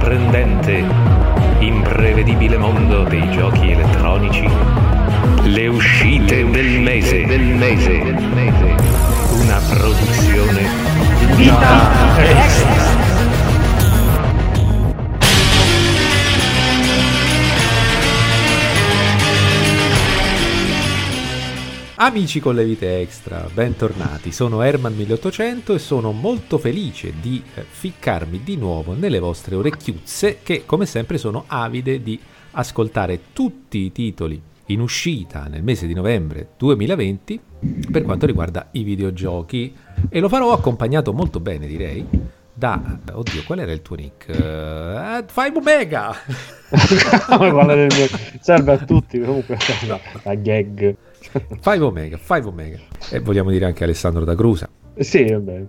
sorprendente, imprevedibile mondo dei giochi elettronici, le uscite del mese, del mese, una produzione Vita Extra. Amici con le vite extra, bentornati. Sono Herman1800 e sono molto felice di eh, ficcarmi di nuovo nelle vostre orecchiuzze che come sempre sono avide di ascoltare tutti i titoli in uscita nel mese di novembre 2020 per quanto riguarda i videogiochi e lo farò accompagnato molto bene direi da oddio qual era il tuo nick? Uh, 5 Omega serve a tutti comunque la gag 5 Omega, 5 Omega. E vogliamo dire anche Alessandro da Grusa. Sì, vabbè,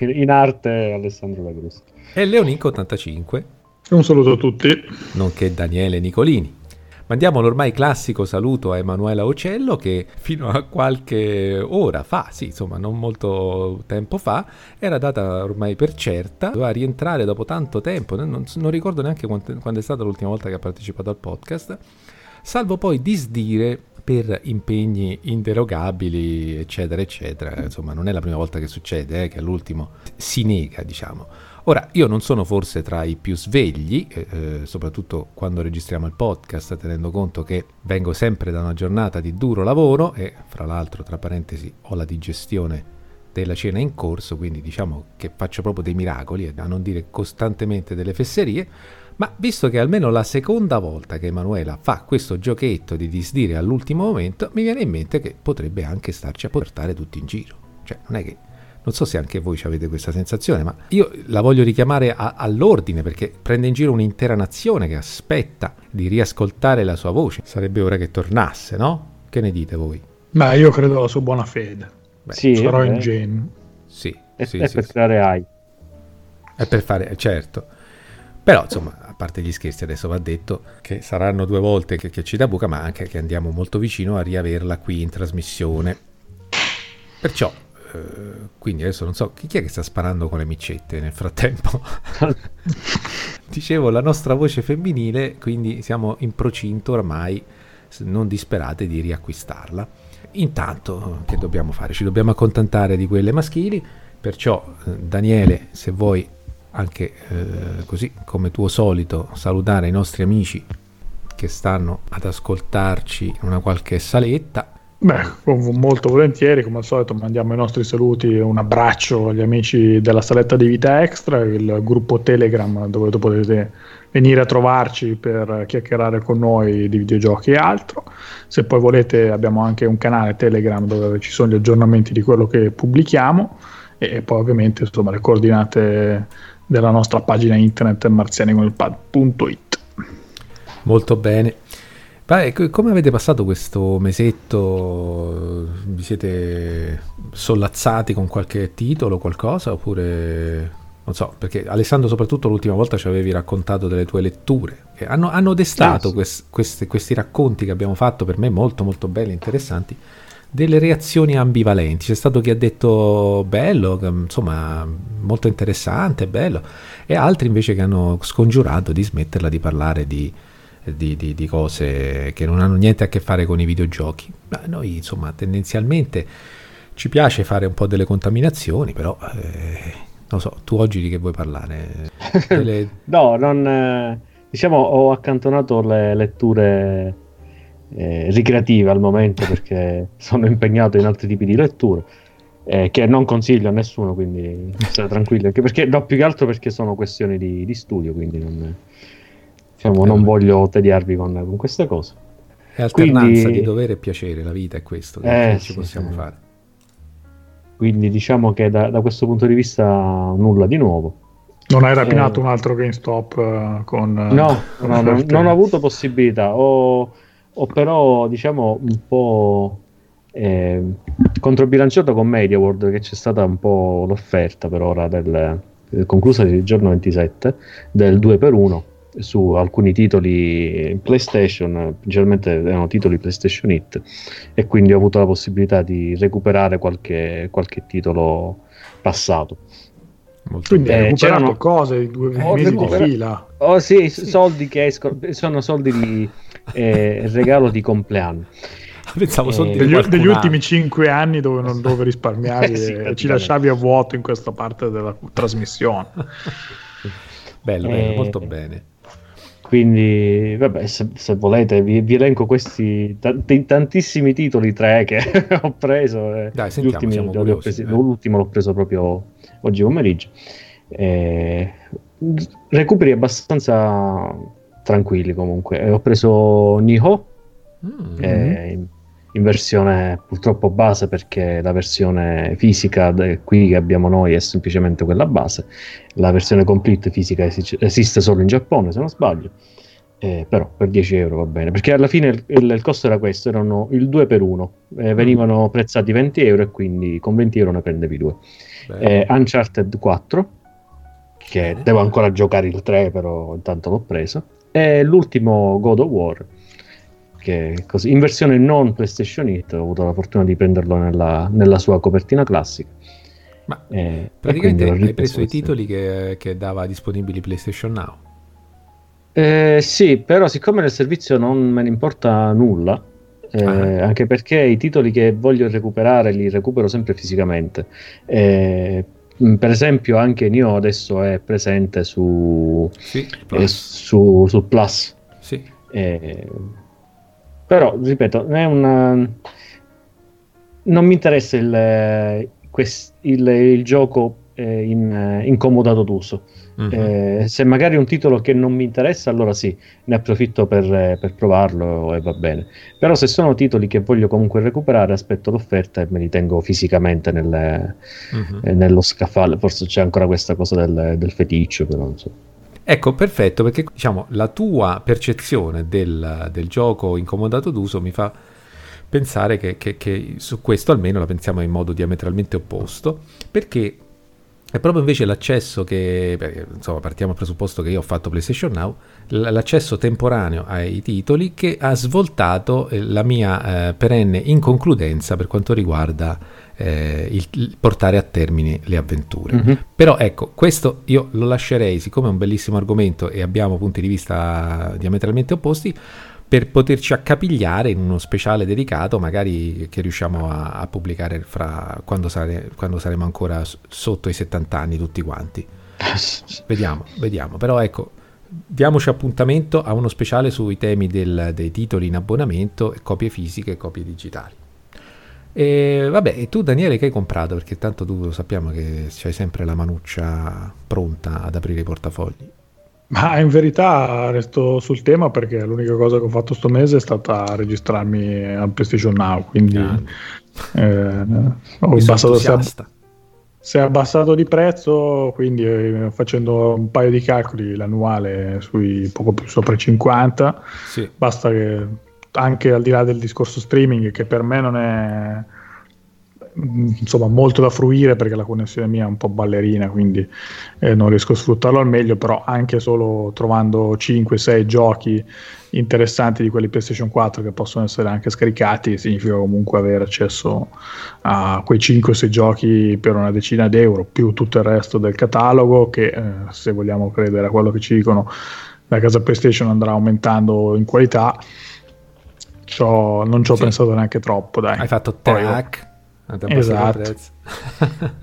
in arte Alessandro da Grusa. E Leonico 85. Un saluto a tutti. Nonché Daniele Nicolini. Mandiamo l'ormai classico saluto a Emanuela Ocello che fino a qualche ora fa, sì, insomma, non molto tempo fa, era data ormai per certa, doveva rientrare dopo tanto tempo, non, non ricordo neanche quando, quando è stata l'ultima volta che ha partecipato al podcast, salvo poi disdire per impegni inderogabili, eccetera, eccetera. Insomma, non è la prima volta che succede, eh, che all'ultimo si nega, diciamo. Ora, io non sono forse tra i più svegli, eh, eh, soprattutto quando registriamo il podcast, tenendo conto che vengo sempre da una giornata di duro lavoro e, fra l'altro, tra parentesi, ho la digestione della cena in corso, quindi diciamo che faccio proprio dei miracoli, a non dire costantemente delle fesserie. Ma visto che almeno la seconda volta che Emanuela fa questo giochetto di disdire all'ultimo momento, mi viene in mente che potrebbe anche starci a portare tutti in giro. Cioè, non è che... Non so se anche voi avete questa sensazione, ma io la voglio richiamare a, all'ordine perché prende in giro un'intera nazione che aspetta di riascoltare la sua voce. Sarebbe ora che tornasse, no? Che ne dite voi? Ma io credo alla sua buona fede. Beh, sì, sarò in gen. Sì, è, sì, è sì, per sì. creare AI. È per fare, certo. Però, insomma, parte gli scherzi, adesso va detto che saranno due volte che, che ci dà buca, ma anche che andiamo molto vicino a riaverla qui in trasmissione. Perciò, eh, quindi adesso non so chi è che sta sparando con le micette nel frattempo. Dicevo, la nostra voce femminile, quindi siamo in procinto ormai, non disperate di riacquistarla. Intanto, che dobbiamo fare? Ci dobbiamo accontentare di quelle maschili. Perciò, eh, Daniele, se vuoi anche eh, così come tuo solito salutare i nostri amici che stanno ad ascoltarci in una qualche saletta. Beh, molto volentieri, come al solito mandiamo i nostri saluti e un abbraccio agli amici della saletta di Vita Extra, il gruppo Telegram dove potete venire a trovarci per chiacchierare con noi di videogiochi e altro. Se poi volete abbiamo anche un canale Telegram dove ci sono gli aggiornamenti di quello che pubblichiamo e poi ovviamente insomma le coordinate della nostra pagina internet marzianiconilpad.it. Molto bene. Beh, come avete passato questo mesetto? Vi siete sollazzati con qualche titolo, qualcosa? Oppure non so, perché Alessandro, soprattutto l'ultima volta ci avevi raccontato delle tue letture. Che hanno, hanno destato sì, sì. Quest, questi, questi racconti che abbiamo fatto per me molto, molto belli, interessanti delle reazioni ambivalenti. C'è stato chi ha detto bello, insomma, molto interessante, bello, e altri invece che hanno scongiurato di smetterla di parlare di, di, di, di cose che non hanno niente a che fare con i videogiochi. Ma noi, insomma, tendenzialmente ci piace fare un po' delle contaminazioni, però eh, non so, tu oggi di che vuoi parlare? Delle... no, non, eh, diciamo, ho accantonato le letture eh, ricreative al momento perché sono impegnato in altri tipi di letture eh, che non consiglio a nessuno quindi state tranquilli anche perché no, più che altro perché sono questioni di, di studio quindi non, diciamo, non voglio tediarvi con, con queste cose. È alternanza quindi, di dovere e piacere la vita è questo che eh, ci possiamo sì, fare. Quindi diciamo che da, da, questo punto di vista nulla di nuovo. Non hai rapinato eh, un altro GameStop uh, con no, uh, no non, non ho avuto possibilità. Ho ho però diciamo un po' eh, controbilanciato con Media World che c'è stata un po' l'offerta per ora del, conclusa il giorno 27 del 2 per 1 su alcuni titoli PlayStation, principalmente erano titoli PlayStation Hit e quindi ho avuto la possibilità di recuperare qualche, qualche titolo passato. Molto Quindi hai eh, recuperato cose due mesi di fila. Oh sì, sì, soldi che escono, sono soldi di eh, regalo di compleanno. Pensavo soldi eh, degli, degli ultimi cinque anni dove non dove risparmiavi eh, sì, e ci lasciavi a vuoto in questa parte della trasmissione. bello, bello, eh, molto bene. Quindi, vabbè, se, se volete, vi, vi, elenco questi t- tantissimi titoli, tre che ho preso. Eh. Dai, sentiamo, ultimi, curiosi, eh. L'ultimo l'ho preso proprio oggi pomeriggio. Eh, recuperi abbastanza tranquilli comunque. Eh, ho preso Niho mm-hmm. eh, in, in, versione purtroppo base perché la versione fisica de, qui che abbiamo noi è semplicemente quella base. La versione complete fisica es- esiste solo in Giappone, se non sbaglio. Eh, però per 10 euro va bene perché alla fine il, il, il costo era questo erano il 2 per 1 eh, venivano prezzati 20 euro e quindi con 20 euro ne prendevi due eh, Uncharted 4 che Bene. devo ancora giocare il 3 però intanto l'ho preso. E l'ultimo God of War che così, in versione non PlayStation It ho avuto la fortuna di prenderlo nella, nella sua copertina classica. Ma eh, praticamente hai preso i titoli che, che, dava disponibili PlayStation Now? Eh, sì però siccome nel servizio non me ne importa nulla eh, ah. anche perché i titoli che voglio recuperare li recupero sempre fisicamente. Eh, per esempio, anche Nio adesso è presente su, sì, eh, su, su Plus. Sì. Eh, però, ripeto, è una... non mi interessa il, quest, il, il gioco eh, in, incomodato d'uso. Uh-huh. Eh, se magari è un titolo che non mi interessa, allora sì, ne approfitto per, per, provarlo e va bene. Però se sono titoli che voglio comunque recuperare, aspetto l'offerta e me li tengo fisicamente nelle, uh-huh. eh, nello scaffale. Forse c'è ancora questa cosa del, del feticcio, però non so. Ecco, perfetto, perché diciamo la tua percezione del, del gioco incomodato d'uso mi fa pensare che, che, che, su questo almeno la pensiamo in modo diametralmente opposto, perché è proprio invece l'accesso che, perché, insomma, partiamo dal presupposto che io ho fatto PlayStation Now, l'accesso temporaneo ai titoli che ha svoltato eh, la mia eh, perenne inconcludenza per quanto riguarda eh, il, il, portare a termine le avventure. Mm-hmm. Però ecco, questo io lo lascerei, siccome è un bellissimo argomento e abbiamo punti di vista diametralmente opposti, per poterci accapigliare in uno speciale dedicato, magari che riusciamo a, a pubblicare fra, quando, sare, quando, saremo ancora sotto i 70 anni tutti quanti. vediamo, vediamo. Però ecco, diamoci appuntamento a uno speciale sui temi del, dei titoli in abbonamento, copie fisiche e copie digitali. E vabbè, e tu Daniele che hai comprato? Perché tanto tu sappiamo che c'hai sempre la manuccia pronta ad aprire i portafogli. Ma in verità resto sul tema perché l'unica cosa che ho fatto sto mese è stata registrarmi al PlayStation Now, quindi ah. eh, ho abbassato, si è, si è abbassato di prezzo, quindi eh, facendo un paio di calcoli l'annuale sui poco più sopra i 50, sì. basta che anche al di là del discorso streaming che per me non è insomma molto da fruire perché la connessione mia è un po' ballerina quindi eh, non riesco a sfruttarlo al meglio però anche solo trovando 5-6 giochi interessanti di quelli PlayStation 4 che possono essere anche scaricati significa comunque avere accesso a quei 5-6 giochi per una decina d'euro più tutto il resto del catalogo che eh, se vogliamo credere a quello che ci dicono la casa PlayStation andrà aumentando in qualità C'ho, non ci ho sì. pensato neanche troppo dai. hai fatto tac esatto.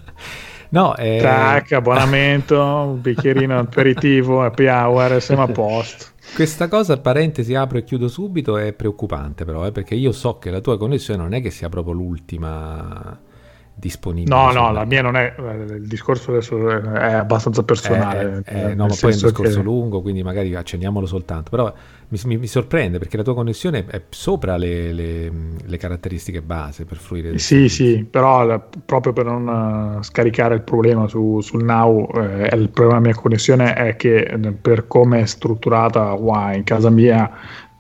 no, eh... Tac, abbonamento, un bicchierino aperitivo, happy hour, siamo a posto. Questa cosa, parentesi, apro e chiudo subito, è preoccupante però, eh, perché io so che la tua connessione non è che sia proprio l'ultima disponibile. No, no, la mia non è, eh, il discorso adesso è abbastanza personale. Eh, eh, no, ma poi è un discorso che... lungo, quindi magari accenniamolo soltanto, però mi, mi, mi, sorprende perché la tua connessione è sopra le, le, le caratteristiche base per fruire. Sì, sì, però la, proprio per non scaricare il problema su, sul Now, eh, il problema della mia connessione è che per come è strutturata qua in casa mia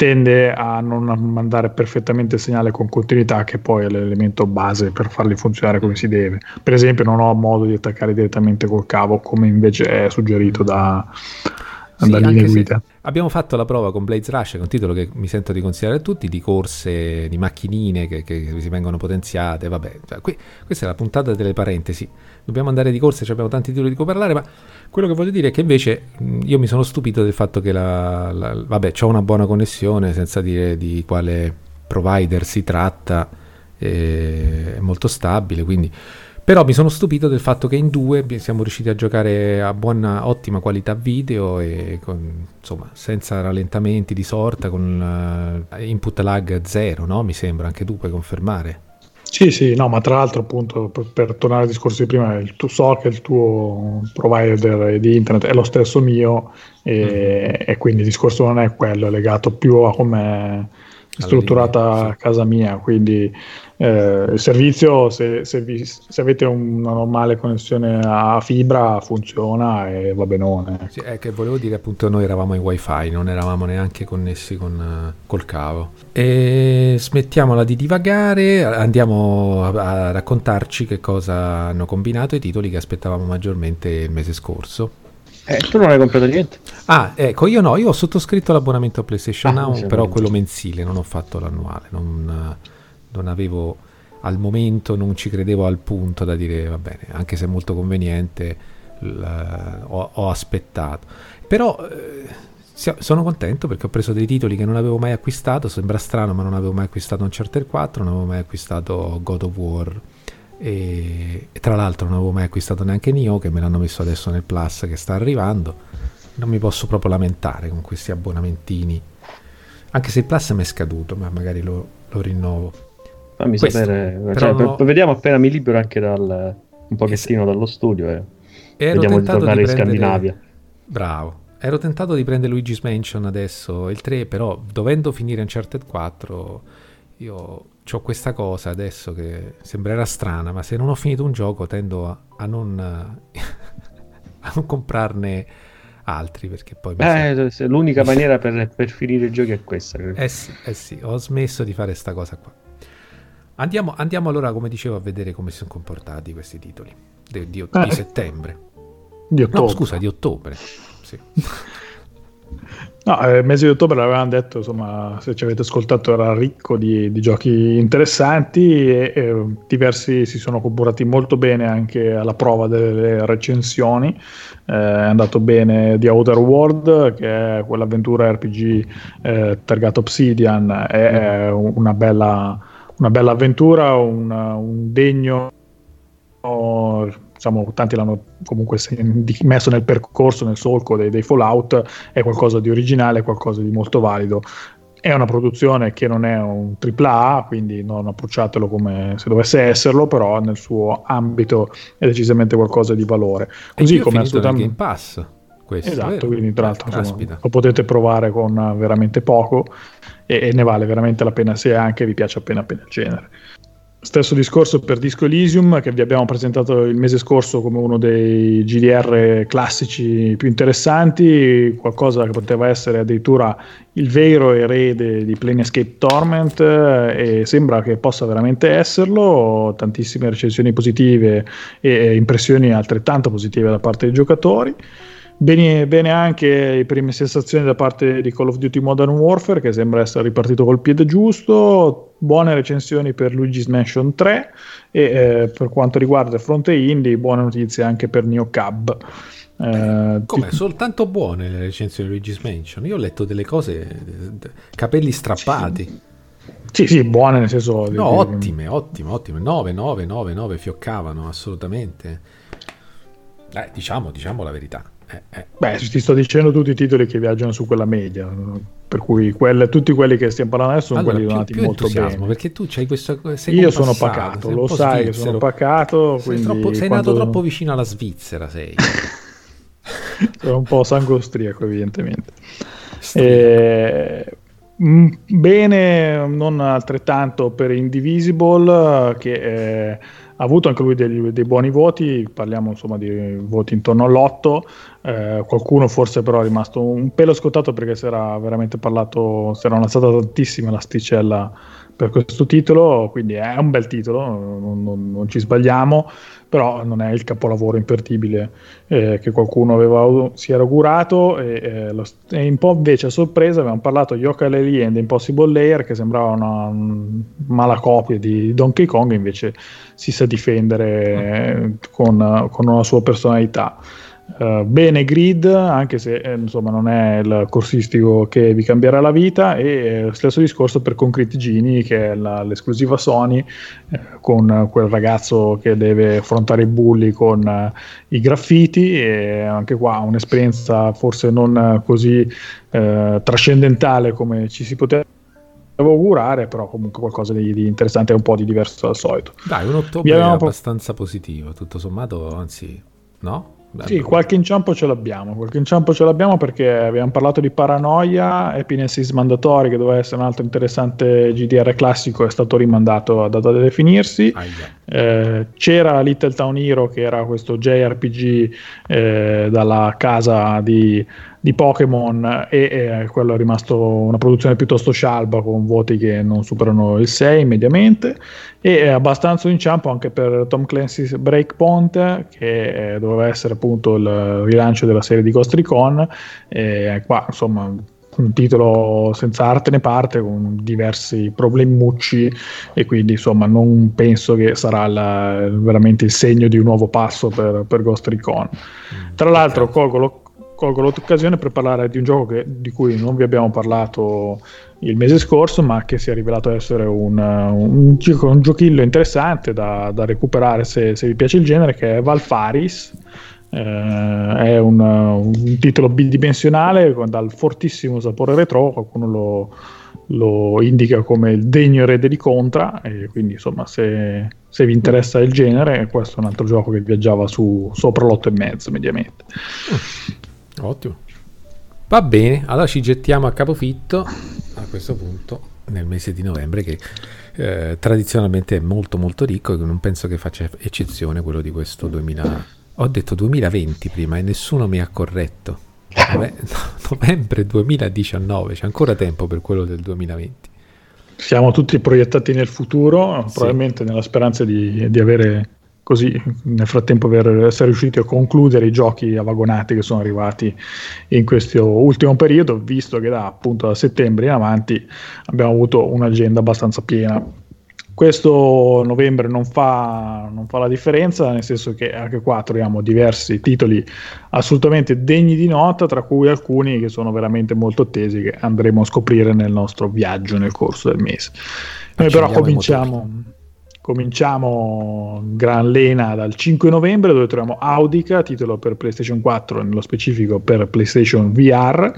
tende a non mandare perfettamente il segnale con continuità che poi è l'elemento base per farli funzionare come si deve. Per esempio non ho modo di attaccare direttamente col cavo come invece è suggerito da, sì. Abbiamo fatto la prova con Blaze Rush, che è un titolo che mi sento di consigliare a tutti, di corse, di macchinine che, che si vengono potenziate, vabbè, cioè, qui, questa è la puntata delle parentesi, dobbiamo andare di corse, abbiamo tanti titoli di cui parlare, ma quello che voglio dire è che invece io mi sono stupito del fatto che la, la vabbè, ho una buona connessione, senza dire di quale provider si tratta, è molto stabile, quindi però mi sono stupito del fatto che in due siamo riusciti a giocare a buona, ottima qualità video e con, insomma, senza rallentamenti di sorta, con uh, input lag zero, no? Mi sembra, anche tu puoi confermare. Sì, sì, no, ma tra l'altro appunto per, per tornare al discorso di prima, il tuo, so che il tuo provider di internet è lo stesso mio e, mm-hmm. e quindi il discorso non è quello, è legato più a come strutturata a casa mia, quindi eh, il servizio, se, se, vi, se, avete una normale connessione a fibra, funziona e va benone. Sì, è che volevo dire appunto noi eravamo in wifi, non eravamo neanche connessi con, col cavo. E smettiamola di divagare, andiamo a, a raccontarci che cosa hanno combinato i titoli che aspettavamo maggiormente il mese scorso. Eh, tu non hai comprato niente? Ah, ecco, io no, io ho sottoscritto l'abbonamento a PlayStation ah, Now, però quello mensile, non ho fatto l'annuale. Non, non avevo al momento, non ci credevo al punto da dire va bene, anche se è molto conveniente, ho, ho, aspettato. Però eh, sono contento perché ho preso dei titoli che non avevo mai acquistato, sembra strano ma non avevo mai acquistato Uncharted 4, non avevo mai acquistato God of War e, e tra l'altro non avevo mai acquistato neanche Nioh che me l'hanno messo adesso nel Plus che sta arrivando. Non mi posso proprio lamentare con questi abbonamentini. Anche se il Plus mi è scaduto, ma magari lo, lo rinnovo. Fammi Questo, sapere, cioè, no... vediamo appena mi libero anche dal, un pochettino dallo studio e Ero vediamo di tornare di prendere... in Scandinavia. Bravo. Ero tentato di prendere Luigi's Mansion adesso, il 3, però dovendo finire Uncharted 4, io ho questa cosa adesso che sembrerà strana, ma se non ho finito un gioco tendo a, a, non, a non, comprarne altri perché poi... Eh, l'unica maniera per, per, finire i giochi è questa. Eh sì, eh sì, ho smesso di fare questa cosa qua. Andiamo, andiamo, allora, come dicevo, a vedere come si sono comportati questi titoli di, di, di eh. settembre. Di ottobre. No, scusa, di ottobre. Sì. No, il eh, mese di ottobre l'avevamo detto, insomma, se ci avete ascoltato era ricco di, di giochi interessanti e, e, diversi si sono comportati molto bene anche alla prova delle recensioni. Eh, è andato bene The Outer World, che è quell'avventura RPG eh, targato Obsidian, è, è una bella una bella avventura, una, un degno diciamo, tanti l'hanno comunque messo nel percorso, nel solco dei, dei, Fallout, è qualcosa di originale, qualcosa di molto valido. È una produzione che non è un AAA, quindi non approcciatelo come se dovesse esserlo, però nel suo ambito è decisamente qualcosa di valore. Così come assolutamente... Game Pass. Questo, esatto, quindi tra l'altro insomma, lo potete provare con veramente poco e, e, ne vale veramente la pena se anche vi piace appena appena il genere. Stesso discorso per Disco Elysium che vi abbiamo presentato il mese scorso come uno dei GDR classici più interessanti, qualcosa che poteva essere addirittura il vero erede di Planescape Torment eh, e sembra che possa veramente esserlo, tantissime recensioni positive e impressioni altrettanto positive da parte dei giocatori. Bene, bene, anche le prime sensazioni da parte di Call of Duty Modern Warfare, che sembra essere ripartito col piede giusto. Buone recensioni per Luigi's Mansion 3 e eh, per quanto riguarda il fronte indie, buone notizie anche per Neo Cab. Eh, Come? Ti... Soltanto buone le recensioni di Luigi's Mansion? Io ho letto delle cose, capelli strappati. Sì, sì, buone nel senso... No, di... ottime, ottime, ottime. 9, 9, 9, 9 fioccavano assolutamente. Eh, diciamo, diciamo la verità. Eh, eh. Beh, ti sto dicendo tutti i titoli che viaggiano su quella media, per cui quelle, tutti quelli che stiamo parlando adesso sono allora, quelli donati molto bene. Perché tu c'hai questo. Io sono pacato, lo sai che sono pacato. Sei, troppo, sei quando... nato troppo vicino alla Svizzera, sei. sono un po' sangue austriaco, evidentemente. E... Mm, bene, non altrettanto per Indivisible, che. Eh, ha avuto anche lui dei, dei, buoni voti, parliamo insomma di voti intorno all'8, eh, qualcuno forse però è rimasto un pelo scottato perché si era veramente parlato, si era alzata tantissima l'asticella per questo titolo, quindi è un bel titolo, non, non, non ci sbagliamo, però non è il capolavoro imperdibile eh, che qualcuno aveva, si era augurato e, eh, lo, e, un po' invece a sorpresa abbiamo parlato di Yoka Lely and Impossible Layer che sembrava una um, mala copia di Donkey Kong invece si sa difendere con, con una sua personalità. Uh, bene grid, anche se eh, insomma non è il corsistico che vi cambierà la vita, e eh, stesso discorso per Concrete Genie, che è la, l'esclusiva Sony, eh, con quel ragazzo che deve affrontare i bulli con eh, i graffiti, e anche qua un'esperienza forse non così eh, trascendentale come ci si poteva augurare, però comunque qualcosa di, di, interessante e un po' di diverso dal solito. Dai, un ottobre abbastanza po- positivo, tutto sommato, anzi, no? Sì, qualche inciampo ce l'abbiamo, qualche inciampo ce l'abbiamo perché abbiamo parlato di Paranoia, Happiness is Mandatory che doveva essere un altro interessante GDR classico è stato rimandato a data da definirsi, ah, yeah. Eh, c'era Little Town Hero che era questo JRPG eh, dalla casa di di Pokémon e eh, quello è rimasto una produzione piuttosto scialba con voti che non superano il 6 mediamente e è abbastanza inciampo anche per Tom Clancy's Breakpoint che eh, doveva essere appunto il rilancio della serie di Ghost Recon e qua insomma un titolo senza arte né parte con diversi problemucci e quindi insomma non penso che sarà la, veramente il segno di un nuovo passo per, per Ghost Recon mm, tra l'altro colgo lo, colgo l'occasione per parlare di un gioco che, di cui non vi abbiamo parlato il mese scorso, ma che si è rivelato essere un, un, un giochillo interessante da, da recuperare se, se, vi piace il genere, che è Valfaris. Eh, è un, un, titolo bidimensionale dal fortissimo sapore retro, qualcuno lo, lo indica come il degno erede di Contra, e quindi insomma se, se, vi interessa il genere, questo è un altro gioco che viaggiava su, sopra l'otto e mezzo mediamente. Ottimo. Va bene, allora ci gettiamo a capofitto a questo punto nel mese di novembre che eh, tradizionalmente è molto molto ricco e non penso che faccia eccezione quello di questo 2000 ho detto 2020 prima e nessuno mi ha corretto Vabbè, novembre 2019 c'è ancora tempo per quello del 2020 siamo tutti proiettati nel futuro sì. probabilmente nella speranza di, di avere così nel frattempo per essere riusciti a concludere i giochi avagonati che sono arrivati in questo ultimo periodo, visto che da appunto da settembre in avanti abbiamo avuto un'agenda abbastanza piena. Questo novembre non fa, non fa la differenza, nel senso che anche qua troviamo diversi titoli assolutamente degni di nota, tra cui alcuni che sono veramente molto attesi, che andremo a scoprire nel nostro viaggio nel corso del mese. Noi però cominciamo Cominciamo Gran Lena dal 5 novembre dove troviamo Audica, titolo per PlayStation 4 nello specifico per PlayStation VR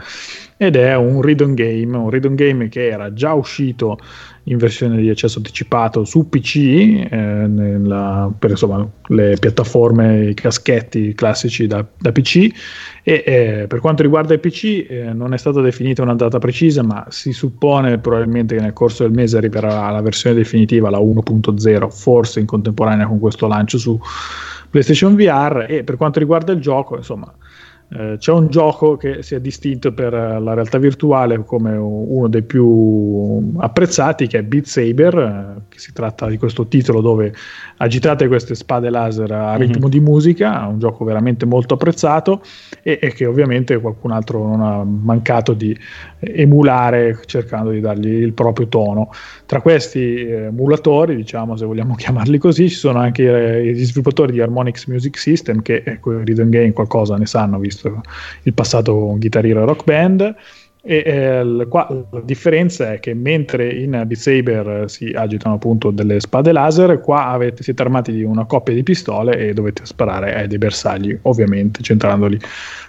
ed è un read game, un read game che era già uscito in versione di accesso anticipato su PC eh, nella, per insomma, le piattaforme, i caschetti classici da, da PC e eh, per quanto riguarda i PC eh, non è stata definita una data precisa ma si suppone probabilmente che nel corso del mese arriverà la versione definitiva, la 1.0, forse in contemporanea con questo lancio su PlayStation VR e per quanto riguarda il gioco insomma eh, c'è un gioco che si è distinto per eh, la realtà virtuale come uno dei più apprezzati che è Beat Saber, eh, che si tratta di questo titolo dove agitate queste spade laser a mhm. ritmo mm-hmm. di musica, un gioco veramente molto apprezzato e, e, che ovviamente qualcun altro non ha mancato di emulare cercando di dargli il proprio tono. Tra questi emulatori, diciamo se vogliamo chiamarli così, ci sono anche gli sviluppatori di Harmonix Music System che con Rhythm Game qualcosa ne sanno visto visto il passato Guitar Rock Band. E eh, qua la differenza è che mentre in Beat Saber si agitano appunto delle spade laser, qua avete, siete armati di una coppia di pistole e dovete sparare ai dei bersagli, ovviamente centrandoli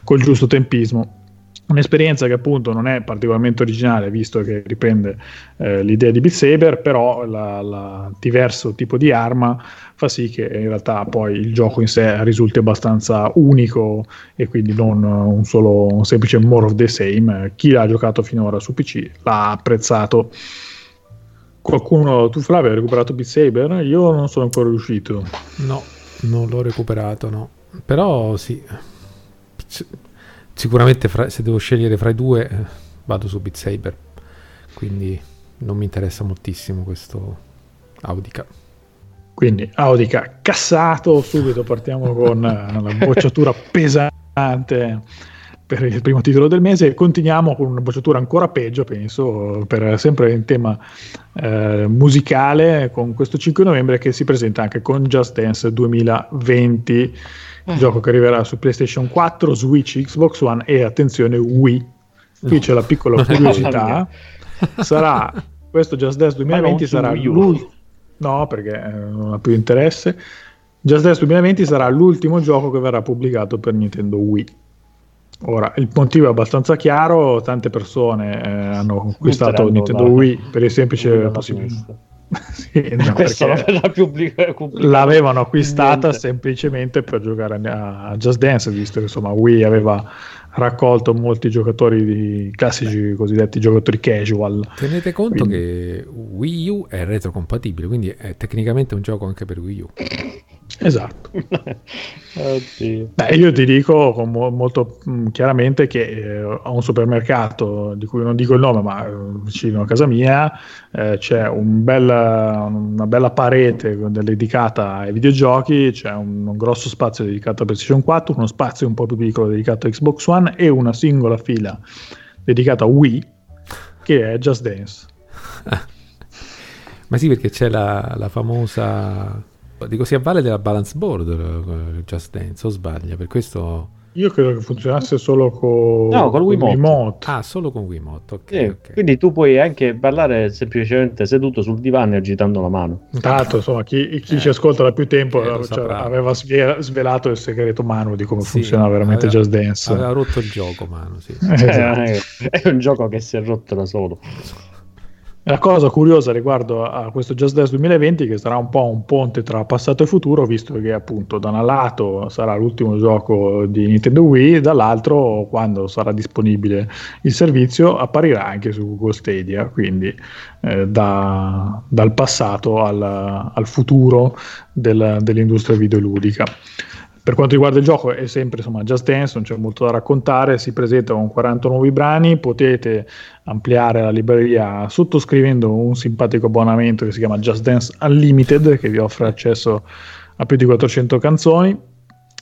col giusto tempismo Un'esperienza che appunto non è particolarmente originale, visto che riprende eh, l'idea di Beat Saber, però la diverso tipo di arma fa sì che in realtà poi il gioco in sé risulti abbastanza unico e quindi non un solo un semplice more of the same. Chi l'ha giocato finora su PC l'ha apprezzato. Qualcuno, tu Flavio, hai recuperato Beat Saber? Io non sono ancora riuscito. No, non l'ho recuperato, no. Però sì sicuramente fra, se devo scegliere fra i due vado su Beat Saber quindi non mi interessa moltissimo questo Audica. Quindi Audica cassato, subito partiamo con una bocciatura pesante per il primo titolo del mese. Continuiamo con una bocciatura ancora peggio, penso, per, sempre in tema eh, musicale, con questo 5 novembre che si presenta anche con Just Dance 2020, eh. gioco che arriverà su PlayStation 4, Switch, Xbox One e attenzione Wii. Qui c'è la piccola curiosità. sarà questo Just Dance 2020 sarà l'ultimo. No, perché eh, non ha più interesse. Just Dance 2020 sarà l'ultimo gioco che verrà pubblicato per Nintendo Wii Ora, il motivo è abbastanza chiaro, tante persone eh, hanno acquistato Nintendo da, Wii per il semplice possibilità. sì, no, l'avevano acquistata Niente. semplicemente per giocare a Just Dance, visto che insomma Wii aveva raccolto molti giocatori di classici cosiddetti giocatori casual. Tenete conto quindi... che Wii U è retrocompatibile, quindi è tecnicamente un gioco anche per Wii U. Esatto. Beh, io ti dico mo- molto mh, chiaramente che eh, ho un supermercato di cui non dico il nome, ma eh, vicino a casa mia eh, c'è un bella, una bella parete dedicata ai videogiochi, c'è un, un, grosso spazio dedicato a PlayStation 4, uno spazio un po' più piccolo dedicato a Xbox One e una singola fila dedicata a Wii, che è Just Dance. ma sì, perché c'è la, la famosa Dico, si avvale della balance board uh, Just Dance, o sbaglia? Per questo... Io credo che funzionasse solo con no, col Wiimote. Wiimote. Ah, solo con Wiimote, ok. Sì, okay. Quindi tu puoi anche parlare semplicemente seduto sul divano e agitando la mano. Tanto, insomma, chi, chi eh. ci ascolta da più tempo eh, cioè, aveva svelato il segreto Manu di come sì, funziona veramente aveva, Just Dance. Aveva rotto il gioco Manu, sì. esatto. È un gioco che si è rotto da solo. La cosa curiosa riguardo a questo Just Dance 2020 che sarà un po' un ponte tra passato e futuro, visto che appunto da un lato sarà l'ultimo gioco di Nintendo Wii, dall'altro quando sarà disponibile il servizio apparirà anche su Google Stadia, quindi eh, da, dal passato al, al futuro del, dell'industria videoludica. Per quanto riguarda il gioco è sempre insomma Just Dance, non c'è molto da raccontare, si presenta con 40 nuovi brani, potete ampliare la libreria sottoscrivendo un simpatico abbonamento che si chiama Just Dance Unlimited che vi offre accesso a più di 400 canzoni.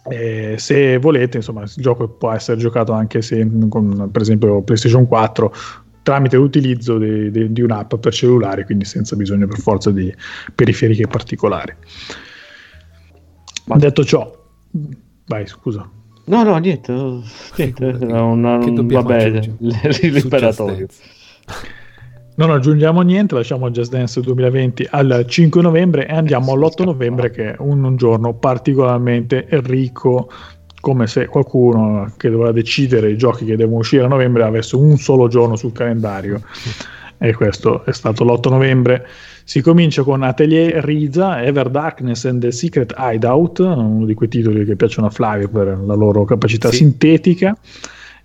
E se volete, insomma, il gioco può essere giocato anche se con per esempio PlayStation 4 tramite l'utilizzo di, di, di un'app per cellulare, quindi senza bisogno per forza di periferiche particolari. Ma detto ciò, Vai, scusa. No, no, niente, niente una, un, vabbè, liberatorio. Non aggiungiamo niente, lasciamo Just Dance 2020 al 5 novembre e andiamo all'8 novembre che è un, un giorno particolarmente ricco come se qualcuno che doveva decidere i giochi che devono uscire a novembre avesse un solo giorno sul calendario. E questo è stato l'8 novembre si comincia con Atelier Riza, Ever Darkness and the Secret Hideout, uno di quei titoli che piacciono a Flavio per la loro capacità sì. sintetica.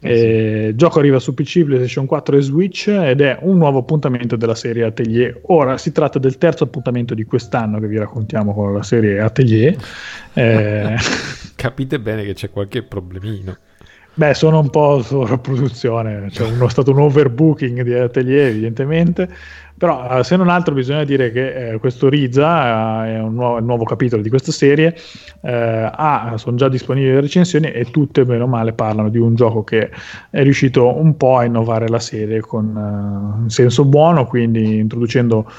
Eh, il gioco arriva su PC, PlayStation 4 e Switch ed è un nuovo appuntamento della serie Atelier. Ora si tratta del terzo appuntamento di quest'anno che vi raccontiamo con la serie Atelier. Eh... Capite bene che c'è qualche problemino. Beh, sono un po' sovrapproduzione, c'è cioè stato un overbooking di Atelier evidentemente, però, eh, se non altro, bisogna dire che eh, questo Riza eh, è un nuovo, nuovo, capitolo di questa serie. Eh, ah, sono già disponibili le recensioni e tutte, meno male, parlano di un gioco che è riuscito un po' a innovare la serie con uh, in senso buono, quindi introducendo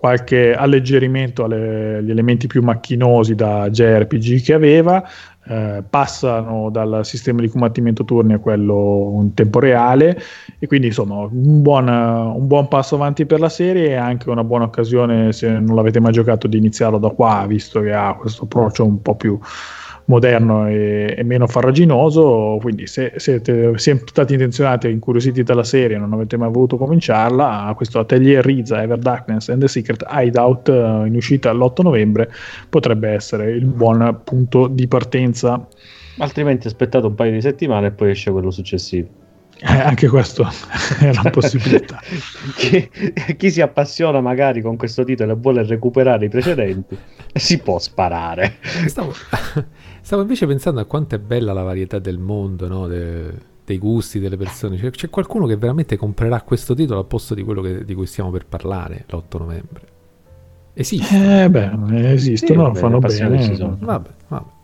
qualche alleggerimento agli elementi più macchinosi da JRPG che aveva, eh, passano dal sistema di combattimento turni a quello in tempo reale e quindi insomma un buon, un buon, passo avanti per la serie e anche una buona occasione se non l'avete mai giocato di iniziarlo da qua visto che ha questo approccio un po' più moderno e, e, meno farraginoso. Quindi, se siete, siete stati intenzionati e incuriositi dalla serie e non avete mai voluto cominciarla, questo Atelier Riza, Ever Darkness and the Secret Hideout uh, in uscita l'8 novembre potrebbe essere il buon punto di partenza. Altrimenti aspettate un paio di settimane e poi esce quello successivo. Eh, anche questo è una possibilità. chi, chi, si appassiona magari con questo titolo e vuole recuperare i precedenti, si può sparare. Stavo, stavo invece pensando a quanto è bella la varietà del mondo, no? De, dei gusti delle persone. C'è, c'è, qualcuno che veramente comprerà questo titolo al posto di quello che, di cui stiamo per parlare l'8 novembre. Esiste. Eh beh, esistono, sì, vabbè, fanno bene. Vabbè, vabbè.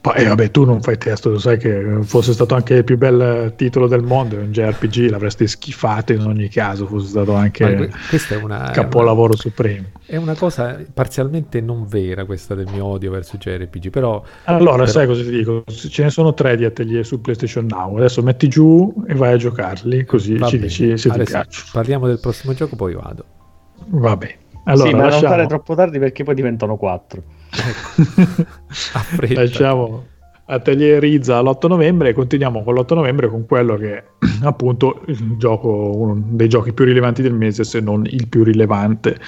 Poi vabbè, tu non fai testo, lo sai che fosse stato anche il più bel titolo del mondo, un JRPG l'avresti schifato in ogni caso, fosse stato anche questa è una, capolavoro è una, supremo. È una cosa parzialmente non vera questa del mio odio verso i JRPG, però... Allora, però... sai cosa ti dico? Ce ne sono tre di atelier su PlayStation Now, adesso metti giù e vai a giocarli, così Va ci bene. dici se Adesso ti piacciono. Parliamo del prossimo gioco, poi vado. Va bene. Allora, sì, ma lasciamo... non fare troppo tardi perché poi diventano quattro. Ecco. Lasciamo Atelier Rizza l'8 novembre e continuiamo con l'8 novembre con quello che è appunto il gioco, uno dei giochi più rilevanti del mese, se non il più rilevante.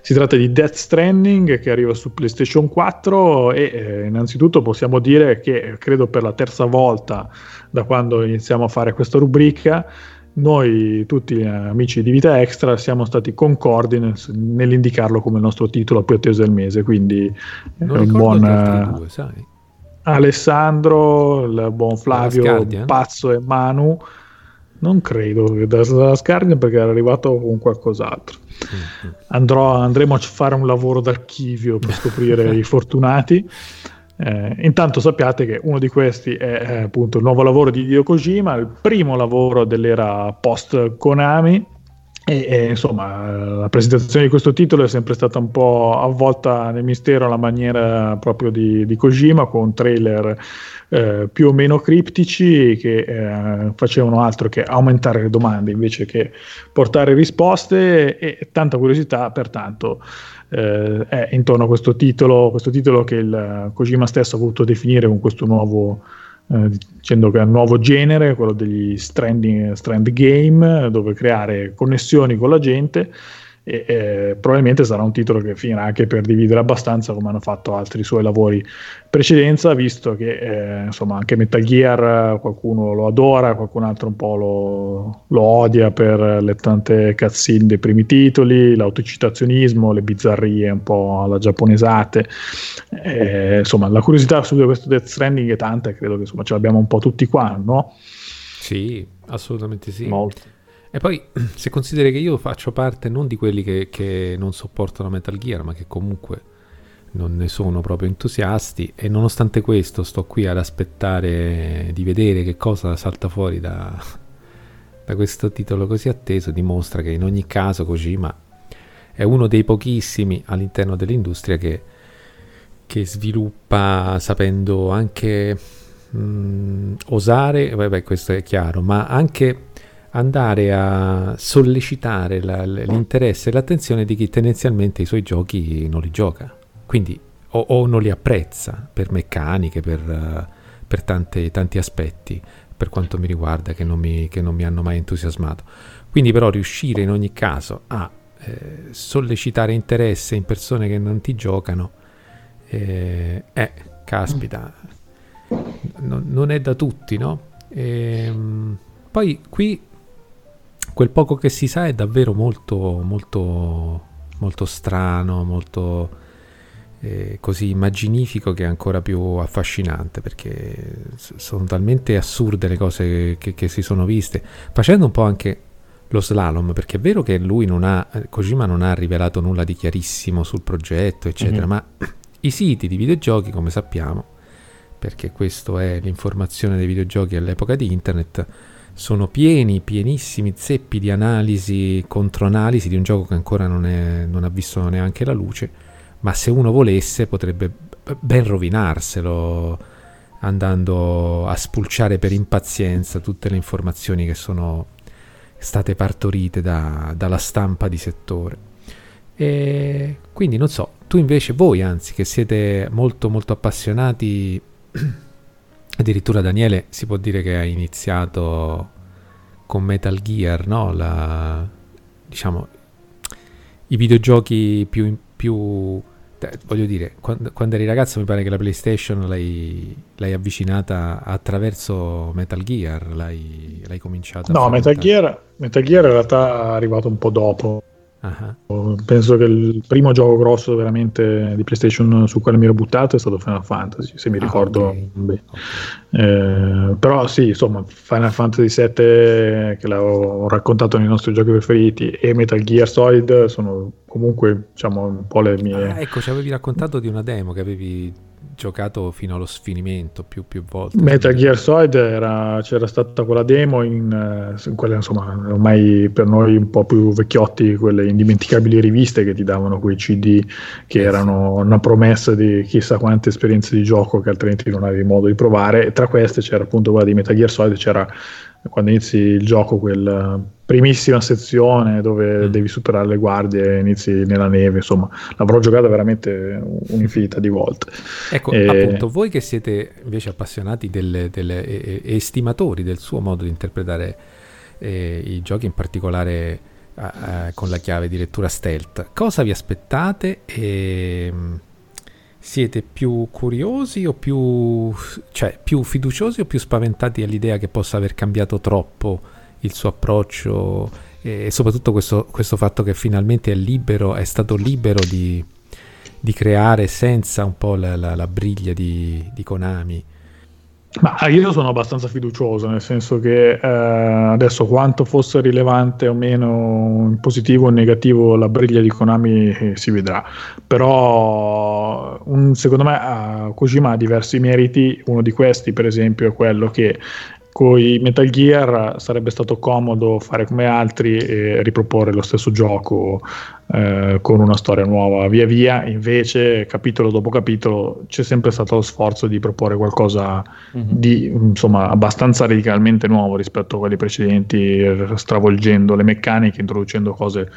Si tratta di Death Stranding che arriva su PlayStation 4 e eh, innanzitutto possiamo dire che credo per la terza volta da quando iniziamo a fare questa rubrica noi tutti amici di Vita Extra siamo stati concordi nel, nell'indicarlo come il nostro titolo più atteso del mese, quindi non è un buon... Due, sai. Alessandro, il buon Flavio, Pazzo e Manu. Non credo che da, da Scardia perché era arrivato con qualcos'altro. Mm-hmm. Andrò, andremo a fare un lavoro d'archivio per scoprire i fortunati. Eh, intanto sappiate che uno di questi è, è appunto il nuovo lavoro di Dio Kojima, il primo lavoro dell'era post Konami. E, e, insomma, la presentazione di questo titolo è sempre stata un po' avvolta nel mistero alla maniera proprio di, di Kojima, con trailer eh, più o meno criptici che eh, facevano altro che aumentare le domande invece che portare risposte e tanta curiosità, pertanto eh, è intorno a questo titolo, questo titolo che il Kojima stesso ha voluto definire con questo nuovo eh, dicendo che è un nuovo genere, quello degli strand game, dove creare connessioni con la gente e, e, probabilmente sarà un titolo che finirà anche per dividere abbastanza come hanno fatto altri suoi lavori precedenza, visto che eh, insomma anche Metal Gear qualcuno lo adora, qualcun altro un po' lo, lo odia per le tante cutscene dei primi titoli, l'autocitazionismo, le bizzarrie un po' alla giapponesate. Eh, insomma, la curiosità su questo Death Stranding è tanta e credo che insomma, ce l'abbiamo un po' tutti qua, no? Sì, assolutamente sì. Molto. E poi, se consideri che io faccio parte non di quelli che, che, non sopportano Metal Gear, ma che comunque non ne sono proprio entusiasti, e nonostante questo sto qui ad aspettare di vedere che cosa salta fuori da, da questo titolo così atteso, dimostra che in ogni caso Kojima è uno dei pochissimi all'interno dell'industria che, che sviluppa sapendo anche mh, mm, osare, vabbè questo è chiaro, ma anche andare a sollecitare la, l'interesse e l'attenzione di chi tendenzialmente i suoi giochi non li gioca, quindi o, o non li apprezza per meccaniche, per, per tante, tanti aspetti, per quanto mi riguarda, che non mi, che non mi, hanno mai entusiasmato. Quindi però riuscire in ogni caso a eh, sollecitare interesse in persone che non ti giocano, eh, eh caspita, non, non è da tutti, no? E, ehm, poi qui quel poco che si sa è davvero molto, molto, molto strano, molto eh, così immaginifico che è ancora più affascinante perché sono talmente assurde le cose che, che, si sono viste, facendo un po' anche lo slalom, perché è vero che lui non ha, Kojima non ha rivelato nulla di chiarissimo sul progetto, eccetera, mm-hmm. ma i siti di videogiochi, come sappiamo, perché questa è l'informazione dei videogiochi all'epoca di internet, sono pieni, pienissimi zeppi di analisi, controanalisi di un gioco che ancora non, è, non, ha visto neanche la luce, ma se uno volesse potrebbe ben rovinarselo andando a spulciare per impazienza tutte le informazioni che sono state partorite da, dalla stampa di settore. E quindi non so, tu invece, voi anzi, che siete molto molto appassionati Addirittura Daniele si può dire che ha iniziato con Metal Gear, no? La, diciamo, i videogiochi più, più voglio dire, quando, quando, eri ragazzo mi pare che la PlayStation l'hai, l'hai avvicinata attraverso Metal Gear, l'hai, l'hai cominciata No, Metal Gear, Metal Gear in realtà è arrivato un po' dopo. Uh-huh. Penso che il primo gioco grosso veramente di PlayStation su quale mi ero buttato è stato Final Fantasy, se mi ah, ricordo okay. bene. Eh, però sì, insomma, Final Fantasy VII che l'avevo raccontato nei nostri giochi preferiti e Metal Gear Solid sono comunque diciamo un po' le mie... Ah, ecco, ci avevi raccontato di una demo che avevi giocato fino allo sfinimento più, più volte. Metal Gear Solid era, c'era stata quella demo in, in, quelle insomma ormai per noi un po' più vecchiotti quelle indimenticabili riviste che ti davano quei CD che erano una promessa di chissà quante esperienze di gioco che altrimenti non avevi modo di provare e tra queste c'era appunto quella di Metal Gear Solid c'era quando inizi il gioco quella primissima sezione dove mm. devi superare le guardie e inizi nella neve, insomma, l'avrò giocata veramente un'infinità di volte. Ecco, e... appunto, voi che siete invece appassionati delle, delle, e, e, estimatori del suo modo di interpretare eh, i giochi, in particolare eh, con la chiave di lettura stealth, cosa vi aspettate e siete più curiosi o più, cioè, più fiduciosi o più spaventati all'idea che possa aver cambiato troppo il suo approccio e soprattutto questo, questo fatto che finalmente è libero, è stato libero di, di creare senza un po' la, la, la briglia di, di Konami? Ma io sono abbastanza fiducioso, nel senso che eh, adesso quanto fosse rilevante o meno positivo o negativo la briglia di Konami eh, si vedrà. Però un, secondo me uh, Kojima ha diversi meriti, uno di questi per esempio è quello che con i Metal Gear sarebbe stato comodo fare come altri e riproporre lo stesso gioco eh, con una storia nuova via via, invece capitolo dopo capitolo c'è sempre stato lo sforzo di proporre qualcosa mm-hmm. di insomma abbastanza radicalmente nuovo rispetto a quelli precedenti, stravolgendo le meccaniche, introducendo cose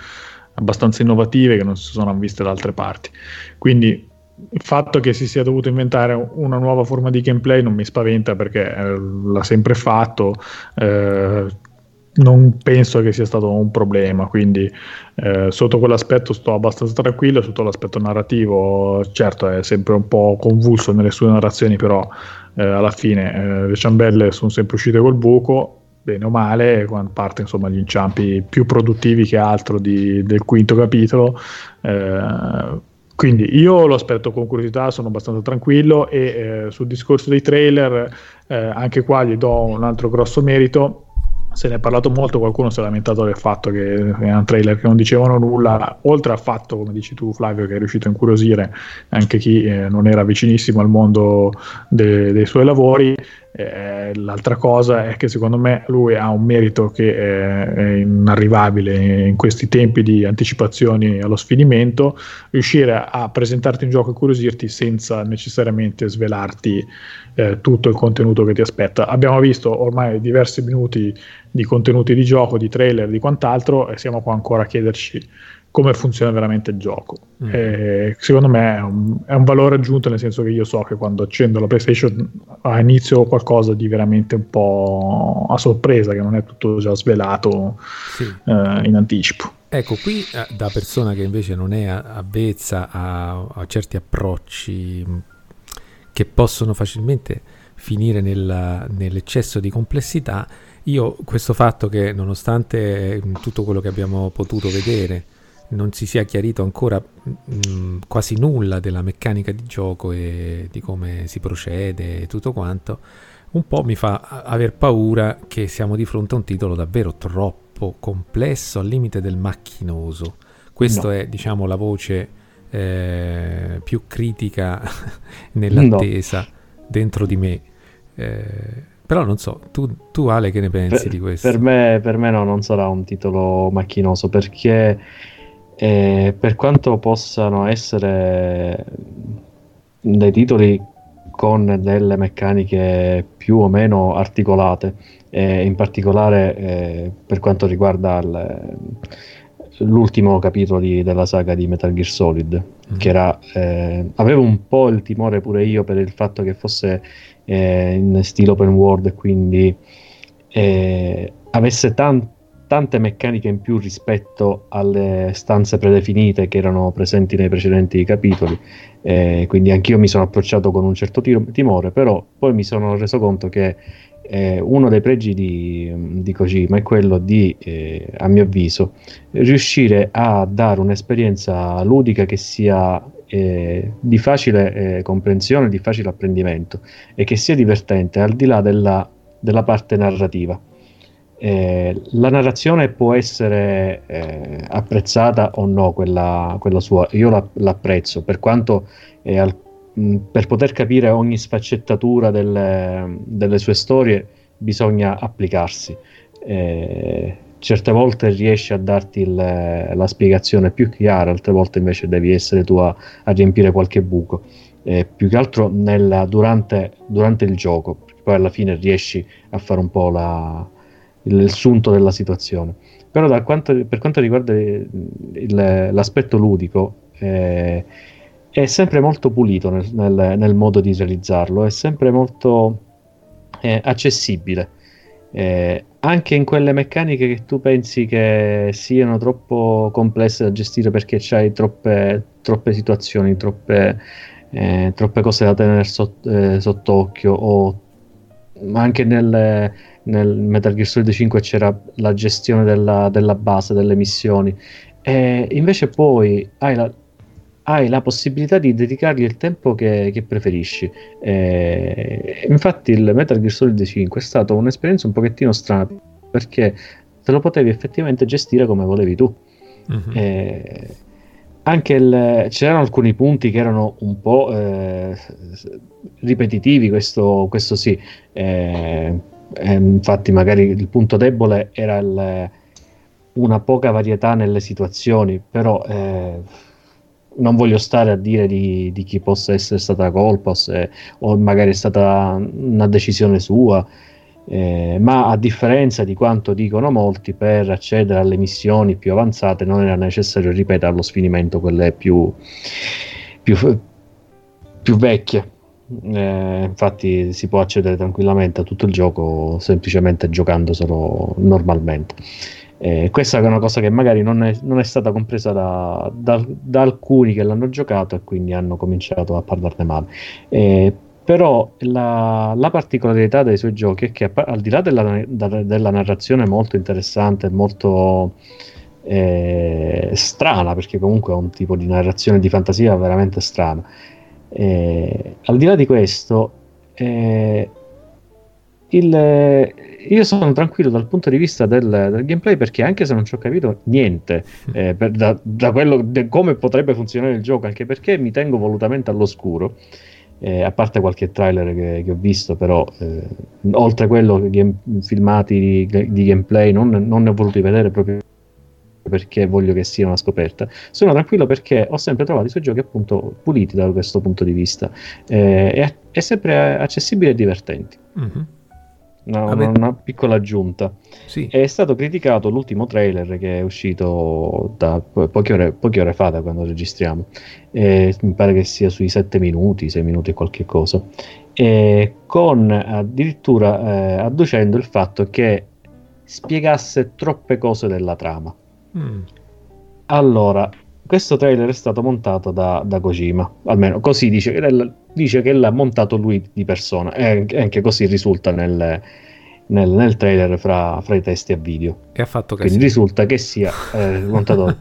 abbastanza innovative che non si sono viste da altre parti. Quindi il fatto che si sia dovuto inventare una nuova forma di gameplay non mi spaventa perché eh, l'ha sempre fatto. Eh, non penso che sia stato un problema, quindi eh, sotto quell'aspetto sto abbastanza tranquillo, sotto l'aspetto narrativo certo è sempre un po' convulso nelle sue narrazioni, però eh, alla fine eh, le ciambelle sono sempre uscite col buco, bene o male, quando parte insomma gli inciampi più produttivi che altro di, del quinto capitolo. Eh, quindi io lo aspetto con curiosità, sono abbastanza tranquillo e eh, sul discorso dei trailer eh, anche qua gli do un altro grosso merito. Se ne è parlato molto, qualcuno si è lamentato del fatto che erano trailer che non dicevano nulla, oltre al fatto, come dici tu Flavio, che è riuscito a incuriosire anche chi eh, non era vicinissimo al mondo de- dei suoi lavori, eh, l'altra cosa è che secondo me lui ha un merito che è, è inarrivabile in questi tempi di anticipazioni allo sfinimento, riuscire a presentarti un gioco e curiosirti senza necessariamente svelarti eh, tutto il contenuto che ti aspetta. Abbiamo visto ormai diversi minuti di contenuti di gioco, di trailer, di quant'altro e siamo qua ancora a chiederci come funziona veramente il gioco. Mm. E secondo me è un, è un, valore aggiunto, nel senso che io so che quando accendo la PlayStation a inizio qualcosa di veramente un po' a sorpresa, che non è tutto già svelato sì. eh, in anticipo. Ecco, qui eh, da persona che invece non è avvezza a, a certi approcci mm, che possono facilmente finire nella, nell'eccesso di complessità, io questo fatto che nonostante mm, tutto quello che abbiamo potuto vedere, non si sia chiarito ancora mh, mm, quasi nulla della meccanica di gioco e di come si procede e tutto quanto, un po' mi fa aver paura che siamo di fronte a un titolo davvero troppo complesso al limite del macchinoso. Questa no. è, diciamo, la voce eh, più critica nell'attesa no. dentro di me. Eh, però non so, tu, tu, Ale che ne pensi per, di questo? Per me, per me no, non sarà un titolo macchinoso perché e per quanto possano essere dei titoli con delle meccaniche più o meno articolate, e in particolare eh, per quanto riguarda il, l'ultimo capitolo di, della saga di Metal Gear Solid, mm. che era, eh, avevo un po' il timore pure io per il fatto che fosse eh, in stile open world e quindi eh, avesse tanto tante meccaniche in più rispetto alle stanze predefinite che erano presenti nei precedenti capitoli. Eh, quindi anch'io mi sono approcciato con un certo tiro, timore, però poi mi sono reso conto che eh, uno dei pregi di, di, Kojima è quello di, eh, a mio avviso, riuscire a dare un'esperienza ludica che sia eh, di facile eh, comprensione, di facile apprendimento e che sia divertente al di là della, della parte narrativa. Eh, la narrazione può essere eh, apprezzata o no, quella, quella sua, io la, l'apprezzo per quanto al, mh, per poter capire ogni sfaccettatura delle, delle sue storie bisogna applicarsi. Eh, certe volte riesce a darti il, la spiegazione più chiara, altre volte invece devi essere tu a, a riempire qualche buco. Eh, più che altro nella, durante, durante, il gioco, poi alla fine riesci a fare un po' la, il, sunto della situazione. Però quanto, per quanto riguarda il, il, l'aspetto ludico, eh, è sempre molto pulito nel, nel, nel, modo di realizzarlo, è sempre molto eh, accessibile. Eh, anche in quelle meccaniche che tu pensi che siano troppo complesse da gestire perché c'hai troppe, troppe situazioni, troppe, eh, troppe, cose da tenere sott, eh, sott'occhio o anche nel, nel, Metal Gear Solid 5 c'era la gestione della, della base, delle missioni e invece poi hai la, hai la possibilità di dedicargli il tempo che, che preferisci. Eh, infatti, il Metal Gear Solid 5 è stata un'esperienza un pochettino strana perché te lo potevi effettivamente gestire come volevi tu. Mm-hmm. Eh, anche il, c'erano alcuni punti che erano un po' eh, ripetitivi, questo, questo sì. Eh, infatti, magari il punto debole era il, una poca varietà nelle situazioni, però eh, non voglio stare a dire di, di, chi possa essere stata colpa se, o magari è stata una decisione sua, eh, ma a differenza di quanto dicono molti, per accedere alle missioni più avanzate non era necessario ripetere allo sfinimento quelle più, più, più vecchie. Eh, infatti si può accedere tranquillamente a tutto il gioco semplicemente giocando solo normalmente. Eh, questa è una cosa che magari non è, non è stata compresa da, da, da, alcuni che l'hanno giocato e quindi hanno cominciato a parlarne male. Eh, però la, la, particolarità dei suoi giochi è che al di là della, della narrazione molto interessante, molto eh, strana, perché comunque è un tipo di narrazione di fantasia veramente strana, eh, al di là di questo, eh, il, io sono tranquillo dal punto di vista del, del, gameplay perché anche se non ci ho capito niente eh, per, da, da, quello de, come potrebbe funzionare il gioco, anche perché mi tengo volutamente all'oscuro. Eh, a parte qualche trailer che, che ho visto, però eh, oltre a quello, game, filmati di, di gameplay, non, non, ne ho voluti vedere proprio perché voglio che sia una scoperta. Sono tranquillo perché ho sempre trovato i suoi giochi appunto puliti da questo punto di vista eh, e, è sempre accessibili e divertenti. Mm-hmm. Una, una, una, piccola aggiunta. Sì. È stato criticato l'ultimo trailer che è uscito da poche ore, poche ore fa, da quando registriamo. Eh, mi pare che sia sui 7 minuti, 6 minuti e qualche cosa. Eh, con addirittura eh, adducendo il fatto che spiegasse troppe cose della trama. Mm. Allora, questo trailer è stato montato da, da Kojima, almeno così dice, dice, che l'ha montato lui di persona e anche così risulta nel, nel, nel trailer fra, fra, i testi a video. E ha fatto casino. Quindi risulta che sia eh, montato...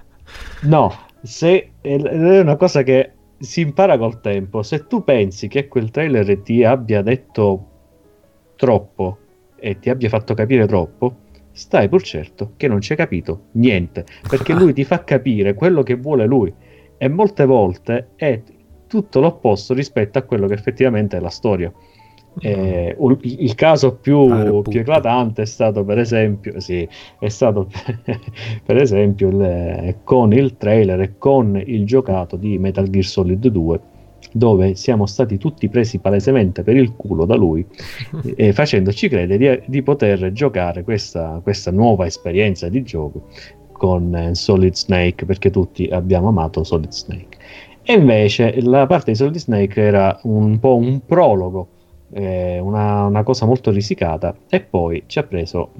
no, se, è una cosa che si impara col tempo. Se tu pensi che quel trailer ti abbia detto troppo e ti abbia fatto capire troppo, stai pur certo che non ci hai capito niente, perché lui ti fa capire quello che vuole lui e molte volte è tutto l'opposto rispetto a quello che effettivamente è la storia. Eh, il caso più, più, eclatante è stato per esempio, sì, è stato per esempio le, con il trailer e con il giocato di Metal Gear Solid 2 dove siamo stati tutti presi palesemente per il culo da lui, eh, facendoci credere di, di, poter giocare questa, questa nuova esperienza di gioco con eh, Solid Snake, perché tutti abbiamo amato Solid Snake. E invece la parte di Solid Snake era un po' un prologo, eh, una, una cosa molto risicata, e poi ci ha preso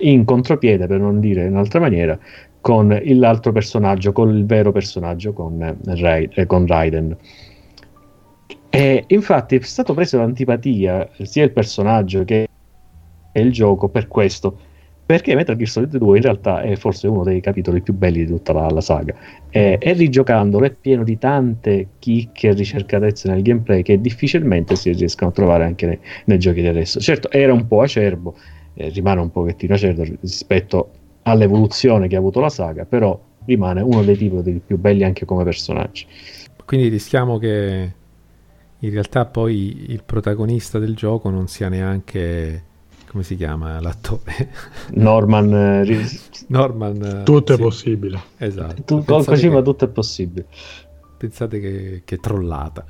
in contropiede, per non dire in un'altra maniera, con l'altro personaggio, con il vero personaggio, con, eh, eh, con Raiden E infatti è stato preso l'antipatia sia il personaggio che il gioco per questo. Perché Metal Gear Solid 2 in realtà è forse uno dei capitoli più belli di tutta la, la saga. E, e, rigiocandolo è pieno di tante chicche e ricercatezze nel gameplay che difficilmente si riescono a trovare anche nei, nei giochi di adesso. Certo, era un po' acerbo, eh, rimane un pochettino acerbo rispetto all'evoluzione che ha avuto la saga, però rimane uno dei tipi più belli anche come personaggi. Quindi rischiamo che in realtà poi il protagonista del gioco non sia neanche come si chiama l'attore? Norman eh, Norman eh, tutto sì. è possibile. Esatto. Tu, con Kojima che, tutto è possibile. Pensate che, che trollata.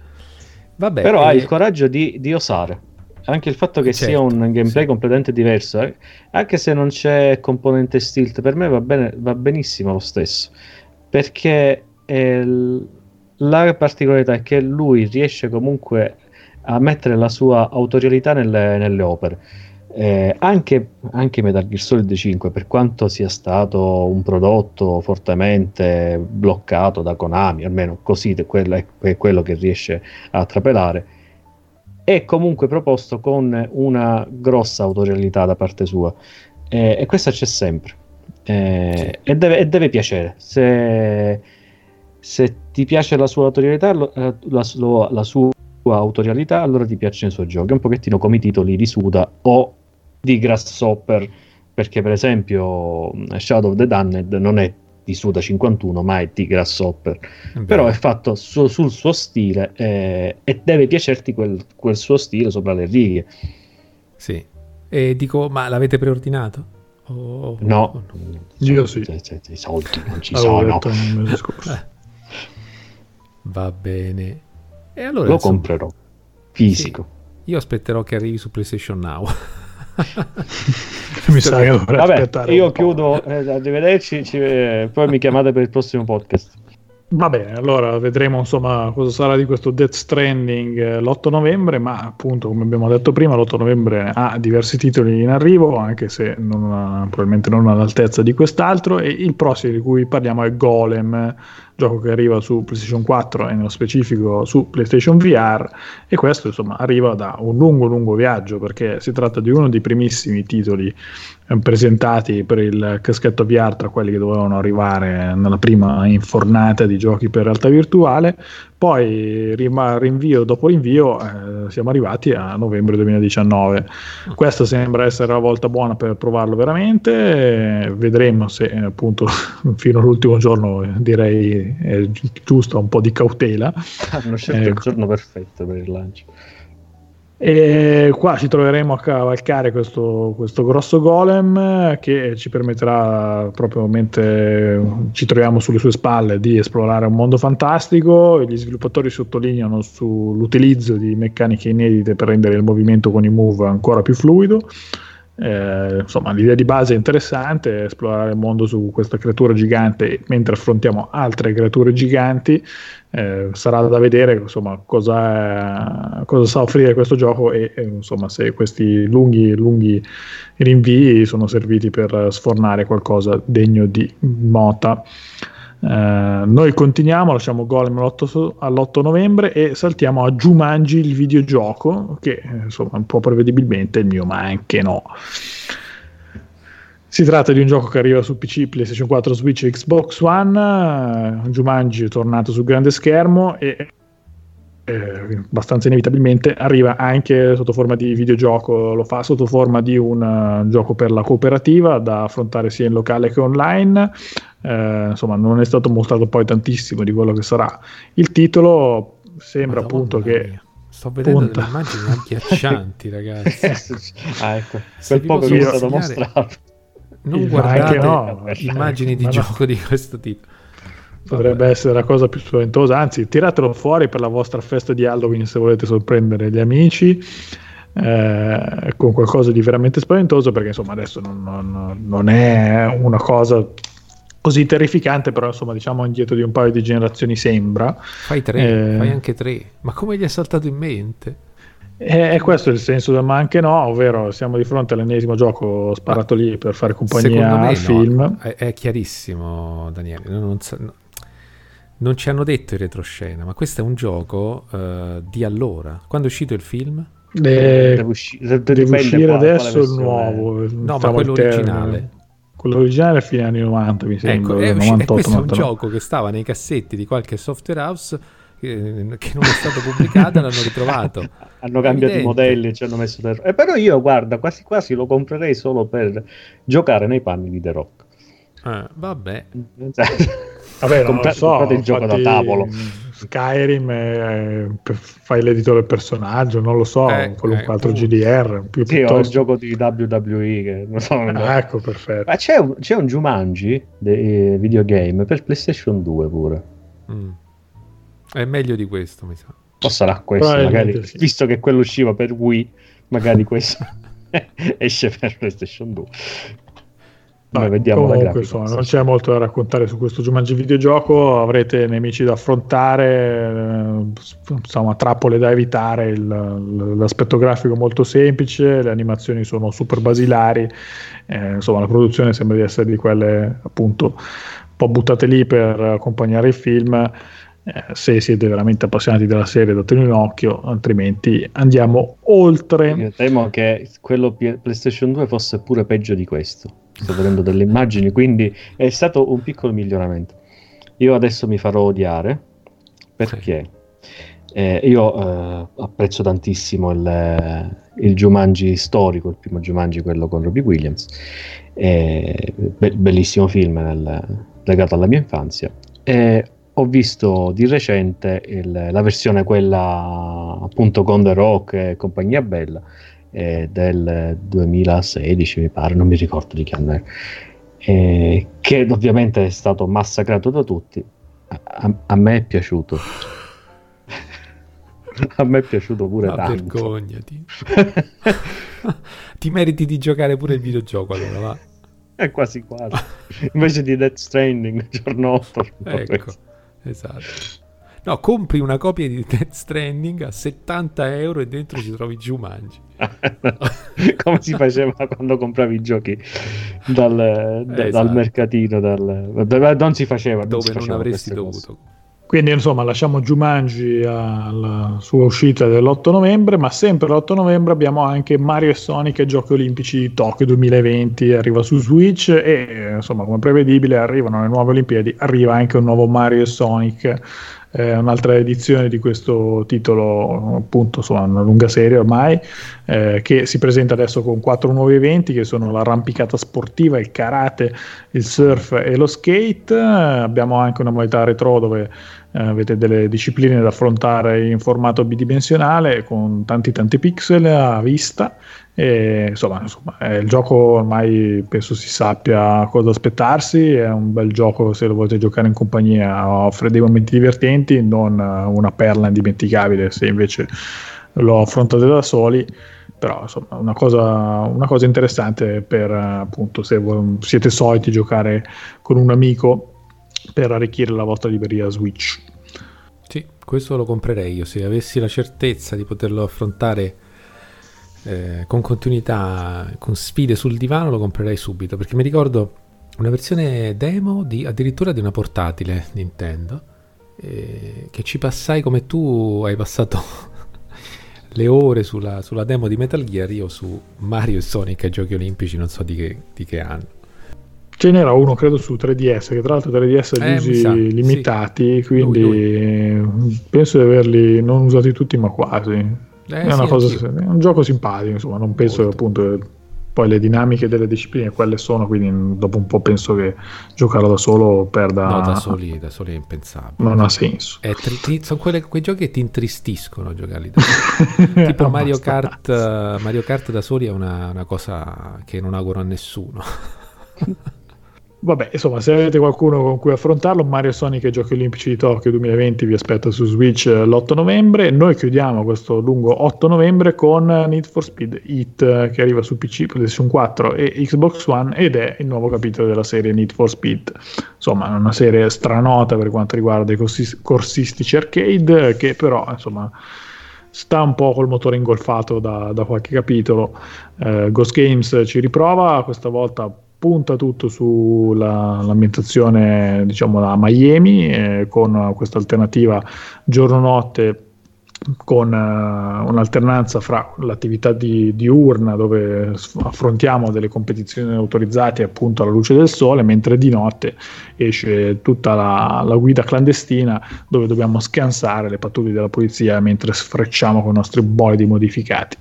Vabbè, però e... ha il coraggio di, di, osare. Anche il fatto che certo, sia un gameplay sì. completamente diverso eh, anche se non c'è componente stilt per me va, bene, va benissimo lo stesso. Perché l- la particolarità è che lui riesce comunque a mettere la sua autorialità nelle, nelle opere eh, anche, anche Metal Gear Solid 5, per quanto sia stato un prodotto fortemente bloccato da Konami, almeno così è quello, è quello che riesce a trapelare, è comunque proposto con una grossa autorialità da parte sua. Eh, e questa c'è sempre. Eh, e, deve, e, deve, piacere. Se, se, ti piace la sua autorialità, la, la, la sua autorialità, allora ti piacciono i suoi giochi. Un pochettino come i titoli di Suda o di Grasshopper, perché per esempio Shadow of the Damned non è di Suda 51, ma è di Grasshopper. Beh. Però è fatto su, sul suo stile eh, e deve piacerti quel, quel, suo stile sopra le righe. Sì. E dico, ma l'avete preordinato? Oh, no. Io sì. Cioè, cioè, I soldi non ci sono. Va bene. E allora, Lo insomma, comprerò. Fisico. Sì. Io aspetterò che arrivi su PlayStation Now. mi sa che dovrei Vabbè, aspettare. Io chiudo, eh, arrivederci, ci, eh, poi mi chiamate per il prossimo podcast. Va bene, allora vedremo insomma cosa sarà di questo Death Stranding eh, l'8 novembre, ma appunto come abbiamo detto prima l'8 novembre ha diversi titoli in arrivo, anche se non, probabilmente non all'altezza di quest'altro, e il prossimo di cui parliamo è Golem, gioco che arriva su PlayStation 4 e nello specifico su PlayStation VR e questo insomma arriva da un lungo lungo viaggio perché si tratta di uno dei primissimi titoli presentati per il caschetto VR tra quelli che dovevano arrivare nella prima infornata di giochi per realtà virtuale poi rinvio dopo rinvio eh, siamo arrivati a novembre 2019. Questa sembra essere la volta buona per provarlo veramente. Vedremo se appunto fino all'ultimo giorno direi è giusto un po' di cautela. Hanno scelto eh, il giorno perfetto per il lancio. E qua ci troveremo a cavalcare questo, questo, grosso golem che ci permetterà proprio mentre ci troviamo sulle sue spalle di esplorare un mondo fantastico. Gli sviluppatori sottolineano sull'utilizzo di meccaniche inedite per rendere il movimento con i move ancora più fluido. Eh, insomma, l'idea di base è interessante, esplorare il mondo su questa creatura gigante mentre affrontiamo altre creature giganti. Eh, sarà da vedere insomma, cosa, cosa, sa offrire questo gioco e, e insomma, se questi lunghi, lunghi rinvii sono serviti per sfornare qualcosa degno di nota. Eh, noi continuiamo, lasciamo Golem all'8, all'8, novembre e saltiamo a Jumanji il videogioco, che insomma un po' prevedibilmente è il mio, ma anche no. Si tratta di un gioco che arriva su PC, PlayStation 4, Switch e Xbox One. Uh, Jumanji è tornato sul grande schermo e eh, abbastanza inevitabilmente arriva anche sotto forma di videogioco, lo fa sotto forma di un uh, gioco per la cooperativa da affrontare sia in locale che online. Eh, insomma, non è stato mostrato poi tantissimo di quello che sarà il titolo. Sembra Madonna appunto che. Mia. Sto vedendo punta. delle immagini agghiaccianti, ragazzi. ah, ecco. Quel poco che è stato mostrato. Non guardate no, immagini di gioco no. di questo tipo. Potrebbe Vabbè. essere la cosa più spaventosa, anzi, tiratelo fuori per la vostra festa di Halloween se volete sorprendere gli amici. Eh, con qualcosa di veramente spaventoso perché insomma adesso non, non, non è una cosa così terrificante, però insomma diciamo indietro di un paio di generazioni sembra. Fai tre, eh, fai anche tre, ma come gli è saltato in mente? E, questo è il senso del ma anche no, ovvero siamo di fronte all'ennesimo gioco sparato ma lì per fare compagnia al no, film. È, è, chiarissimo, Daniele. Non, non, Non ci hanno detto in retroscena, ma questo è un gioco uh, di allora. Quando è uscito il film? De... Deve, usci- deve uscire quale, adesso il nuovo. No, ma quello originale. Quello originale è fine anni 90, mi sembra. Ecco, è usci- 98, questo 99. è un gioco che stava nei cassetti di qualche software house che, che non è stato pubblicato l'hanno ritrovato. hanno cambiato i modelli e ci hanno messo del... Eh, però io, guarda, quasi quasi lo comprerei solo per giocare nei panni di The Rock. Ah, vabbè. vabbè, non Compr- so, il gioco da tavolo. Skyrim eh, fai l'editore del personaggio, non lo so, eh, qualunque eh, altro GDR. Più sì, piuttosto... il gioco di WWE. Che non so, ah, ecco, perfetto. Ma c'è un, c'è un Jumanji dei videogame per PlayStation 2 pure. Mm. È meglio di questo, mi sa. O sarà questo, magari, sì. visto che quello usciva per Wii, magari questo esce per PlayStation 2. Beh, vediamo comunque, insomma, non c'è molto da raccontare su questo Jumanji videogioco avrete nemici da affrontare eh, insomma trappole da evitare il, l'aspetto grafico molto semplice le animazioni sono super basilari eh, insomma la produzione sembra di essere di quelle appunto un po' buttate lì per accompagnare il film eh, se siete veramente appassionati della serie datelo in occhio altrimenti andiamo oltre io temo che quello PlayStation 2 fosse pure peggio di questo sto vedendo delle immagini, quindi è stato un piccolo miglioramento. Io adesso mi farò odiare perché eh, io eh, apprezzo tantissimo il, il, Jumanji storico, il primo Jumanji, quello con Robbie Williams, eh, be- bellissimo film nel, legato alla mia infanzia. E ho visto di recente il, la versione quella appunto con The Rock e compagnia bella eh, del 2016, mi pare, non mi ricordo di che anno è, eh, che ovviamente è stato massacrato da tutti. A, a me è piaciuto. a me è piaciuto pure Ma tanto. Vergognati. Ti meriti di giocare pure il videogioco allora, va. È quasi quasi. Invece di Death Stranding, giorno 8. Ecco, esatto. No, compri una copia di Death Stranding a 70 euro e dentro ci trovi Jumanji. Come si faceva quando compravi i giochi dal, da, esatto. dal mercatino? Dal... Non si faceva. Dove si non avresti dovuto. Cose. Quindi insomma lasciamo Jumanji alla sua uscita dell'8 novembre, ma sempre l'8 novembre abbiamo anche Mario e Sonic ai Giochi Olimpici di Tokyo 2020, arriva su Switch e insomma come prevedibile arrivano le nuove Olimpiadi, arriva anche un nuovo Mario e Sonic eh, un'altra edizione di questo titolo, appunto, insomma, una lunga serie ormai, eh, che si presenta adesso con quattro nuovi eventi che sono l'arrampicata sportiva, il karate, il surf e lo skate. Abbiamo anche una modalità retro dove eh, avete delle discipline da affrontare in formato bidimensionale con tanti tanti pixel a vista e, insomma, insomma il gioco ormai penso si sappia cosa aspettarsi, è un bel gioco se lo volete giocare in compagnia, offre dei momenti divertenti, non una perla indimenticabile se invece lo affrontate da soli però insomma una cosa, una cosa interessante per appunto se siete soliti giocare con un amico per arricchire la vostra libreria Switch. Sì, questo lo comprerei io. Se avessi la certezza di poterlo affrontare eh, con continuità, con sfide sul divano, lo comprerei subito. Perché mi ricordo una versione demo di, addirittura di una portatile Nintendo eh, che ci passai come tu hai passato le ore sulla, sulla, demo di Metal Gear, io su Mario e Sonic ai giochi olimpici non so di che, di che anno. Ce n'era uno, credo, su 3DS, che tra l'altro 3DS ha eh, usi limitati, sì. quindi lui, lui. penso di averli non usati tutti, ma quasi. Eh, è, sì, cosa, è, un gioco simpatico, insomma, non penso Molto. che appunto poi le dinamiche delle discipline quelle sono, quindi dopo un po' penso che giocarlo da solo perda... No, da soli, da soli è impensabile. Non ha senso. È tri- sono quelle, quei giochi che ti intristiscono giocarli da soli. tipo Mario Kart, Mario Kart da soli è una, una cosa che non auguro a nessuno. Vabbè, insomma, se avete qualcuno con cui affrontarlo, Mario Sonic e Giochi Olimpici di Tokyo 2020 vi aspetta su Switch l'8 novembre. Noi chiudiamo questo lungo 8 novembre con Need for Speed Heat che arriva su PC, PlayStation 4 e Xbox One ed è il nuovo capitolo della serie Need for Speed. Insomma, una serie stranota per quanto riguarda i corsistici arcade che però, insomma, sta un po' col motore ingolfato da, da qualche capitolo. Uh, Ghost Games ci riprova, questa volta punta tutto sull'ambientazione diciamo a Miami eh, con questa alternativa giorno-notte con uh, un'alternanza fra l'attività di, diurna dove affrontiamo delle competizioni autorizzate appunto alla luce del sole, mentre di notte esce tutta la, la guida clandestina dove dobbiamo scansare le pattuglie della polizia mentre sfrecciamo con i nostri bolidi modificati.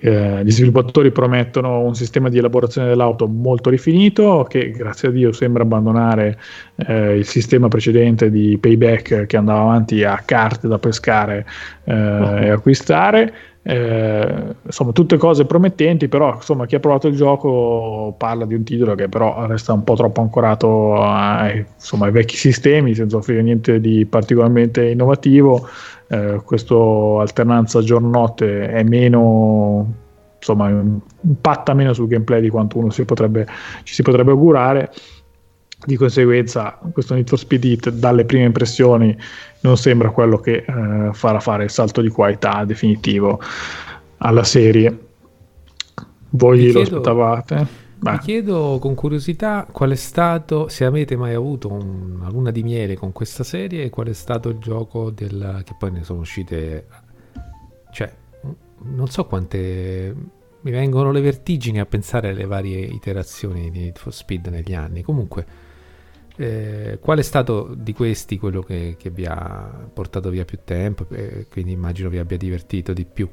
Eh, gli sviluppatori promettono un sistema di elaborazione dell'auto molto rifinito che grazie a Dio sembra abbandonare eh, il sistema precedente di payback che andava avanti a carte da pescare eh, e acquistare. Eh, insomma, tutte cose promettenti, però insomma, chi ha provato il gioco parla di un titolo che però resta un po' troppo ancorato ai, insomma, ai vecchi sistemi senza offrire niente di particolarmente innovativo eh, questa alternanza giorno-notte è meno insomma impatta meno sul gameplay di quanto uno si potrebbe, ci si potrebbe augurare di conseguenza questo Need for Speed Hit dalle prime impressioni non sembra quello che eh, farà fare il salto di qualità definitivo alla serie voi chiedo, lo aspettavate? Beh. Mi chiedo con curiosità qual è stato, se avete mai avuto una luna di miele con questa serie, qual è stato il gioco del, che poi ne sono uscite, cioè non so quante, mi vengono le vertigini a pensare alle varie iterazioni di Need for Speed negli anni, comunque eh, qual è stato di questi quello che, che vi ha portato via più tempo, e quindi immagino vi abbia divertito di più?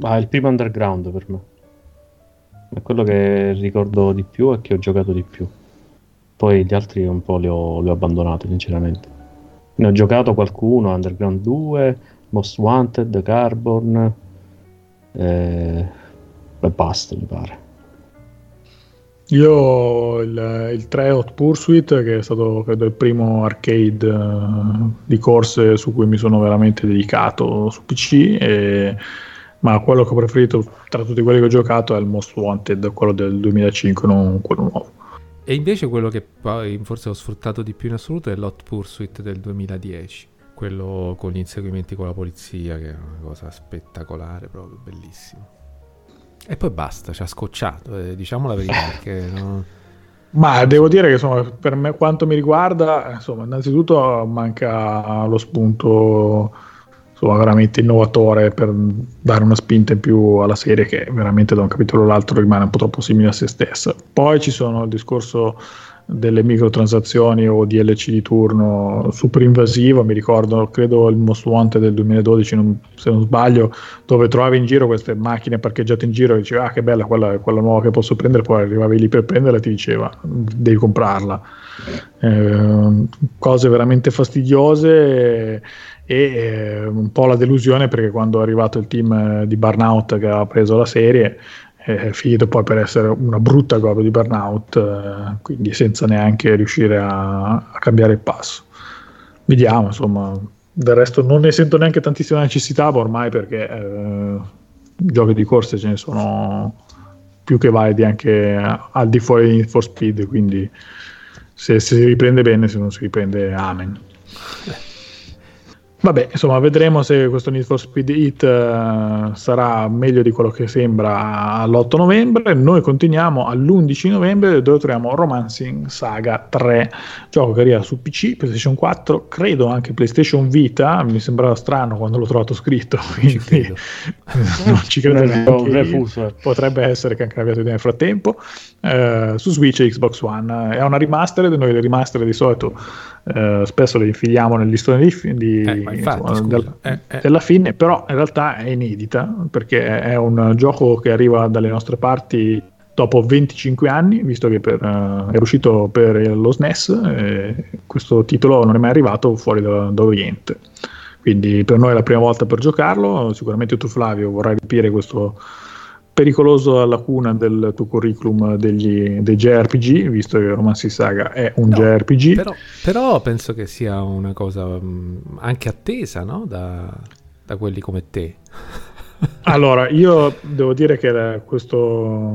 Ma il primo underground per me. È quello che ricordo di più e che ho giocato di più. Poi gli altri un po' li ho, li ho abbandonati, sinceramente. Ne ho giocato qualcuno, Underground 2, Most Wanted, Carbon, eh, e basta, mi pare. Io ho il, il 3 Hot Pursuit, che è stato credo il primo arcade uh, di corse su cui mi sono veramente dedicato su PC. E ma quello che ho preferito tra tutti quelli che ho giocato è il Most Wanted, quello del 2005, non quello nuovo. E invece quello che poi forse ho sfruttato di più in assoluto è l'Hot Pursuit del 2010, quello con gli inseguimenti con la polizia, che è una cosa spettacolare, proprio bellissimo. E poi basta, ci ha scocciato, eh, diciamo la verità, perché... No... Ma devo dire che insomma, per me quanto mi riguarda, insomma, innanzitutto manca lo spunto insomma, veramente innovatore per dare una spinta in più alla serie che veramente da un capitolo all'altro rimane un po' troppo simile a se stessa. Poi ci sono il discorso delle microtransazioni o DLC di turno super invasivo, mi ricordo, credo il Most Wanted del 2012, non, se non sbaglio, dove trovavi in giro queste macchine parcheggiate in giro e dicevi ah che bella, quella quella nuova che posso prendere, poi arrivavi lì per prenderla e ti diceva devi comprarla. Eh, cose veramente fastidiose e eh, un po' la delusione perché quando è arrivato il team eh, di Burnout che aveva preso la serie è finito poi per essere una brutta copia di Burnout eh, quindi senza neanche riuscire a, a, cambiare il passo. Vediamo insomma del resto non ne sento neanche tantissima necessità ormai perché eh, giochi di corse ce ne sono più che validi anche al di fuori di for Speed quindi se, se si riprende bene se non si riprende amen Vabbè, insomma, vedremo se questo Need for Speed Hit uh, sarà meglio di quello che sembra all'8 novembre. Noi continuiamo all'11 novembre dove troviamo Romancing Saga 3, gioco che arriva su PC, PlayStation 4, credo anche PlayStation Vita. Mi sembrava strano quando l'ho trovato scritto, quindi non ci credo neanche. Potrebbe essere che anche cambiato idea nel frattempo. Uh, su Switch e Xbox One è una remastered. Noi le remastered di solito uh, spesso le infiliamo nel listone di, di eh, infatti, insomma, del, eh, eh. della fine, però in realtà è inedita perché è un gioco che arriva dalle nostre parti dopo 25 anni, visto che per, uh, è uscito per lo SNES, questo titolo non è mai arrivato fuori da, dall'Oriente. Quindi per noi è la prima volta per giocarlo, sicuramente tu Flavio vorrai riempire questo pericoloso lacuna del tuo curriculum degli, dei JRPG, visto che Romancy Saga è un no, JRPG. Però, però, penso che sia una cosa mh, anche attesa no? da, da quelli come te. allora, io devo dire che questo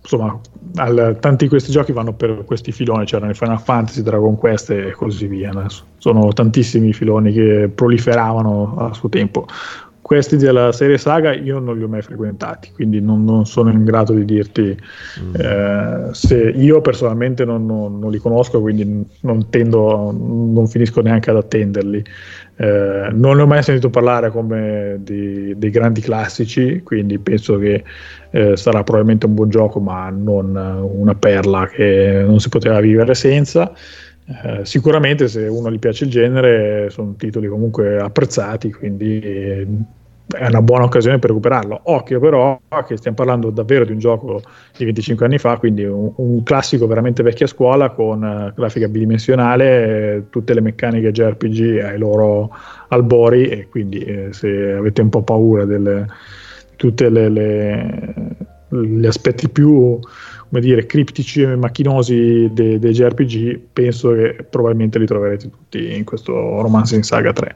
insomma, al, tanti di questi giochi vanno per questi filoni, c'erano i Final Fantasy, Dragon Quest e così via. Sono tantissimi filoni che proliferavano a suo tempo questi della serie saga io non li ho mai frequentati, quindi non, non sono in grado di dirti mm. eh, se io personalmente non, non, non, li conosco, quindi non tendo, non finisco neanche ad attenderli. Eh, non ne ho mai sentito parlare come di, dei grandi classici, quindi penso che eh, sarà probabilmente un buon gioco, ma non una perla che non si poteva vivere senza. Eh, sicuramente se uno gli piace il genere sono titoli comunque apprezzati, quindi è una buona occasione per recuperarlo. Occhio però che stiamo parlando davvero di un gioco di 25 anni fa, quindi un, un classico veramente vecchia scuola con uh, grafica bidimensionale, eh, tutte le meccaniche JRPG ai loro albori e quindi eh, se avete un po' paura di tutti gli aspetti più come dire, criptici e macchinosi dei, dei JRPG, penso che probabilmente li troverete tutti in questo Romance in Saga 3.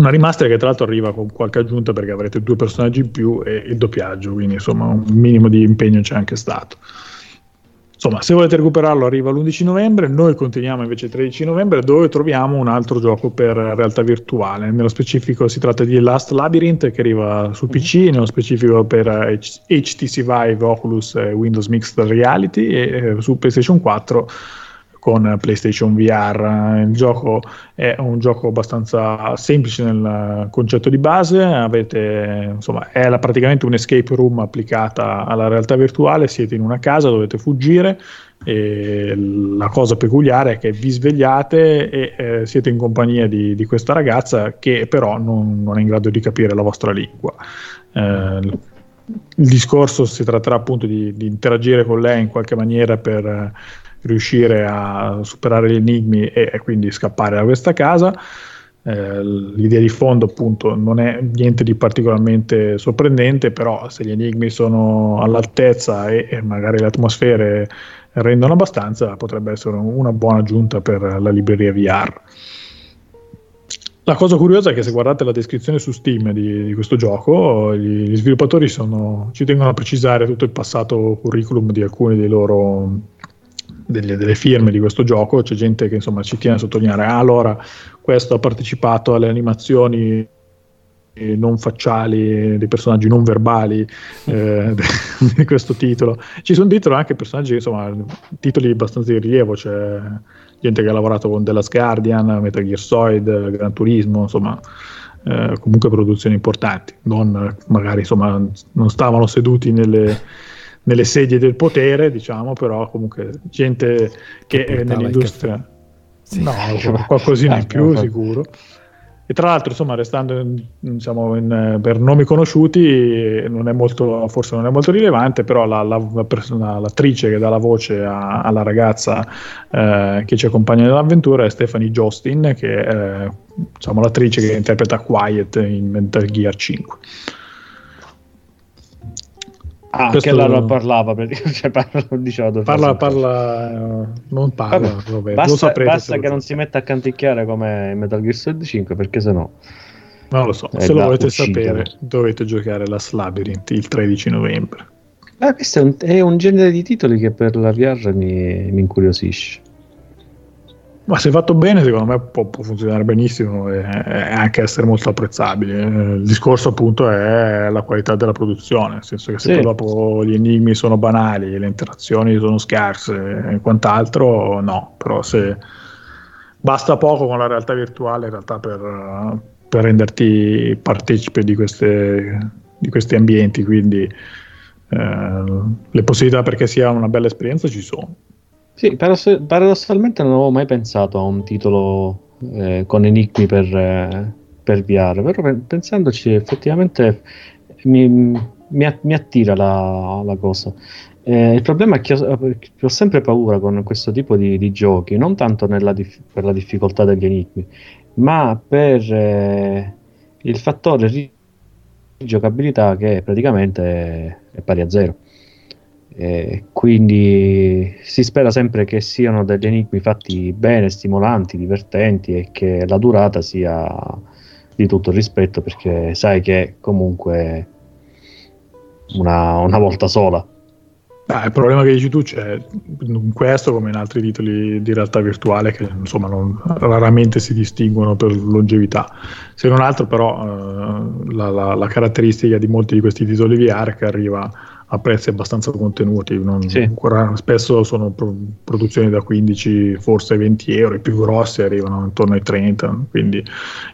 Una remaster che tra l'altro arriva con qualche aggiunta perché avrete due personaggi in più e il doppiaggio, quindi insomma un minimo di impegno c'è anche stato. Insomma, se volete recuperarlo arriva l'11 novembre, noi continuiamo invece il 13 novembre dove troviamo un altro gioco per realtà virtuale. Nello specifico si tratta di Last Labyrinth che arriva su PC, nello specifico per HTC Vive, Oculus e Windows Mixed Reality e eh, su PlayStation 4 con PlayStation VR. Il gioco è un gioco abbastanza semplice nel concetto di base, avete, insomma, è la, praticamente un escape room applicata alla realtà virtuale, siete in una casa, dovete fuggire. E la cosa peculiare è che vi svegliate e eh, siete in compagnia di, di, questa ragazza che però non, non, è in grado di capire la vostra lingua. Eh, il discorso si tratterà appunto di, di, interagire con lei in qualche maniera per riuscire a superare gli enigmi e, e quindi scappare da questa casa. Eh, l'idea di fondo appunto non è niente di particolarmente sorprendente, però se gli enigmi sono all'altezza e, e magari le atmosfere rendono abbastanza, potrebbe essere una buona aggiunta per la libreria VR. La cosa curiosa è che se guardate la descrizione su Steam di, di questo gioco, gli, gli sviluppatori sono, ci tengono a precisare tutto il passato curriculum di alcuni dei loro delle, delle, firme di questo gioco, c'è gente che insomma ci tiene a sottolineare, ah, allora questo ha partecipato alle animazioni non facciali, dei personaggi non verbali eh, di questo titolo. Ci sono dietro anche personaggi, insomma, titoli abbastanza di rilievo, c'è gente che ha lavorato con The Last Guardian, Metal Gear Solid, Gran Turismo, insomma, eh, comunque produzioni importanti, non magari insomma non stavano seduti nelle nelle sedie del potere, diciamo, però comunque gente che è nell'industria... Sì. No, qualcosina in più sicuro. E tra l'altro, insomma, restando diciamo, in, per nomi conosciuti, non è molto, forse non è molto rilevante, però la, la, la persona, l'attrice che dà la voce a, alla ragazza eh, che ci accompagna nell'avventura è Stephanie Jostin, che è diciamo, l'attrice che interpreta Quiet in Metal Gear 5. Ah, Questo... che allora parlava, cioè parla, diciamo, parla, parla non parla, vabbè, basta, basta che non si metta a canticchiare come Metal Gear Solid 5 perché sennò non lo so, se lo volete uccidere. sapere dovete giocare la Labyrinth il 13 novembre. Eh, questo è un, è un, genere di titoli che per la VR mi, mi incuriosisce ma se fatto bene, secondo me può, può funzionare benissimo e, e, anche essere molto apprezzabile. Il discorso, appunto, è la qualità della produzione, nel senso che se sì. dopo gli enigmi sono banali, le interazioni sono scarse e quant'altro, no. Però se basta poco con la realtà virtuale, in realtà, per, per renderti partecipe di, queste, di questi ambienti, quindi eh, le possibilità perché sia una bella esperienza ci sono. Sì, paradoss- paradossalmente non avevo mai pensato a un titolo eh, con enigmi per, eh, per VR, però pe- pensandoci effettivamente mi, mi, mi attira la, la cosa. Eh, il problema è che ho, ho, sempre paura con questo tipo di, di giochi, non tanto dif- per la difficoltà degli enigmi, ma per eh, il fattore di giocabilità che praticamente è pari a zero. Eh, quindi si spera sempre che siano degli enigmi fatti bene, stimolanti, divertenti e che la durata sia di tutto rispetto perché sai che comunque una, una volta sola. Ah, il problema che dici tu c'è in questo come in altri titoli di realtà virtuale che insomma non, raramente si distinguono per longevità. Se non altro però eh, la, la, la, caratteristica di molti di questi titoli VR che arriva a prezzi abbastanza contenuti, non, sì. spesso sono pro- produzioni da 15, forse 20 euro, i più grossi arrivano intorno ai 30, quindi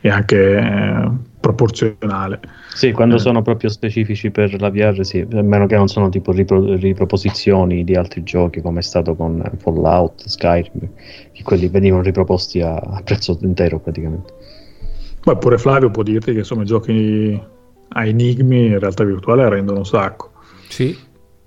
è anche eh, proporzionale. Sì, quando eh. sono proprio specifici per la VR, sì, a meno che non sono tipo ripro- riproposizioni di altri giochi come è stato con Fallout, Skyrim, che quelli venivano riproposti a, a prezzo intero praticamente. Poi pure Flavio può dirti che insomma i giochi a enigmi in realtà virtuale rendono un sacco. Sì,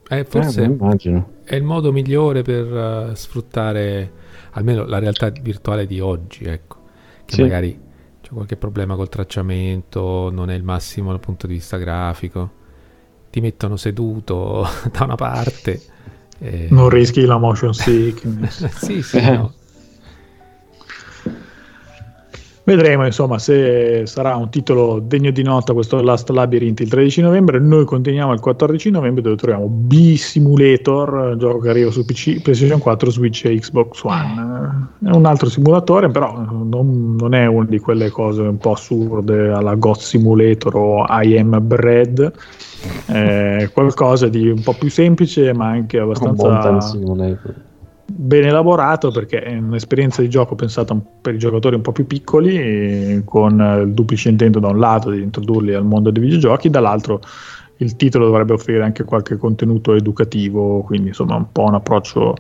eh, forse eh, è il modo migliore per uh, sfruttare almeno la realtà virtuale di oggi, ecco, che sì. magari c'è qualche problema col tracciamento, non è il massimo dal punto di vista grafico, ti mettono seduto da una parte. E... Non rischi la motion sickness. sì, sì, no. Vedremo insomma se sarà un titolo degno di nota questo Last Labyrinth il 13 novembre. Noi continuiamo il 14 novembre dove troviamo B-Simulator, gioco che arriva su PC, PlayStation 4, Switch e Xbox One. È un altro simulatore, però non, non è una di quelle cose un po' assurde alla God Simulator o I Am Bread. È qualcosa di un po' più semplice, ma anche abbastanza ben elaborato perché è un'esperienza di gioco pensata per i giocatori un po' più piccoli, con il duplice intento da un lato di introdurli al mondo dei videogiochi, dall'altro il titolo dovrebbe offrire anche qualche contenuto educativo, quindi insomma un po' un approccio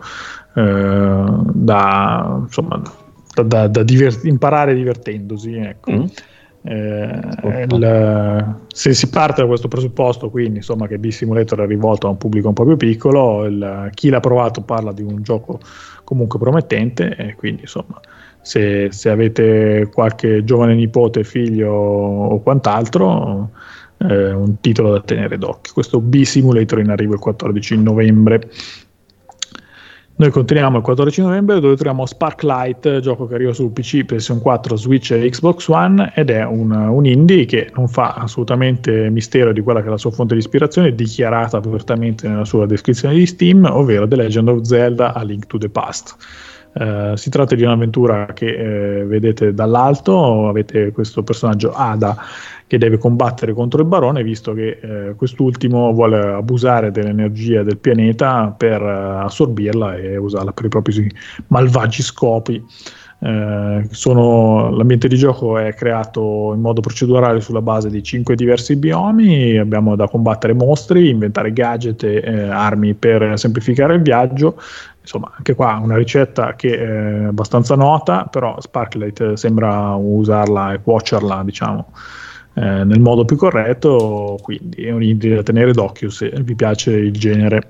eh, da, insomma, da, da, da divert- imparare divertendosi. Ecco. Mm. Eh, il, se si parte da questo presupposto, quindi insomma che B-Simulator è rivolto a un pubblico un po' più piccolo, il, chi l'ha provato parla di un gioco comunque promettente e quindi insomma se, se avete qualche giovane nipote, figlio o quant'altro, eh, un titolo da tenere d'occhio. Questo B-Simulator in arrivo il 14 novembre noi continuiamo il 14 novembre dove troviamo Sparklight, gioco che arriva su PC, PS 4, Switch e Xbox One ed è un, un, indie che non fa assolutamente mistero di quella che è la sua fonte di ispirazione, dichiarata apertamente nella sua descrizione di Steam, ovvero The Legend of Zelda A Link to the Past. Uh, si tratta di un'avventura che eh, vedete dall'alto, avete questo personaggio Ada che deve combattere contro il barone, visto che eh, quest'ultimo vuole abusare dell'energia del pianeta per uh, assorbirla e usarla per i propri malvagi scopi. Eh, sono, l'ambiente di gioco è creato in modo procedurale sulla base di cinque diversi biomi, abbiamo da combattere mostri, inventare gadget e eh, armi per semplificare il viaggio. Insomma, anche qua una ricetta che è abbastanza nota, però Sparklight sembra usarla e cuocerla, diciamo, eh, nel modo più corretto, quindi è un indie da tenere d'occhio se vi piace il genere.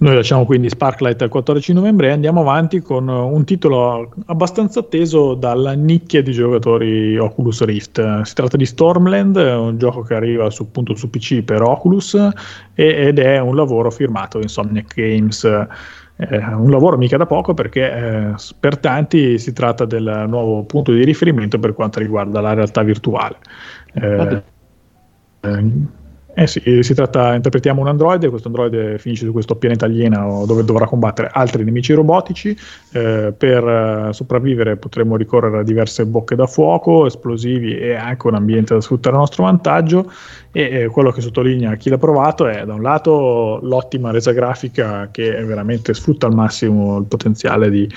Noi lasciamo quindi Sparklight al 14 novembre e andiamo avanti con un titolo abbastanza atteso dalla nicchia di giocatori Oculus Rift. Si tratta di Stormland, un gioco che arriva su, appunto, su PC per Oculus ed è un lavoro firmato Insomniac Games eh, un lavoro mica da poco perché eh, per tanti si tratta del nuovo punto di riferimento per quanto riguarda la realtà virtuale. Eh, eh sì, si tratta, interpretiamo un androide, questo androide finisce su questo pianeta alieno dove dovrà combattere altri nemici robotici, eh, per eh, sopravvivere potremo ricorrere a diverse bocche da fuoco, esplosivi e anche un ambiente da sfruttare a nostro vantaggio e eh, quello che sottolinea chi l'ha provato è da un lato l'ottima resa grafica che veramente sfrutta al massimo il potenziale di,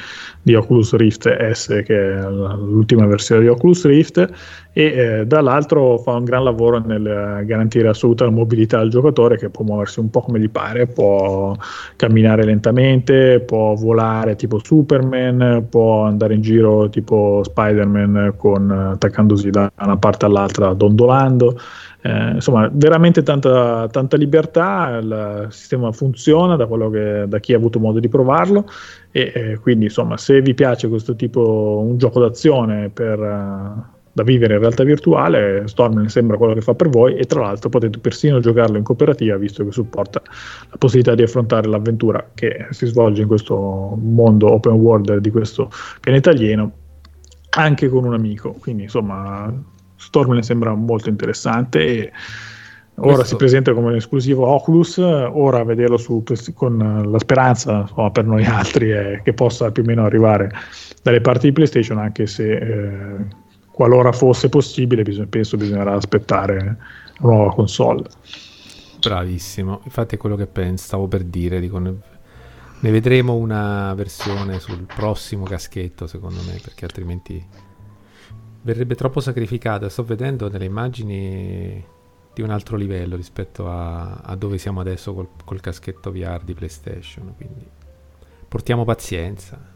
di Oculus Rift S che è l'ultima versione di Oculus Rift e eh, dall'altro fa un gran lavoro nel garantire assoluta mobilità al giocatore che può muoversi un po' come gli pare, può camminare lentamente, può volare tipo Superman, può andare in giro tipo Spider-Man con, attaccandosi da una parte all'altra dondolando. Eh, insomma, veramente tanta, tanta, libertà, il sistema funziona da, che, da, chi ha avuto modo di provarlo e eh, quindi insomma se vi piace questo tipo, un gioco d'azione per... Uh, da vivere in realtà virtuale, Storm sembra quello che fa per voi e tra l'altro potete persino giocarlo in cooperativa visto che supporta la possibilità di affrontare l'avventura che si svolge in questo mondo open world di questo pianeta alieno anche con un amico. Quindi insomma Storm sembra molto interessante e Ora Questo... si presenta come un esclusivo Oculus, ora vederlo su, con la speranza insomma, per noi altri è che possa più o meno arrivare dalle parti di PlayStation, anche se eh, qualora fosse possibile, bisog- penso bisognerà aspettare una nuova console. Bravissimo, infatti è quello che penso, stavo per dire, dico, ne, ne vedremo una versione sul prossimo caschetto secondo me, perché altrimenti verrebbe troppo sacrificata. Sto vedendo nelle immagini di un altro livello rispetto a, a dove siamo adesso col, col, caschetto VR di PlayStation, quindi portiamo pazienza.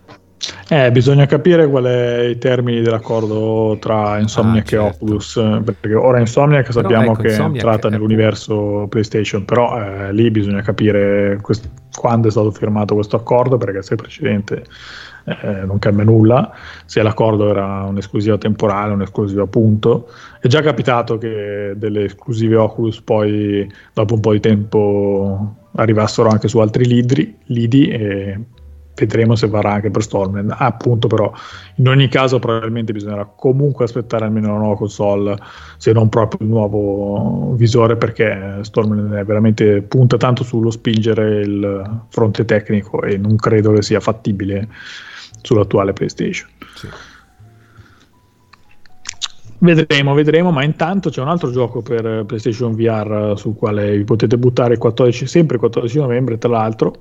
Eh, bisogna capire qual è i termini dell'accordo tra Insomniac ah, certo. e Oculus, perché ora Insomniac sappiamo ecco, che Insomniac è entrata è nell'universo PlayStation, però eh, lì bisogna capire quest- quando è stato firmato questo accordo, perché se il precedente eh, non cambia nulla, se l'accordo era un'esclusiva temporale, un'esclusiva punto. È già capitato che delle esclusive Oculus poi dopo un po' di tempo arrivassero anche su altri lidi, lidi e vedremo se varrà anche per Stormland. Ah, appunto, però, in ogni caso, probabilmente bisognerà comunque aspettare almeno una nuova console, se non proprio il nuovo visore, perché Stormland veramente punta tanto sullo spingere il fronte tecnico e non credo che sia fattibile sull'attuale PlayStation. Sì. Vedremo, vedremo, ma intanto c'è un altro gioco per PlayStation VR sul quale vi potete buttare il 14, sempre il 14 novembre, tra l'altro,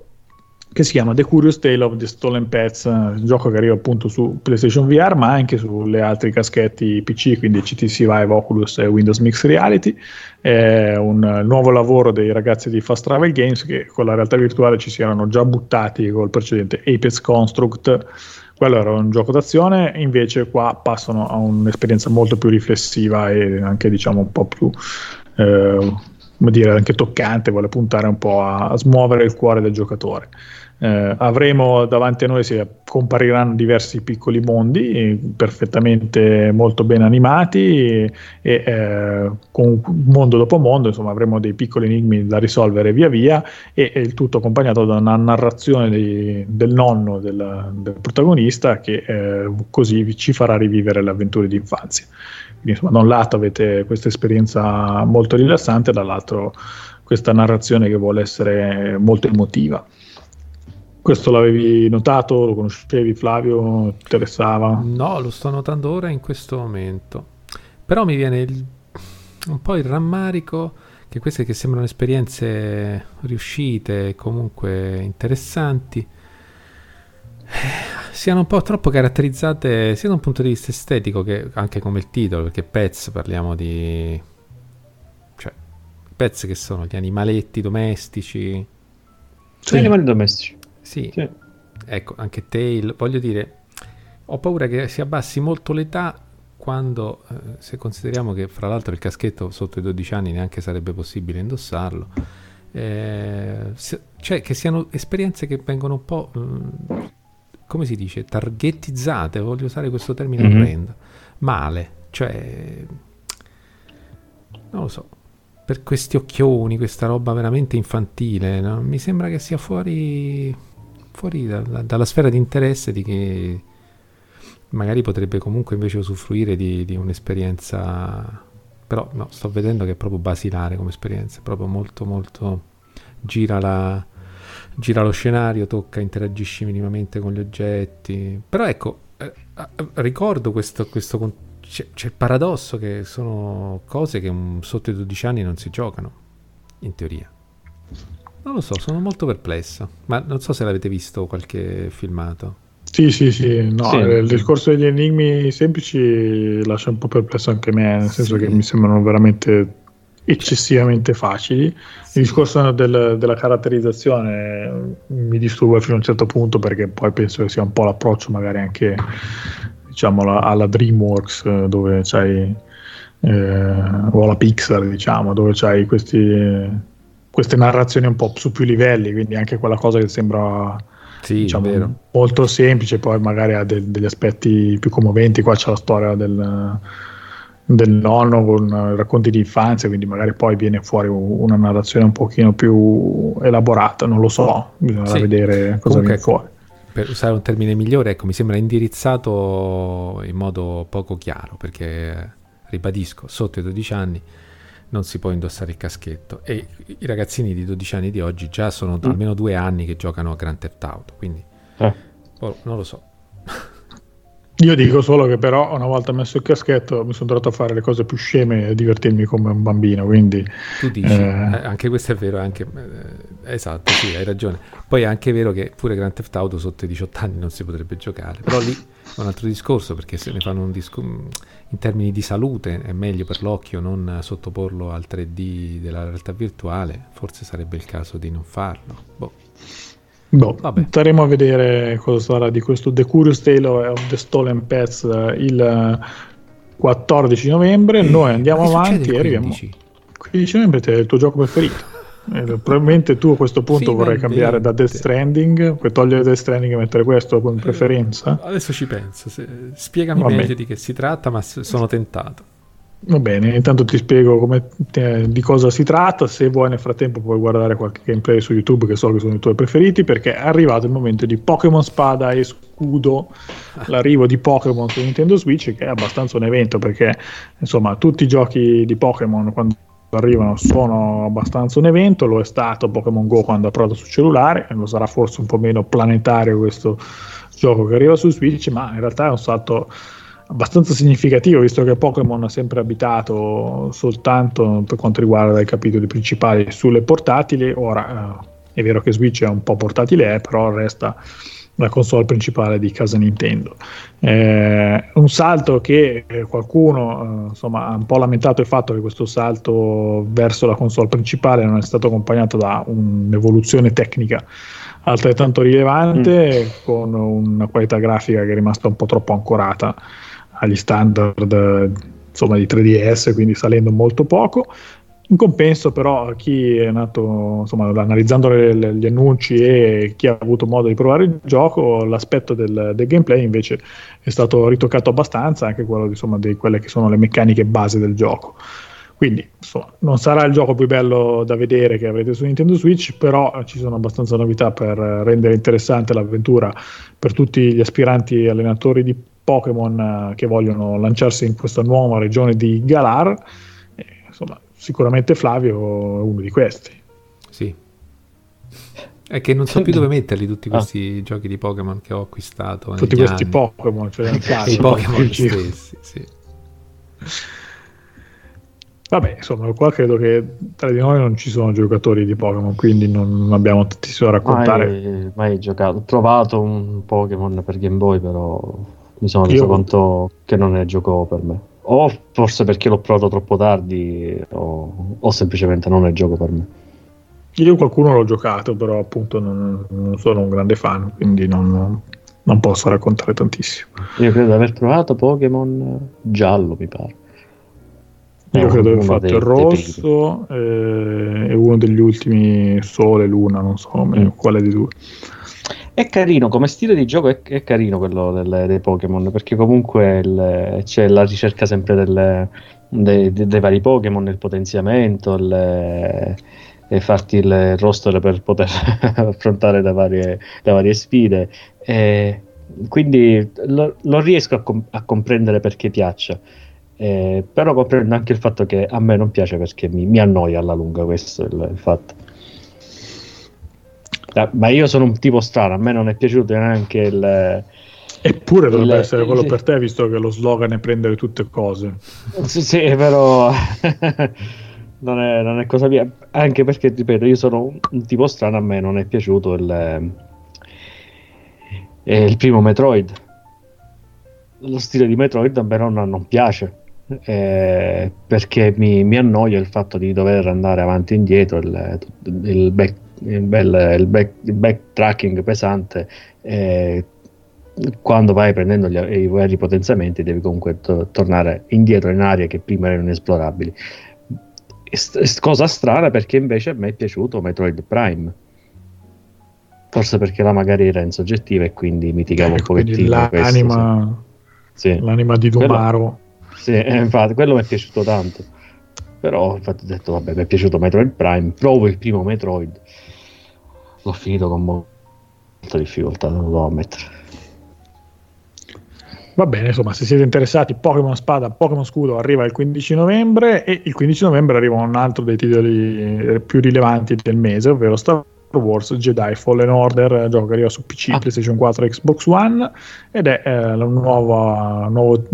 che si chiama The Curious Tale of the Stolen Pets, un gioco che arriva appunto su PlayStation VR ma anche sulle altre caschetti PC, quindi CTC Vive, Oculus e Windows Mixed Reality. È un nuovo lavoro dei ragazzi di Fast Travel Games che con la realtà virtuale ci si erano già buttati col precedente Apex Construct. Quello era un gioco d'azione, invece qua passano a un'esperienza molto più riflessiva e anche diciamo un po' più... Eh, come dire, anche toccante, vuole puntare un po' a, a smuovere il cuore del giocatore. Eh, avremo davanti a noi, si compariranno diversi piccoli mondi perfettamente molto ben animati e, eh, con mondo dopo mondo, insomma avremo dei piccoli enigmi da risolvere via via e, e il tutto accompagnato da una narrazione di, del nonno del, del protagonista che eh, così ci farà rivivere le avventure di infanzia. Insomma da un lato avete questa esperienza molto rilassante, dall'altro questa narrazione che vuole essere molto emotiva. Questo l'avevi notato? Lo conoscevi Flavio? Ti interessava? No, lo sto notando ora in questo momento. Però mi viene il, un po' il rammarico che queste che sembrano esperienze riuscite, comunque interessanti, eh, siano un po' troppo caratterizzate sia da un punto di vista estetico che anche come il titolo, perché Pets parliamo di... cioè, Pets che sono gli animaletti domestici. Sì. animali domestici. Sì. sì. Ecco, anche Tail, voglio dire, ho paura che si abbassi molto l'età quando, eh, se consideriamo che fra l'altro il caschetto sotto i 12 anni neanche sarebbe possibile indossarlo, eh, se, cioè che siano esperienze che vengono un po', mh, mm, come si dice, targettizzate, voglio usare questo termine mm-hmm. orrendo, male, cioè, non lo so, per questi occhioni, questa roba veramente infantile, no? mi sembra che sia fuori fuori dalla, dalla sfera di interesse di chi magari potrebbe comunque invece usufruire di, di un'esperienza però no, sto vedendo che è proprio basilare come esperienza, proprio molto molto gira, la, gira lo scenario, tocca, interagisci minimamente con gli oggetti, però ecco, eh, eh ricordo questo, questo c'è, c'è, il paradosso che sono cose che un, sotto i 12 anni non si giocano, in teoria. Non lo so, sono molto perplesso, ma non so se l'avete visto qualche filmato. Sì, sì, sì, no, sì. il discorso degli enigmi semplici lascia un po' perplesso anche me, nel senso sì. che mi sembrano veramente eccessivamente facili. Il discorso del, della caratterizzazione mi disturba fino a un certo punto perché poi penso che sia un po' l'approccio magari anche diciamo alla, alla DreamWorks dove c'hai eh, o alla Pixar diciamo dove c'hai questi queste narrazioni un po' su più livelli, quindi anche quella cosa che sembra sì, diciamo, molto semplice, poi magari ha de- degli aspetti più commoventi. Qua c'è la storia del, del nonno con racconti di infanzia, quindi magari poi viene fuori una narrazione un pochino più elaborata, non lo so, bisogna sì. vedere cosa Comunque, viene fuori. Per usare un termine migliore, ecco, mi sembra indirizzato in modo poco chiaro, perché ribadisco, sotto i 12 anni non si può indossare il caschetto. E i ragazzini di 12 anni di oggi già sono mm. almeno due anni che giocano a Grand Theft Auto, quindi eh. oh, non lo so. Io dico solo che però una volta messo il caschetto mi sono trovato a fare le cose più sceme e divertirmi come un bambino, quindi... Tu dici, eh... eh anche questo è vero, anche, eh, esatto, sì, hai ragione. Poi è anche vero che pure Grand Theft Auto sotto i 18 anni non si potrebbe giocare, però lì è un altro discorso perché se ne fanno un discorso in termini di salute è meglio per l'occhio non sottoporlo al 3D della realtà virtuale, forse sarebbe il caso di non farlo. Boh. Boh, staremo a vedere cosa sarà di questo The Curious Tale of the Stolen Pets eh, il 14 novembre. Noi andiamo avanti e arriviamo. 15 novembre è il tuo gioco preferito. Eh, probabilmente tu a questo punto Finalmente. vorrai cambiare da Death Stranding, puoi togliere Death Stranding e mettere questo come eh, preferenza. Adesso ci penso. Spiegami meglio di che si tratta, ma sono tentato. Va bene, intanto ti spiego come, eh, di cosa si tratta, se vuoi nel frattempo puoi guardare qualche gameplay su YouTube che so che sono i tuoi preferiti perché è arrivato il momento di Pokémon Spada e Scudo, l'arrivo di Pokémon su Nintendo Switch che è abbastanza un evento perché insomma tutti i giochi di Pokémon quando arrivano sono abbastanza un evento, lo è stato Pokémon Go quando ha provato su cellulare, lo sarà forse un po' meno planetario questo gioco che arriva su Switch, ma in realtà è un salto abbastanza significativo visto che Pokémon ha sempre abitato soltanto per quanto riguarda i capitoli principali sulle portatili. Ora eh, è vero che Switch è un po' portatile eh, però resta la console principale di casa Nintendo eh, un salto che eh, qualcuno eh, insomma ha un po' lamentato il fatto che questo salto verso la console principale non è stato accompagnato da un'evoluzione tecnica altrettanto rilevante mm. con una qualità grafica che è rimasta un po' troppo ancorata agli standard insomma, di 3DS, quindi salendo molto poco. In compenso, però, chi è nato insomma, analizzando le, le, gli annunci e chi ha avuto modo di provare il gioco, l'aspetto del, del gameplay invece è stato ritoccato abbastanza, anche quello insomma, di quelle che sono le meccaniche base del gioco. Quindi insomma, non sarà il gioco più bello da vedere che avrete su Nintendo Switch, però ci sono abbastanza novità per rendere interessante l'avventura per tutti gli aspiranti allenatori di Pokémon eh, che vogliono lanciarsi in questa nuova regione di Galar. Insomma, sicuramente Flavio è uno di questi. Sì. È che non so più dove metterli tutti ah. questi ah. giochi di Pokémon che ho acquistato. Tutti questi anni. Pokémon, cioè i Pokémon stessi, sì. Vabbè, insomma, qua credo che tra di noi non ci sono giocatori di Pokémon, quindi non abbiamo tantissimo da raccontare. Mai, mai giocato. Ho provato un Pokémon per Game Boy, però mi sono reso Io... conto che non è gioco per me. O forse perché l'ho provato troppo tardi, o, o semplicemente non è gioco per me. Io qualcuno l'ho giocato, però appunto non, non sono un grande fan, quindi non, non, posso raccontare tantissimo. Io credo di aver trovato Pokémon giallo, mi pare. Io credo di aver fatto il rosso eh, e uno degli ultimi Sole, Luna, non so mm. quale di due. È carino, come stile di gioco è, è carino quello delle, dei Pokémon, perché comunque il, c'è la ricerca sempre delle, dei, dei, vari Pokémon, il potenziamento, il, e farti il roster per poter affrontare da varie, da varie sfide. E quindi lo, lo riesco a, com- a, comprendere perché piaccia. Eh, però comprendo anche il fatto che a me non piace perché mi, mi annoia alla lunga questo il, il fatto. Ma io sono un tipo strano, a me non è piaciuto neanche il... Eppure dovrebbe il, essere quello sì. per te, visto che lo slogan è prendere tutte cose. Sì, sì però non, è, non, è, cosa mia. Anche perché, ripeto, io sono un, un tipo strano, a me non è piaciuto il, eh, il primo Metroid. Lo stile di Metroid a me non, non piace. Eh, perché mi, mi, annoia il fatto di dover andare avanti e indietro, il, il back il, bel, il, back, il backtracking pesante. Eh, quando vai prendendo gli, i vari potenziamenti, devi comunque to- tornare indietro in aree che prima erano inesplorabili. Est- cosa strana perché invece a me è piaciuto Metroid Prime. Forse perché là magari era in soggettiva e quindi mitigavo ecco, un pochettino. L'anima, questo, sì. l'anima di Dumaro. Quello, sì, eh, infatti, quello mi è piaciuto tanto. Però infatti ho detto, vabbè, mi è piaciuto Metroid Prime, provo il primo Metroid l'ho finito con molta difficoltà, non lo devo ammettere. Va bene, insomma, se siete interessati, Pokémon Spada, Pokémon Scudo arriva il 15 novembre e il 15 novembre arriva un altro dei titoli eh, più rilevanti del mese, ovvero Star Wars Jedi Fallen Order, gioco che arriva su PC, ah. PlayStation 4 Xbox One ed è eh, un nuovo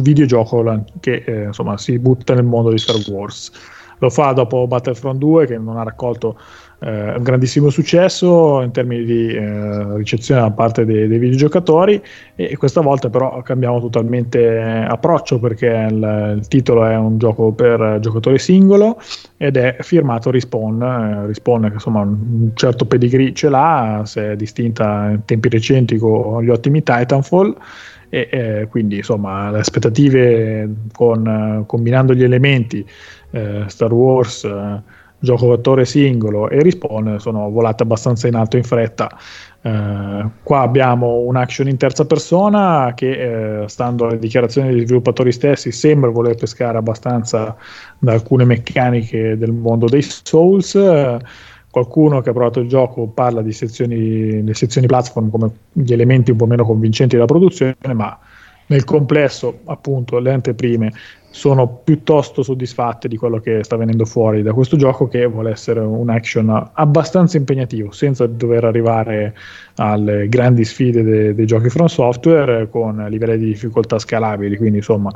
videogioco che eh, insomma, si butta nel mondo di Star Wars. Lo fa dopo Battlefront 2 che non ha raccolto eh, un grandissimo successo in termini di eh, ricezione da parte dei, dei, videogiocatori e questa volta però cambiamo totalmente approccio perché il, il, titolo è un gioco per giocatore singolo ed è firmato Respawn, eh, Respawn che insomma un certo pedigree ce l'ha, si è distinta in tempi recenti con gli ottimi Titanfall e eh, quindi insomma le aspettative con, combinando gli elementi eh, Star Wars gioco attore singolo e respawn sono volate abbastanza in alto in fretta. Eh, qua abbiamo un'action in terza persona che, eh, stando alle dichiarazioni degli sviluppatori stessi, sembra voler pescare abbastanza da alcune meccaniche del mondo dei Souls. Qualcuno che ha provato il gioco parla di sezioni, le sezioni platform come gli elementi un po' meno convincenti della produzione, ma nel complesso, appunto, le anteprime sono piuttosto soddisfatte di quello che sta venendo fuori da questo gioco che vuole essere un action abbastanza impegnativo senza dover arrivare alle grandi sfide de- dei giochi from software con livelli di difficoltà scalabili quindi insomma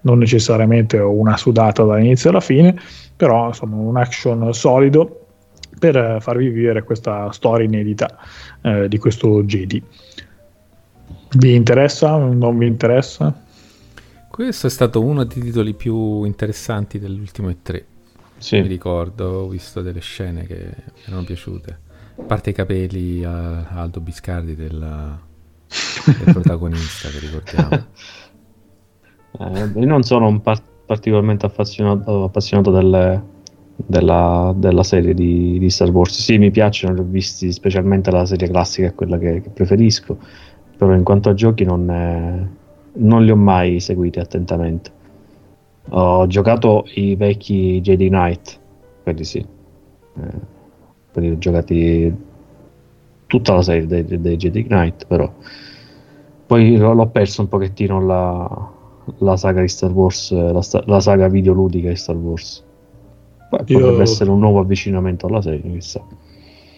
non necessariamente una sudata dall'inizio alla fine però insomma un action solido per farvi vivere questa storia inedita eh, di questo Jedi vi interessa? non vi interessa? Questo è stato uno dei titoli più interessanti dell'ultimo E3. Sì. Mi ricordo, ho visto delle scene che mi erano piaciute. A parte i capelli a Aldo Biscardi del, del protagonista, che ricordiamo. Eh, io non sono un par- particolarmente affazionato, appassionato delle, della, della, serie di, di, Star Wars. Sì, mi piacciono, li ho visti, specialmente la serie classica è quella che, che preferisco, però in quanto a giochi non è non li ho mai seguiti attentamente. Ho giocato i vecchi Jedi Knight, quelli sì. Eh, quelli ho giocati tutta la serie dei, dei Jedi Knight, però poi l'ho perso un pochettino la, la saga di Star Wars, la, la, saga videoludica di Star Wars. Poi Io... potrebbe essere un nuovo avvicinamento alla serie, chissà.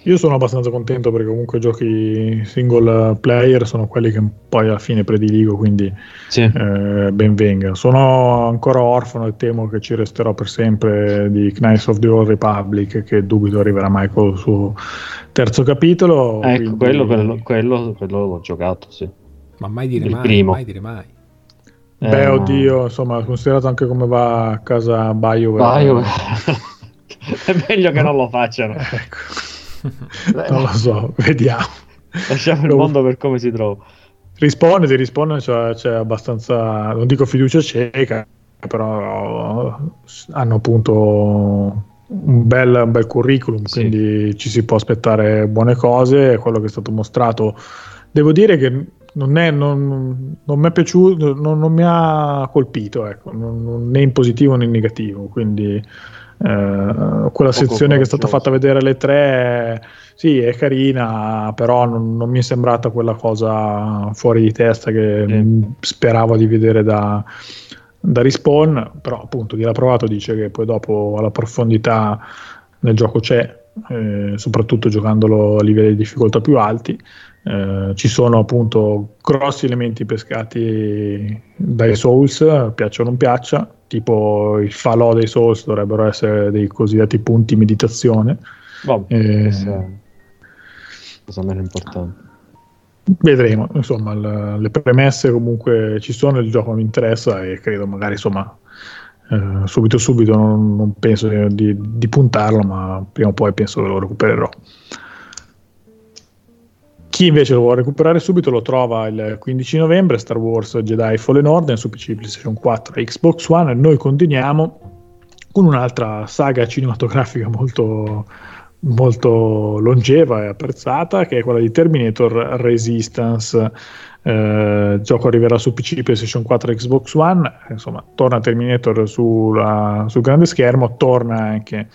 Io sono abbastanza contento perché comunque i giochi single player sono quelli che poi alla fine prediligo, quindi sì. eh, ben venga. Sono ancora orfano e temo che ci resterò per sempre di Knights of the Old Republic, che dubito arriverà mai con il suo terzo capitolo. Ecco, quindi... quello, quello, quello, quello, l'ho giocato, sì. Ma mai dire il mai, primo. mai dire mai. Beh, eh, oddio, insomma, considerato anche come va a casa BioWare. BioWare. È meglio che non lo facciano. ecco. Non lo so, vediamo. Lasciamo il mondo per come si trova. Risponde, ti risponde, cioè, c'è abbastanza, non dico fiducia cieca, però hanno appunto un bel, un bel curriculum, sì. quindi ci si può aspettare buone cose. Quello che è stato mostrato, devo dire che non, è, non, non mi è piaciuto, non, non mi ha colpito, ecco, né in positivo né in negativo. Quindi eh, quella sezione che è stata fatta vedere alle tre sì è carina però non, non, mi è sembrata quella cosa fuori di testa che mm. speravo di vedere da, da Respawn però appunto chi l'ha provato dice che poi dopo la profondità nel gioco c'è eh, soprattutto giocandolo a livelli di difficoltà più alti eh, ci sono appunto grossi elementi pescati dai Souls piaccia o non piaccia tipo il falò dei Souls dovrebbero essere dei cosiddetti punti meditazione. Vabbè, eh, cosa meno importante. Vedremo, insomma, l- le premesse comunque ci sono, il gioco mi interessa e credo magari, insomma, eh, subito subito non, non penso di, di, puntarlo, ma prima o poi penso che lo recupererò. Chi invece lo vuole recuperare subito lo trova il 15 novembre, Star Wars Jedi Fallen Order su PC, PlayStation 4 e Xbox One e noi continuiamo con un'altra saga cinematografica molto, molto longeva e apprezzata che è quella di Terminator Resistance. Eh, il gioco arriverà su PC, PlayStation 4 e Xbox One. Insomma, torna Terminator sulla, sul grande schermo, torna anche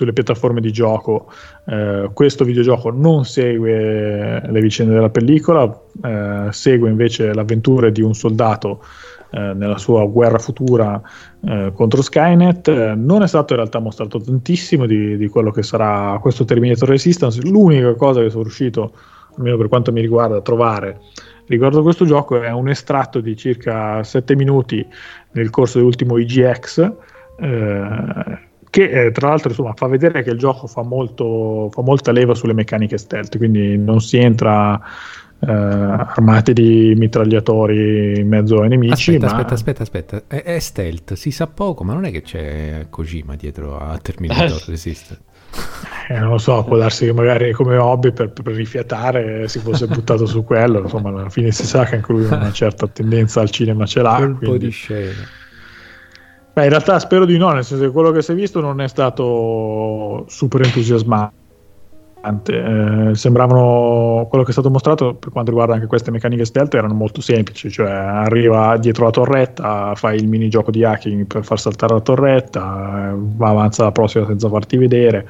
sulle piattaforme di gioco. Eh, questo videogioco non segue le vicende della pellicola, eh, segue invece l'avventura di un soldato eh, nella sua guerra futura eh, contro Skynet. Eh, non è stato in realtà mostrato tantissimo di, di, quello che sarà questo Terminator Resistance. L'unica cosa che sono riuscito, almeno per quanto mi riguarda, a trovare riguardo questo gioco è un estratto di circa 7 minuti nel corso dell'ultimo IGX. Eh, che eh, tra l'altro insomma, fa vedere che il gioco fa, molto, fa molta leva sulle meccaniche stealth, quindi non si entra eh, armati di mitragliatori in mezzo ai nemici. Aspetta, ma... aspetta, aspetta, aspetta. È, è, stealth, si sa poco, ma non è che c'è Kojima dietro a Terminator Resistance. Eh, non lo so, può darsi che magari come hobby per, per rifiatare si fosse buttato su quello. Insomma, alla fine si sa che anche lui una certa tendenza al cinema ce l'ha. Un quindi... po' di scena. Beh, in realtà spero di no, nel senso che quello che si è visto non è stato super entusiasmante. Eh, sembravano quello che è stato mostrato per quanto riguarda anche queste meccaniche stealth erano molto semplici, cioè arriva dietro la torretta, fai il minigioco di hacking per far saltare la torretta, va avanza la prossima senza farti vedere.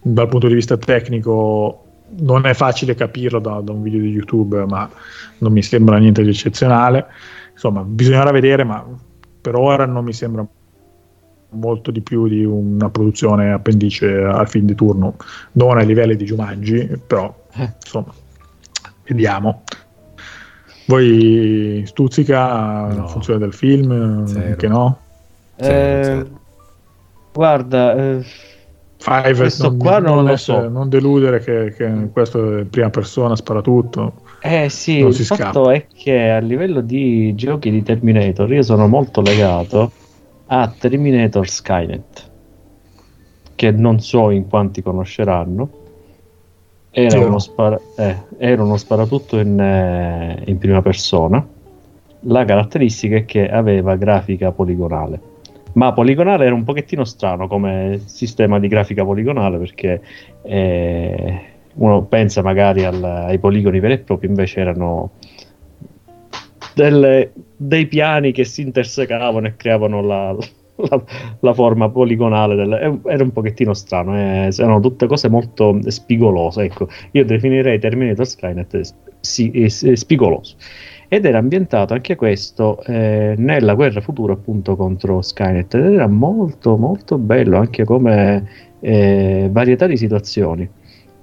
Dal punto di vista tecnico non è facile capirlo da, da un video di YouTube, ma non mi sembra niente di eccezionale. Insomma, bisognerà vedere, ma per ora non mi sembra molto di più di una produzione appendice al film di turno, non ai livelli di Jumanji, però eh. insomma, vediamo. Voi stuzzica no. in funzione del film? Zero. Che no? Eh, guarda, eh, Five, non, qua non, non, so. non deludere che, che, questo è in prima persona, spara tutto. Eh sì, il fatto scappa. è che a livello di giochi di Terminator io sono molto legato a Terminator Skynet, che non so in quanti conosceranno. Era, uno, spara- eh, era uno, sparatutto in, eh, in prima persona. La caratteristica è che aveva grafica poligonale ma poligonale era un pochettino strano come sistema di grafica poligonale perché eh, uno pensa magari al, ai poligoni veri e propri, invece erano delle, dei piani che si intersecavano e creavano la, la, la forma poligonale. Del, era un pochettino strano, eh, erano tutte cose molto spigolose. Ecco, io definirei Terminator Skynet sì, spigoloso. Ed era ambientato anche questo eh, nella guerra futura appunto contro Skynet ed era molto molto bello anche come eh, varietà di situazioni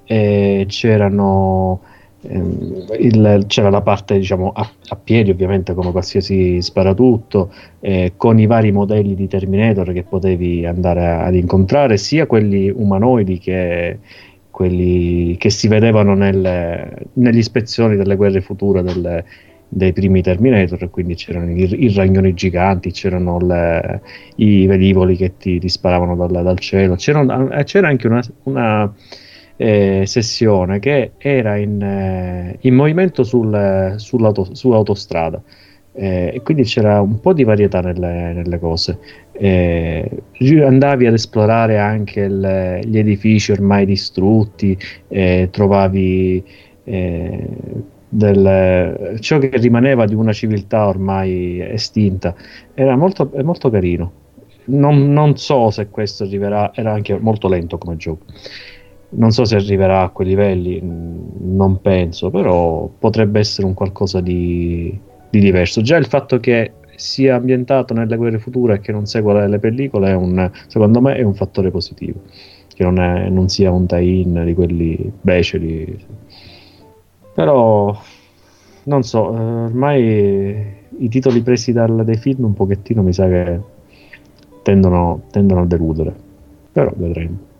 e c'erano ehm, il, c'era la parte diciamo a, a, piedi ovviamente come qualsiasi sparatutto eh, con i vari modelli di Terminator che potevi andare a, ad incontrare sia quelli umanoidi che quelli che si vedevano nelle, nelle ispezioni delle guerre future delle, dei primi Terminator, quindi c'erano i, i ragnoni giganti, c'erano le, i velivoli che ti, ti sparavano dal, dal cielo, c'era, eh, c'era, anche una, una eh, sessione che era in, eh, in movimento sul, sull'autostrada. Eh, e quindi c'era un po' di varietà nelle, nelle cose. Eh, andavi ad esplorare anche il, gli edifici ormai distrutti, eh, trovavi eh, del, ciò che rimaneva di una civiltà ormai estinta. Era molto, molto carino. Non, non so se questo arriverà, era anche molto lento come gioco non so se arriverà a quei livelli, mm, non penso, però potrebbe essere un qualcosa di, di diverso. Già il fatto che sia ambientato nelle guerre future e che non segua le pellicole è un, secondo me è un fattore positivo. Che non, è, non sia un tie-in di quelli beceri. Però non so eh, ormai i titoli presi dal, dai film un pochettino mi sa che tendono, tendono a deludere. Però vedremo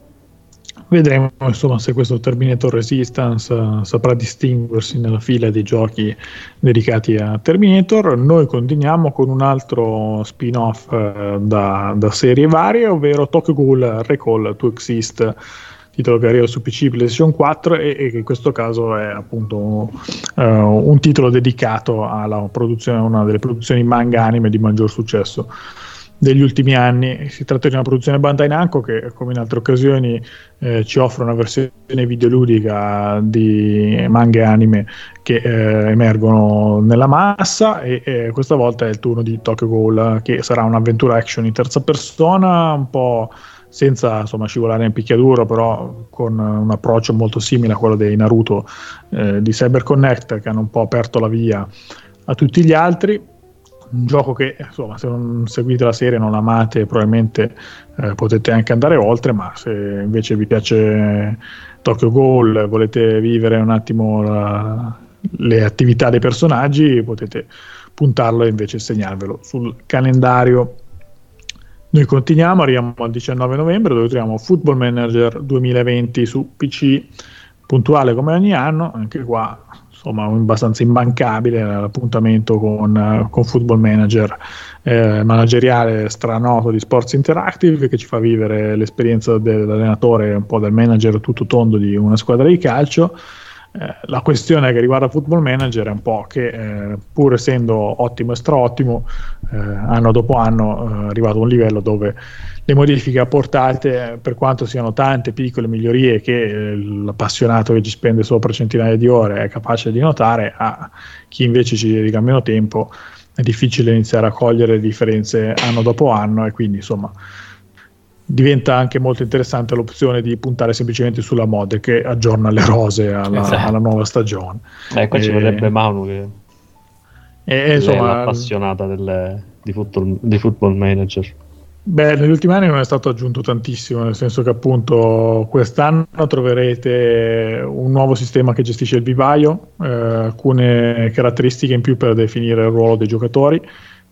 Vedremo insomma se questo Terminator Resistance uh, saprà distinguersi nella fila dei giochi dedicati a Terminator. Noi continuiamo con un altro spin-off uh, da, da, serie varie, ovvero Tokyo Ghoul Recall to Exist, titolo che arriva su PC PlayStation 4 e, e in questo caso è appunto uh, un titolo dedicato alla produzione, una delle produzioni manga anime di maggior successo degli ultimi anni. Si tratta di una produzione Bandai Namco che, come in altre occasioni, eh, ci offre una versione videoludica di manga e anime che eh, emergono nella massa e, e, questa volta è il turno di Tokyo Ghoul che sarà un'avventura action in terza persona un po' senza insomma, scivolare in picchiaduro, però con un approccio molto simile a quello dei Naruto eh, di CyberConnect che hanno un po' aperto la via a tutti gli altri. Un gioco che insomma, se non seguite la serie, non l'amate, probabilmente eh, potete anche andare oltre, ma se invece vi piace Tokyo Ghoul, volete vivere un attimo la, le attività dei personaggi, potete puntarlo e invece segnarvelo sul calendario. Noi continuiamo, arriviamo al 19 novembre dove troviamo Football Manager 2020 su PC, puntuale come ogni anno, anche qua insomma abbastanza imbancabile l'appuntamento con, con Football Manager eh, manageriale stranoto di Sports Interactive che ci fa vivere l'esperienza dell'allenatore, un po' del manager tutto tondo di una squadra di calcio eh, la questione che riguarda Football Manager è un po' che eh, pur essendo ottimo e straottimo, eh, anno dopo anno è arrivato a un livello dove le modifiche apportate, per quanto siano tante piccole migliorie che eh, l'appassionato che ci spende sopra centinaia di ore è capace di notare, a chi invece ci dedica meno tempo è difficile iniziare a cogliere le differenze anno dopo anno e quindi insomma diventa anche molto interessante l'opzione di puntare semplicemente sulla mod che aggiorna le rose alla, esatto. alla nuova stagione. Eh, qua e... ci vorrebbe Manu che e, insomma, è appassionata delle, di, football, di football manager. Beh, negli ultimi anni non è stato aggiunto tantissimo, nel senso che appunto quest'anno troverete un nuovo sistema che gestisce il vivaio, eh, alcune caratteristiche in più per definire il ruolo dei giocatori,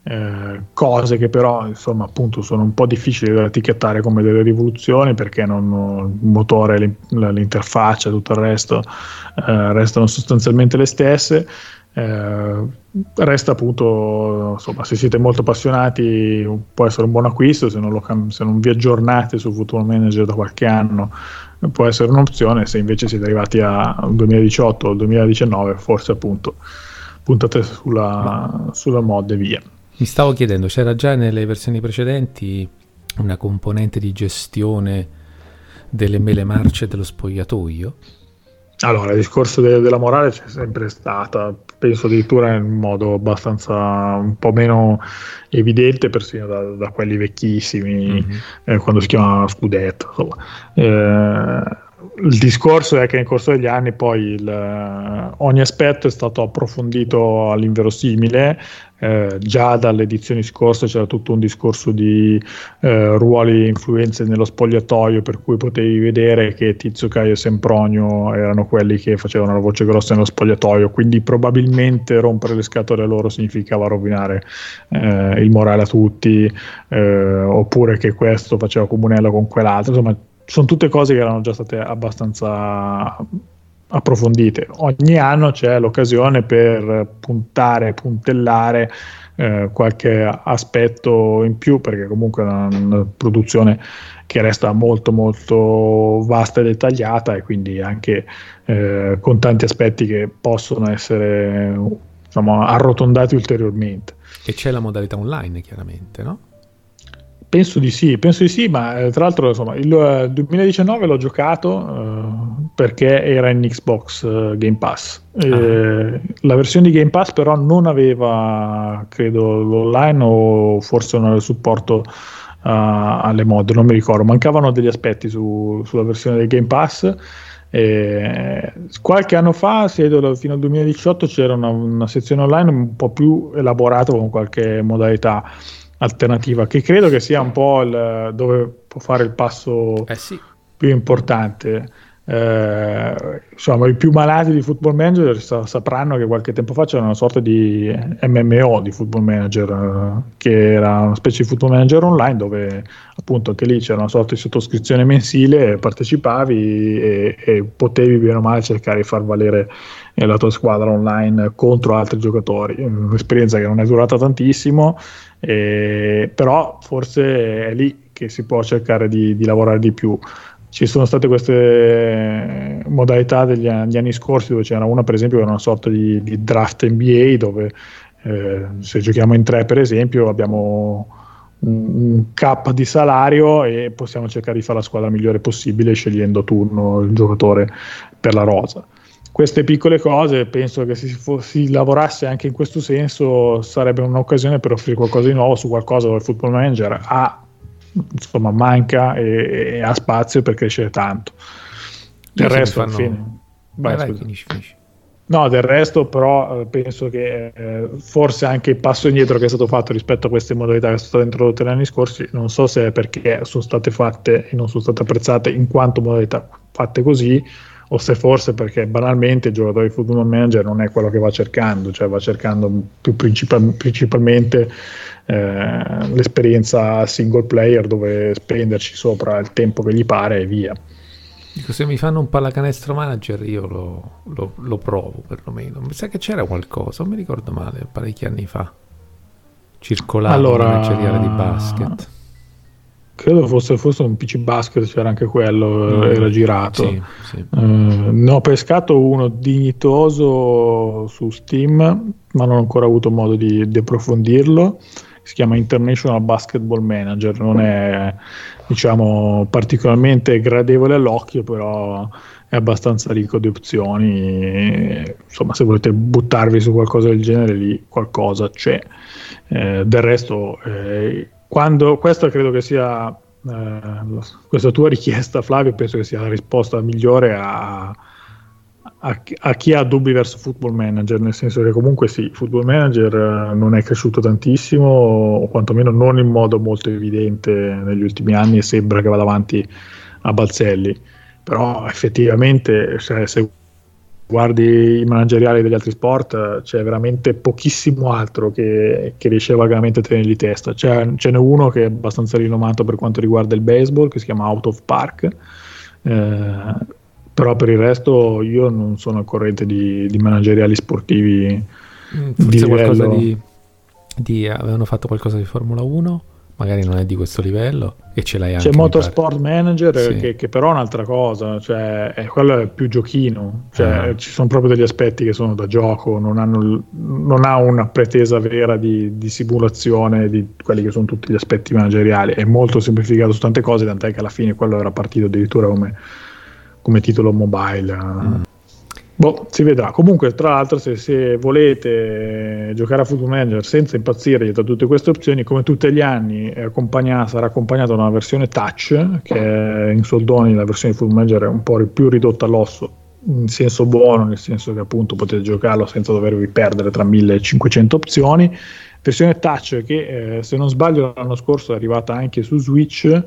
eh, cose che però insomma appunto sono un po' difficili da etichettare come delle rivoluzioni perché non, il motore, l'interfaccia e tutto il resto eh, restano sostanzialmente le stesse. Eh, resta appunto insomma se siete molto appassionati può essere un buon acquisto se non, lo, se non vi aggiornate su Football Manager da qualche anno può essere un'opzione se invece siete arrivati a 2018 o 2019 forse appunto puntate sulla, sulla mod e via mi stavo chiedendo, c'era già nelle versioni precedenti una componente di gestione delle mele marce dello spogliatoio? Allora, il discorso de- della morale c'è sempre stata, penso addirittura in modo abbastanza un po' meno evidente, persino da, da quelli vecchissimi, mm-hmm. eh, quando si chiamava Scudetto. Insomma. Eh, il discorso è che nel corso degli anni poi il, ogni aspetto è stato approfondito all'inverosimile, eh, già dalle edizioni scorse c'era tutto un discorso di eh, ruoli e influenze nello spogliatoio per cui potevi vedere che Tizio Caio e Sempronio erano quelli che facevano la voce grossa nello spogliatoio, quindi probabilmente rompere le scatole a loro significava rovinare eh, il morale a tutti, eh, oppure che questo faceva comunello con quell'altro, insomma sono tutte cose che erano già state abbastanza approfondite. Ogni anno c'è l'occasione per puntare, puntellare eh, qualche aspetto in più, perché comunque è una, una, produzione che resta molto molto vasta e dettagliata e quindi anche eh, con tanti aspetti che possono essere diciamo, arrotondati ulteriormente. E c'è la modalità online chiaramente, no? Penso di sì, penso di sì, ma eh, tra l'altro insomma, il uh, 2019 l'ho giocato uh, perché era in Xbox uh, Game Pass. Ah. Eh, la versione di Game Pass però non aveva, credo, l'online o forse non aveva supporto alle mod, non mi ricordo, mancavano degli aspetti su, sulla versione del Game Pass. Eh, qualche anno fa, fino al 2018, c'era una, una sezione online un po' più elaborata con qualche modalità alternativa, che credo che sia un po' il, dove può fare il passo eh sì. più importante. Eh, insomma, i più malati di Football Manager sa- sapranno che qualche tempo fa c'era una sorta di MMO di Football Manager, eh, che era una specie di Football Manager online dove appunto anche lì c'era una sorta di sottoscrizione mensile, partecipavi e, e potevi bene o male cercare di far valere eh, la tua squadra online contro altri giocatori. Un'esperienza che non è durata tantissimo, eh, però forse è lì che si può cercare di, di, lavorare di più. Ci sono state queste modalità degli anni, anni scorsi dove c'era una per esempio che era una sorta di, di draft NBA dove eh, se giochiamo in tre per esempio abbiamo un, un cap di salario e possiamo cercare di fare la squadra migliore possibile scegliendo turno il giocatore per la rosa queste piccole cose penso che se si, si, lavorasse anche in questo senso sarebbe un'occasione per offrire qualcosa di nuovo su qualcosa dove il football manager ha insomma manca e, e, ha spazio per crescere tanto. Del resto, fanno... fine... vai, vai, vai finisci, finisci. No, del resto però eh, penso che eh, forse anche il passo indietro che è stato fatto rispetto a queste modalità che sono state introdotte negli anni scorsi, non so se è perché sono state fatte e non sono state apprezzate in quanto modalità fatte così, o se forse perché banalmente il giocatore di football manager non è quello che va cercando, cioè va cercando più principal- principalmente eh, l'esperienza single player dove spenderci sopra il tempo che gli pare e via. Dico, se mi fanno un pallacanestro manager io lo, lo, lo, provo perlomeno. Mi sa che c'era qualcosa, non mi ricordo male, parecchi anni fa. Circolava allora, un manageriale di basket. Credo fosse, fosse, un PC basket, c'era anche quello, mm, era girato. Sì, sì. Uh, ne ho pescato uno dignitoso su Steam, ma non ho ancora avuto modo di, di approfondirlo si chiama International Basketball Manager, non è diciamo particolarmente gradevole all'occhio, però è abbastanza ricco di opzioni. Insomma, se volete buttarvi su qualcosa del genere, lì qualcosa c'è. Eh, del resto, eh, quando questa credo che sia eh, questa tua richiesta, Flavio, penso che sia la risposta migliore a a, a, chi ha dubbi verso Football Manager, nel senso che comunque sì, Football Manager eh, non è cresciuto tantissimo, o quantomeno non in modo molto evidente negli ultimi anni e sembra che vada avanti a balzelli, però effettivamente cioè, se guardi i manageriali degli altri sport c'è veramente pochissimo altro che, che riesce vagamente a tenergli testa, c'è, ce n'è uno che è abbastanza rinomato per quanto riguarda il baseball, che si chiama Out of Park, eh, però per il resto io non sono al corrente di, di manageriali sportivi mm, di qualcosa di, di, avevano fatto qualcosa di Formula 1 magari non è di questo livello e ce l'hai anche c'è Motorsport Manager sì. che, che, però è un'altra cosa cioè è, quello è più giochino cioè ah. ci sono proprio degli aspetti che sono da gioco non, hanno, non ha una pretesa vera di, di, simulazione di quelli che sono tutti gli aspetti manageriali è molto semplificato su tante cose tant'è che alla fine quello era partito addirittura come come titolo mobile. Mm. Boh, si vedrà. Comunque, tra l'altro, se, se, volete giocare a Football Manager senza impazzire dietro tutte queste opzioni, come tutti gli anni, accompagna- sarà accompagnata da una versione touch, che in soldoni la versione Football Manager è un po' più ridotta all'osso, in senso buono, nel senso che appunto potete giocarlo senza dovervi perdere tra 1500 opzioni. Versione touch che, eh, se non sbaglio, l'anno scorso è arrivata anche su Switch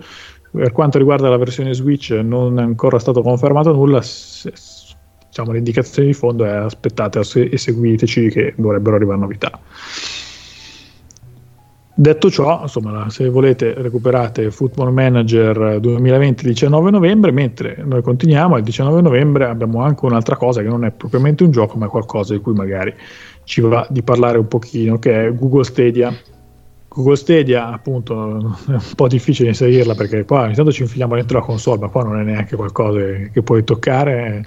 per quanto riguarda la versione Switch non è ancora stato confermato nulla, se, diciamo, l'indicazione di fondo è aspettate e seguiteci che dovrebbero arrivare novità. Detto ciò, insomma, se volete recuperate Football Manager 2020 19 novembre, mentre noi continuiamo, il 19 novembre abbiamo anche un'altra cosa che non è propriamente un gioco, ma qualcosa di cui magari ci va di parlare un pochino, che è Google Stadia Google Stadia appunto è un po' difficile inserirla perché poi ogni tanto ci infiliamo dentro la console ma qua non è neanche qualcosa che puoi toccare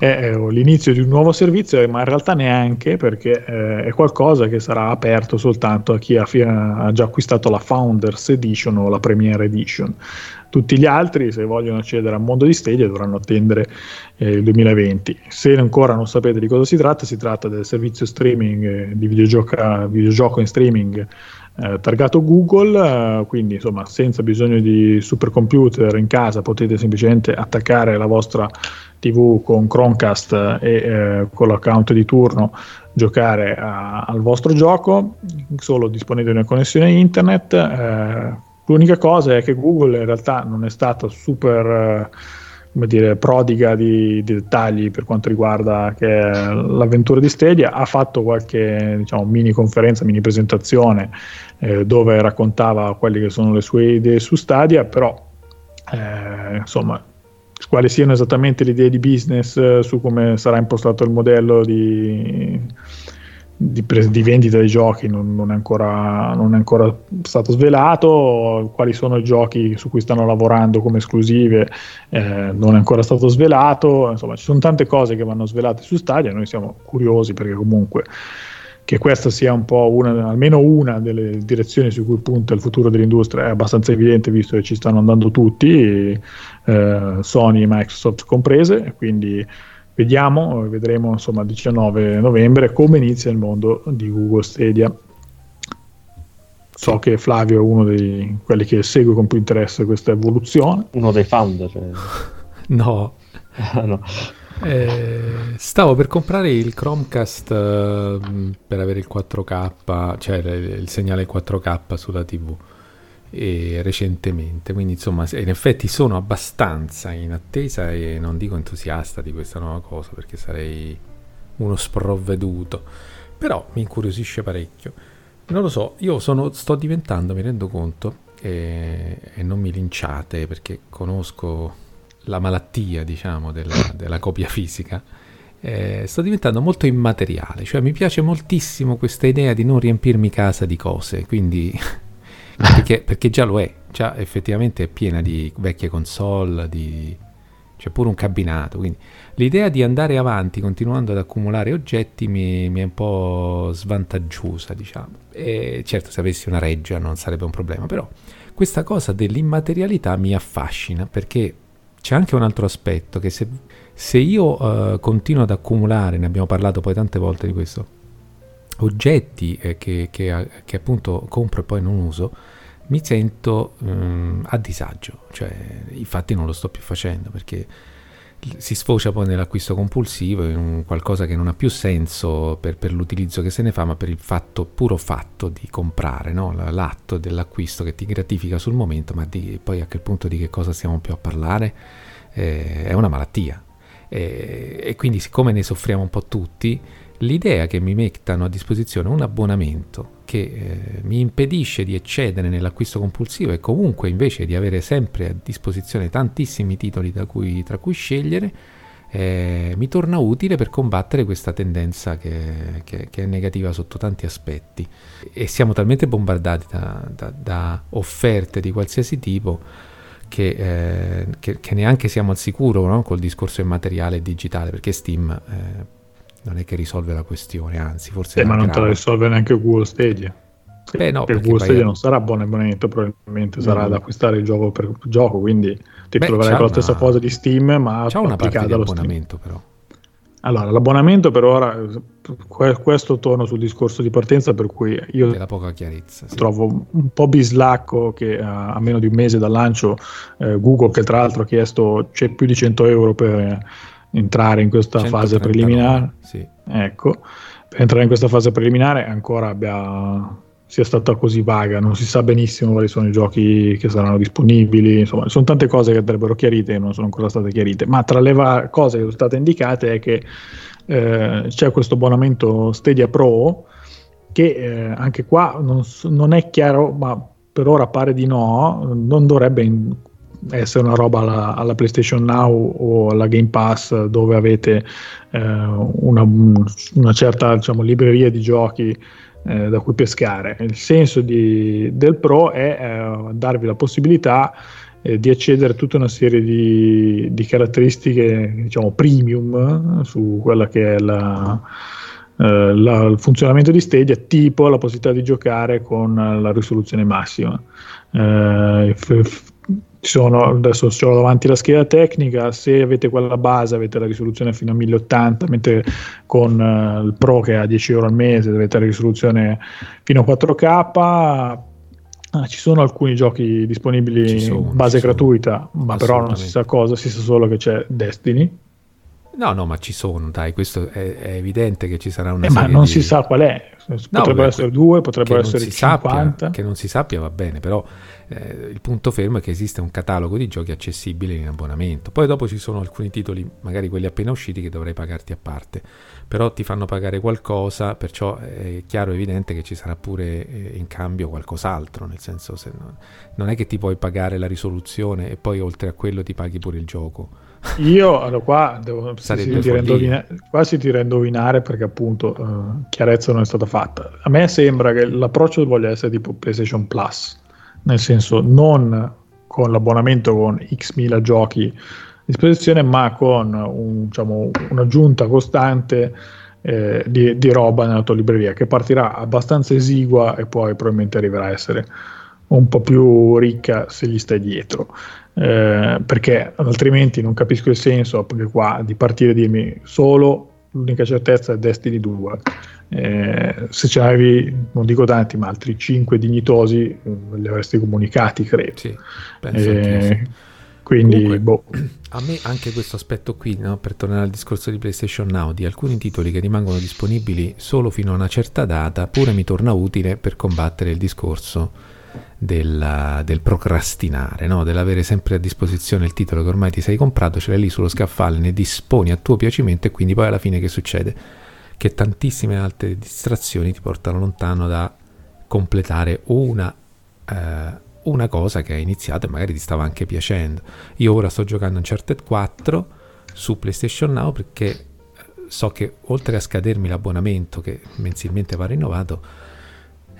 è, l'inizio di un nuovo servizio ma in realtà neanche perché eh, è qualcosa che sarà aperto soltanto a chi ha, già acquistato la Founders Edition o la Premiere Edition. Tutti gli altri se vogliono accedere al mondo di Stadia dovranno attendere eh, il 2020 se ancora non sapete di cosa si tratta si tratta del servizio streaming eh, di videogioco, videogioco in streaming eh, targato Google, eh, quindi insomma senza bisogno di supercomputer in casa potete semplicemente attaccare la vostra TV con Chromecast e eh, con l'account di turno giocare a, al vostro gioco, solo disponete una connessione internet. Eh, l'unica cosa è che Google in realtà non è stata super eh, come dire, prodiga di, di, dettagli per quanto riguarda l'avventura di Stadia, ha fatto qualche diciamo, mini conferenza, mini presentazione eh, dove raccontava quelle che sono le sue idee su Stadia, però eh, insomma quali siano esattamente le idee di business eh, su come sarà impostato il modello di, di, pre- di vendita dei giochi non, non, è ancora, non, è ancora, stato svelato, quali sono i giochi su cui stanno lavorando come esclusive eh, non è ancora stato svelato, insomma ci sono tante cose che vanno svelate su Stadia, noi siamo curiosi perché comunque che questa sia un po' una, almeno una delle direzioni su cui punta il futuro dell'industria è abbastanza evidente visto che ci stanno andando tutti, eh, Sony e Microsoft comprese, quindi vediamo, vedremo insomma il 19 novembre come inizia il mondo di Google Stadia. So che Flavio è uno di quelli che segue con più interesse questa evoluzione. Uno dei founder. no. no. Eh, stavo per comprare il Chromecast eh, per avere il 4K, cioè il segnale 4K sulla TV recentemente, quindi insomma in effetti sono abbastanza in attesa e non dico entusiasta di questa nuova cosa perché sarei uno sprovveduto, però mi incuriosisce parecchio. Non lo so, io sono, sto diventando, mi rendo conto, e, e non mi linciate perché conosco la malattia, diciamo, della, della copia fisica, eh, sto diventando molto immateriale, cioè mi piace moltissimo questa idea di non riempirmi casa di cose, quindi perché, perché, già lo è, già effettivamente è piena di vecchie console, di, c'è pure un cabinato, quindi l'idea di andare avanti continuando ad accumulare oggetti mi, mi è un po' svantaggiosa, diciamo. E certo, se avessi una reggia non sarebbe un problema, però questa cosa dell'immaterialità mi affascina perché c'è anche un altro aspetto che se, se io uh, continuo ad accumulare, ne abbiamo parlato poi tante volte di questo, oggetti eh, che, che, che, appunto compro e poi non uso, mi sento um, a disagio, cioè infatti non lo sto più facendo perché si sfocia poi nell'acquisto compulsivo, in qualcosa che non ha più senso per, per, l'utilizzo che se ne fa, ma per il fatto, puro fatto di comprare, no? l'atto dell'acquisto che ti gratifica sul momento, ma di, poi a quel punto di che cosa stiamo più a parlare, eh, è una malattia. E, e quindi siccome ne soffriamo un po' tutti, l'idea che mi mettano a disposizione un abbonamento che eh, mi impedisce di eccedere nell'acquisto compulsivo e comunque invece di avere sempre a disposizione tantissimi titoli cui, tra cui scegliere, eh, mi torna utile per combattere questa tendenza che, che, che, è negativa sotto tanti aspetti. E siamo talmente bombardati da, da, da offerte di qualsiasi tipo che, eh, che, che, neanche siamo al sicuro no? col discorso immateriale e digitale, perché Steam eh, non è che risolve la questione, anzi forse... Eh, ma non grave. te la risolve neanche Google Stadia. Beh, no, perché Google Stadia non sarà buon abbonamento, probabilmente sarà mm. da acquistare il gioco per gioco, quindi ti Beh, troverai con la stessa cosa di Steam, ma c'è una parte di abbonamento Steam. però. Allora, l'abbonamento per ora, questo torno sul discorso di partenza per cui io Della poca chiarezza, sì. trovo un po' bislacco che uh, a meno di un mese dal lancio eh, Google, che tra l'altro ha chiesto c'è più di 100 euro per entrare in questa fase preliminare. Sì. Ecco, per entrare in questa fase preliminare ancora abbia, sia stata così vaga, non si sa benissimo quali sono i giochi che saranno disponibili, insomma, sono tante cose che andrebbero chiarite e non sono ancora state chiarite, ma tra le va- cose che sono state indicate è che eh, c'è questo abbonamento Stadia Pro che eh, anche qua non, non, è chiaro, ma per ora pare di no, non dovrebbe in- essere una roba alla, alla, PlayStation Now o alla Game Pass dove avete eh, una, una, certa diciamo, libreria di giochi eh, da cui pescare. Il senso di, del Pro è eh, darvi la possibilità eh, di accedere a tutta una serie di, di caratteristiche diciamo, premium su quella che è la, Uh, la, il funzionamento di Stadia, tipo la possibilità di giocare con la risoluzione massima. Uh, f- sono, adesso ho davanti la scheda tecnica, se avete quella base avete la risoluzione fino a 1080, mentre con uh, il Pro che ha 10 euro al mese avete la risoluzione fino a 4K. Ah, ci sono alcuni giochi disponibili sono, in base gratuita, ma però non si sa cosa, si sa solo che c'è Destiny. No, no, ma ci sono, dai, questo è, è evidente che ci sarà una eh, Ma non di... si sa qual è, potrebbero no, essere due, potrebbero essere 50. Sappia, che non si sappia va bene, però eh, il punto fermo è che esiste un catalogo di giochi accessibili in abbonamento. Poi dopo ci sono alcuni titoli, magari quelli appena usciti, che dovrai pagarti a parte, però ti fanno pagare qualcosa, perciò è chiaro e evidente che ci sarà pure eh, in cambio qualcos'altro, nel senso se no, non è che ti puoi pagare la risoluzione e poi oltre a quello ti paghi pure il gioco. Io allora, qua devo, si, indovinare, qua si tira a indovinare perché appunto uh, chiarezza non è stata fatta. A me sembra che l'approccio voglia essere tipo PlayStation Plus nel senso non con l'abbonamento con x mila giochi a disposizione, ma con un, diciamo, un'aggiunta costante eh, di, di, roba nella tua libreria che partirà abbastanza esigua e poi probabilmente arriverà a essere un po' più ricca se gli stai dietro. Eh, perché altrimenti non capisco il senso perché qua di partire e dirmi solo l'unica certezza è Destiny 2 eh, se ce n'avevi, non dico tanti, ma altri 5 dignitosi, eh, li avresti comunicati, credo. Sì, eh, quindi, Comunque, boh. a me anche questo aspetto qui, no, per tornare al discorso di PlayStation Now, di alcuni titoli che rimangono disponibili solo fino a una certa data, pure mi torna utile per combattere il discorso della, del procrastinare, no? dell'avere sempre a disposizione il titolo che ormai ti sei comprato, ce l'hai lì sullo scaffale, ne disponi a tuo piacimento e quindi poi alla fine che succede? Che tantissime altre distrazioni ti portano lontano da completare una, eh, una cosa che hai iniziato e magari ti stava anche piacendo. Io ora sto giocando Uncharted 4 su PlayStation Now perché so che oltre a scadermi l'abbonamento che mensilmente va rinnovato,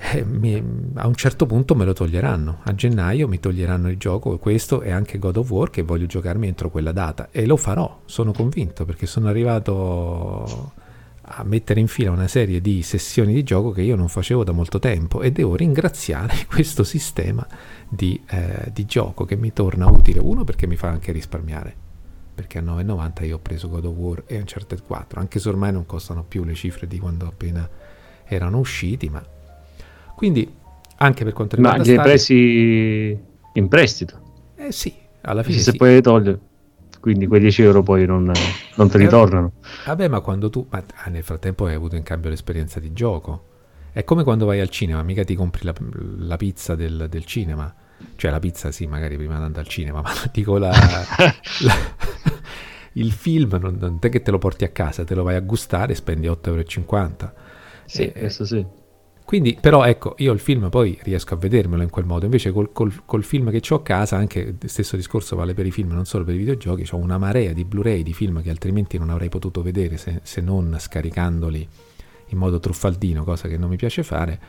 eh, mi, a un certo punto me lo toglieranno. A gennaio mi toglieranno il gioco, questo è anche God of War che voglio giocarmi entro quella data e lo farò, sono convinto perché sono arrivato a mettere in fila una serie di sessioni di gioco che io non facevo da molto tempo e devo ringraziare questo sistema di, eh, di gioco che mi torna utile. Uno perché mi fa anche risparmiare, perché a 9,90 io ho preso God of War e Uncharted 4, anche se ormai non costano più le cifre di quando appena erano usciti, ma quindi anche per quanto riguarda... Ma li hai presi in prestito? Eh sì, alla fine... Se sì. poi li togli, quindi quei 10 euro poi non, non te li eh, tornano. Vabbè, ma quando tu... Ma, ah, nel frattempo hai avuto in cambio l'esperienza di gioco. È come quando vai al cinema, mica ti compri la, la pizza del, del, cinema. Cioè la pizza sì, magari prima di andare al cinema, ma dico la... la il film non, non è che te lo porti a casa, te lo vai a gustare e spendi 8,50 euro. Sì, eh, questo sì. Quindi, però, ecco, io il film poi riesco a vedermelo in quel modo. Invece, col, col, col film che ho a casa, anche il stesso discorso vale per i film, non solo per i videogiochi. Ho una marea di Blu-ray di film che altrimenti non avrei potuto vedere se, se non scaricandoli in modo truffaldino, cosa che non mi piace fare.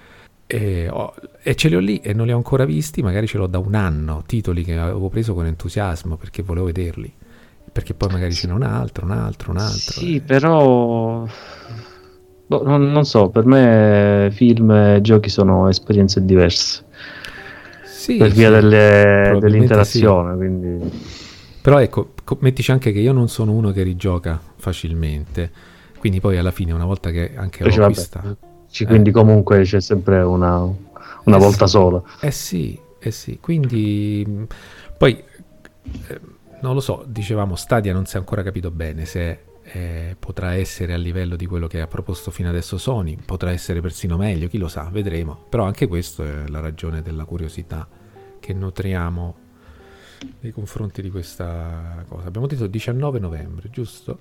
E, ho, e, ce li ho lì e non li ho ancora visti. Magari ce l'ho da un anno. Titoli che avevo preso con entusiasmo perché volevo vederli. Perché poi magari ce n'è un altro, un altro, un altro. Sì, e... però Boh, non, non, so, per me film e giochi sono esperienze diverse. Sì, per via delle, dell'interazione. Sì. Quindi... Però ecco, mettici anche che io non sono uno che rigioca facilmente. Quindi poi alla fine, una volta che anche l'ho vista... Eh. Quindi comunque c'è sempre una, una eh volta sì. sola. Eh sì, eh sì. Quindi poi... Eh, non lo so, dicevamo Stadia non si è ancora capito bene se eh, potrà essere a livello di quello che ha proposto fino adesso Sony, potrà essere persino meglio, chi lo sa, vedremo. Però anche questo è la ragione della curiosità che nutriamo nei confronti di questa cosa. Abbiamo detto 19 novembre, giusto?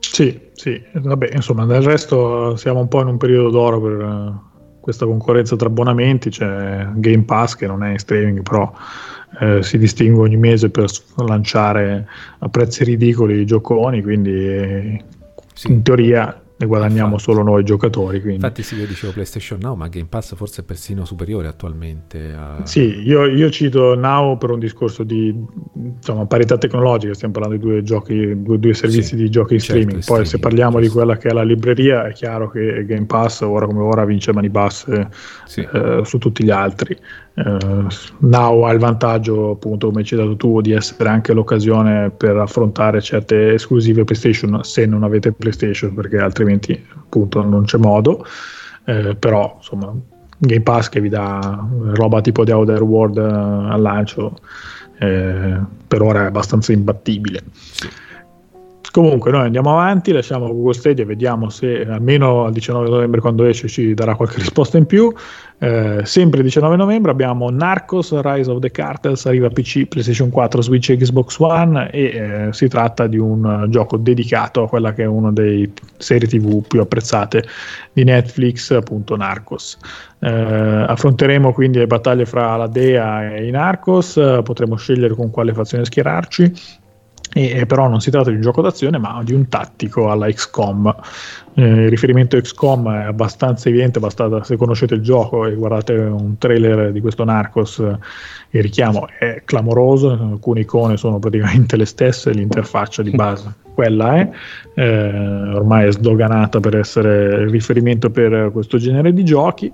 Sì, sì, vabbè, insomma, del resto siamo un po' in un periodo d'oro per uh, questa concorrenza tra abbonamenti, c'è Game Pass che non è in streaming, però eh, si distingue ogni mese per lanciare a prezzi ridicoli i gioconi, quindi eh, sì. in teoria ne guadagniamo infatti, solo noi giocatori. Quindi. Infatti sì, io dicevo PlayStation Now, ma Game Pass forse è persino superiore attualmente. A... Sì, io, io, cito Now per un discorso di insomma, parità tecnologica, stiamo parlando di due, giochi, due, due servizi sì, di giochi in certo, streaming. Poi streaming, se parliamo giusto. di quella che è la libreria, è chiaro che Game Pass ora come ora vince mani basse sì. eh, su tutti gli altri. Uh, Now ha il vantaggio, appunto, come ci hai dato tu, di essere anche l'occasione per affrontare certe esclusive PlayStation se non avete PlayStation, perché altrimenti appunto non c'è modo. Uh, però insomma, Game Pass che vi dà roba tipo di Outer World uh, al lancio, per ora è abbastanza imbattibile. Sì. Comunque noi andiamo avanti, lasciamo Google Stadia e vediamo se almeno al 19 novembre quando esce ci darà qualche risposta in più. Eh, sempre il 19 novembre abbiamo Narcos Rise of the Cartels, arriva PC, PlayStation 4, Switch e Xbox One e eh, si tratta di un gioco dedicato a quella che è una delle serie tv più apprezzate di Netflix, appunto Narcos. Eh, affronteremo quindi le battaglie fra la DEA e i Narcos, potremo scegliere con quale fazione schierarci e, però non si tratta di un gioco d'azione ma di un tattico alla XCOM eh, il riferimento a XCOM è abbastanza evidente basta, se conoscete il gioco e guardate un trailer di questo Narcos il richiamo è clamoroso alcune icone sono praticamente le stesse l'interfaccia di base quella è, eh, ormai è sdoganata per essere riferimento per questo genere di giochi.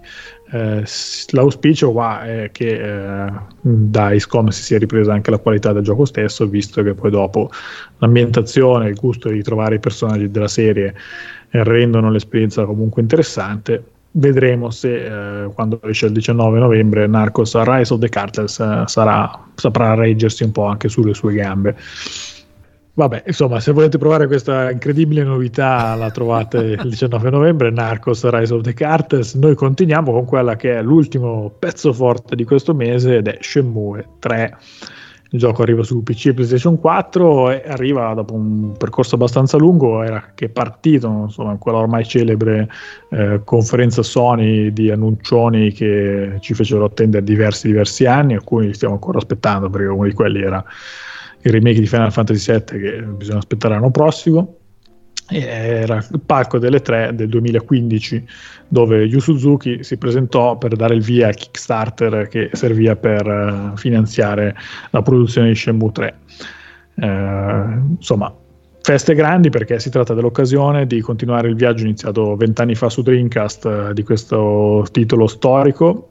Eh, l'auspicio qua è che eh, da ISCOM si sia ripresa anche la qualità del gioco stesso, visto che poi dopo l'ambientazione, il gusto di trovare i personaggi della serie eh, rendono l'esperienza comunque interessante. Vedremo se eh, quando esce il 19 novembre Narcos Rise of the Cartels eh, sarà, saprà reggersi un po' anche sulle sue gambe. Vabbè, insomma, se volete provare questa incredibile novità, la trovate il 19 novembre, Narcos Rise of the Cartels. Noi continuiamo con quella che è l'ultimo pezzo forte di questo mese ed è Shenmue 3. Il gioco arriva su PC e PlayStation 4 e arriva dopo un percorso abbastanza lungo, era che è partito, insomma, quella ormai celebre eh, conferenza Sony di annuncioni che ci fecero attendere diversi diversi anni, alcuni li stiamo ancora aspettando perché uno di quelli era il remake di Final Fantasy VII che bisogna aspettare l'anno prossimo. Era il palco delle tre del 2015 dove Yu Suzuki si presentò per dare il via al Kickstarter che serviva per uh, finanziare la produzione di Shenmue 3 uh, insomma feste grandi perché si tratta dell'occasione di continuare il viaggio iniziato vent'anni fa su Dreamcast uh, di questo titolo storico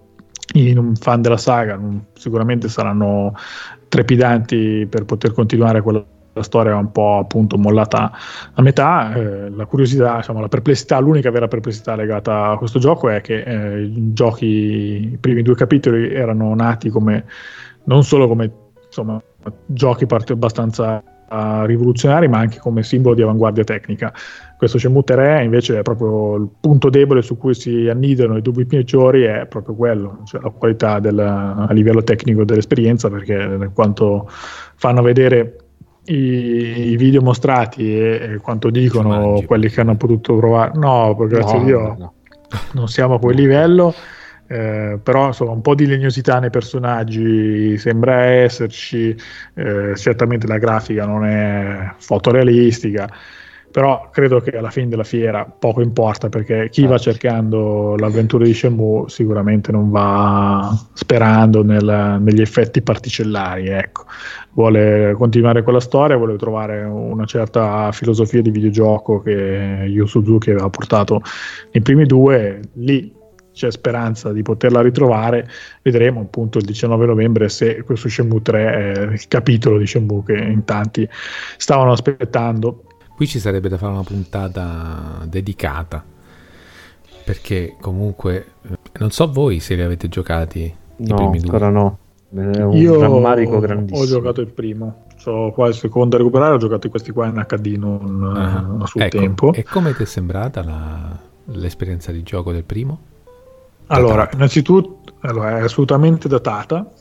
in un fan della saga. Sicuramente saranno trepidanti per poter continuare quella storia un po' appunto mollata a metà. Eh, la curiosità, diciamo, la perplessità, l'unica vera perplessità legata a questo gioco è che eh, giochi, i primi due capitoli erano nati come non solo come insomma, giochi abbastanza uh, rivoluzionari, ma anche come simbolo di avanguardia tecnica. Questo Shenmue 3 invece è proprio il punto debole su cui si annidano i dubbi peggiori, è proprio quello, cioè la qualità del, a livello tecnico dell'esperienza, perché quanto fanno vedere i, i, video mostrati e, e quanto dicono quelli che hanno potuto provare, no, grazie no, a Dio, no. non siamo a quel livello. Eh, però insomma un po' di legnosità nei personaggi sembra esserci, eh, certamente la grafica non è fotorealistica, però credo che alla fine della fiera poco importa perché chi va certo. cercando l'avventura di Shenmue sicuramente non va sperando nel, negli effetti particellari, ecco. vuole continuare quella storia, vuole trovare una certa filosofia di videogioco che Yu Suzuki aveva portato nei primi due, lì c'è speranza di poterla ritrovare. Vedremo appunto il 19 novembre se questo Shenmue 3 è il capitolo di Shenmue che in tanti stavano aspettando. Qui ci sarebbe da fare una puntata dedicata, perché comunque non so voi se li avete giocati. No, ancora no. È un Io rammarico grandissimo. Ho giocato il primo, ho qua il secondo a recuperare, ho giocato questi qua in HD non uh-huh. a suo ecco. tempo. E come ti è sembrata la, l'esperienza di gioco del primo? Allora, datata. innanzitutto allora, è assolutamente datata,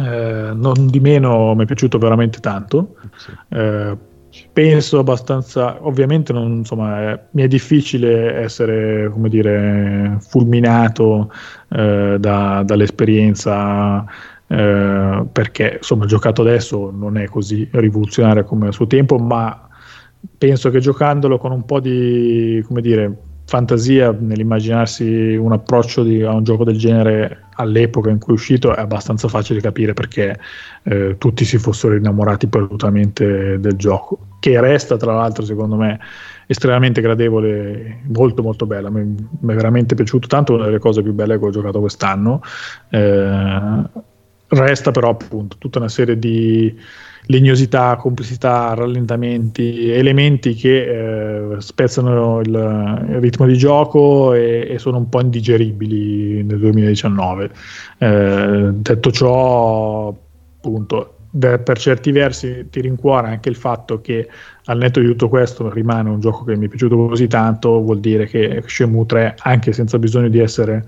eh, non di meno mi è piaciuto veramente tanto. Sì. Eh, penso abbastanza, ovviamente non, insomma, è, mi è difficile essere, come dire, fulminato eh, da, dall'esperienza eh, perché insomma giocato adesso non è così rivoluzionario come al suo tempo, ma penso che giocandolo con un po' di, come dire, fantasia nell'immaginarsi un approccio di, a un gioco del genere all'epoca in cui è uscito è abbastanza facile capire perché eh, tutti si fossero innamorati perdutamente del gioco che resta tra l'altro secondo me estremamente gradevole molto molto bella. Mi, mi è veramente piaciuto tanto una delle cose più belle che ho giocato quest'anno eh, resta però appunto tutta una serie di legnosità, complessità, rallentamenti, elementi che eh, spezzano il, il, ritmo di gioco e, e, sono un po' indigeribili nel 2019. Eh, detto ciò, appunto, per certi versi ti rincuora anche il fatto che al netto di tutto questo rimane un gioco che mi è piaciuto così tanto, vuol dire che Shenmue 3, anche senza bisogno di essere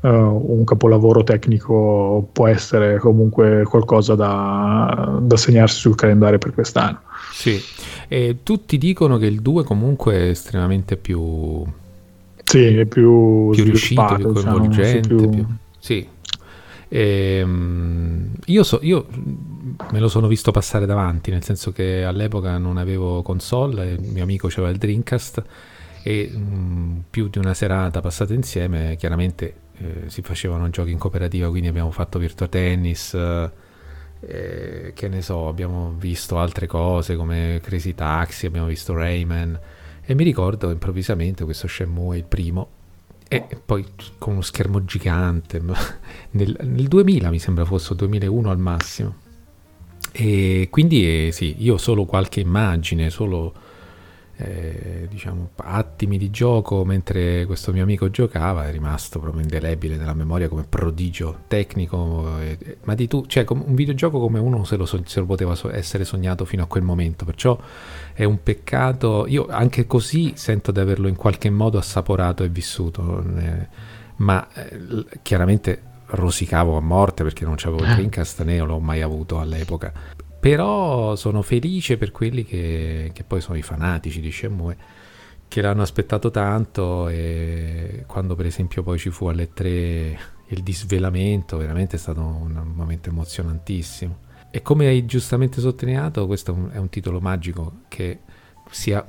uh, un capolavoro tecnico può essere comunque qualcosa da, da segnarsi sul calendario per quest'anno. Sì, e tutti dicono che il 2 comunque è estremamente più... Sì, è più, più riuscito, più diciamo, coinvolgente. Diciamo, più... Più... Sì. E, um, io, so, io, me lo sono visto passare davanti, nel senso che all'epoca non avevo console, il mio amico aveva il Dreamcast e um, più di una serata passata insieme, chiaramente eh, si facevano giochi in cooperativa, quindi abbiamo fatto Virtua Tennis, eh, che ne so, abbiamo visto altre cose come Crazy Taxi, abbiamo visto Rayman e mi ricordo improvvisamente questo Shenmue il primo e poi con uno schermo gigante nel, nel 2000 mi sembra fosse 2001 al massimo. E quindi eh, sì, io solo qualche immagine, solo eh, diciamo, attimi di gioco mentre questo mio amico giocava è rimasto proprio indelebile nella memoria come prodigio tecnico eh, ma di tu, cioè un videogioco come uno se lo, se lo, poteva so- essere sognato fino a quel momento perciò è un peccato. Io anche così sento di averlo in qualche modo assaporato e vissuto eh, ma eh, chiaramente rosicavo a morte perché non c'avevo il Dreamcast né l'ho mai avuto all'epoca però sono felice per quelli che, che poi sono i fanatici di Shenmue che l'hanno aspettato tanto e quando per esempio poi ci fu alle 3 il disvelamento veramente è stato un, momento emozionantissimo. E come hai giustamente sottolineato questo è un, è un titolo magico che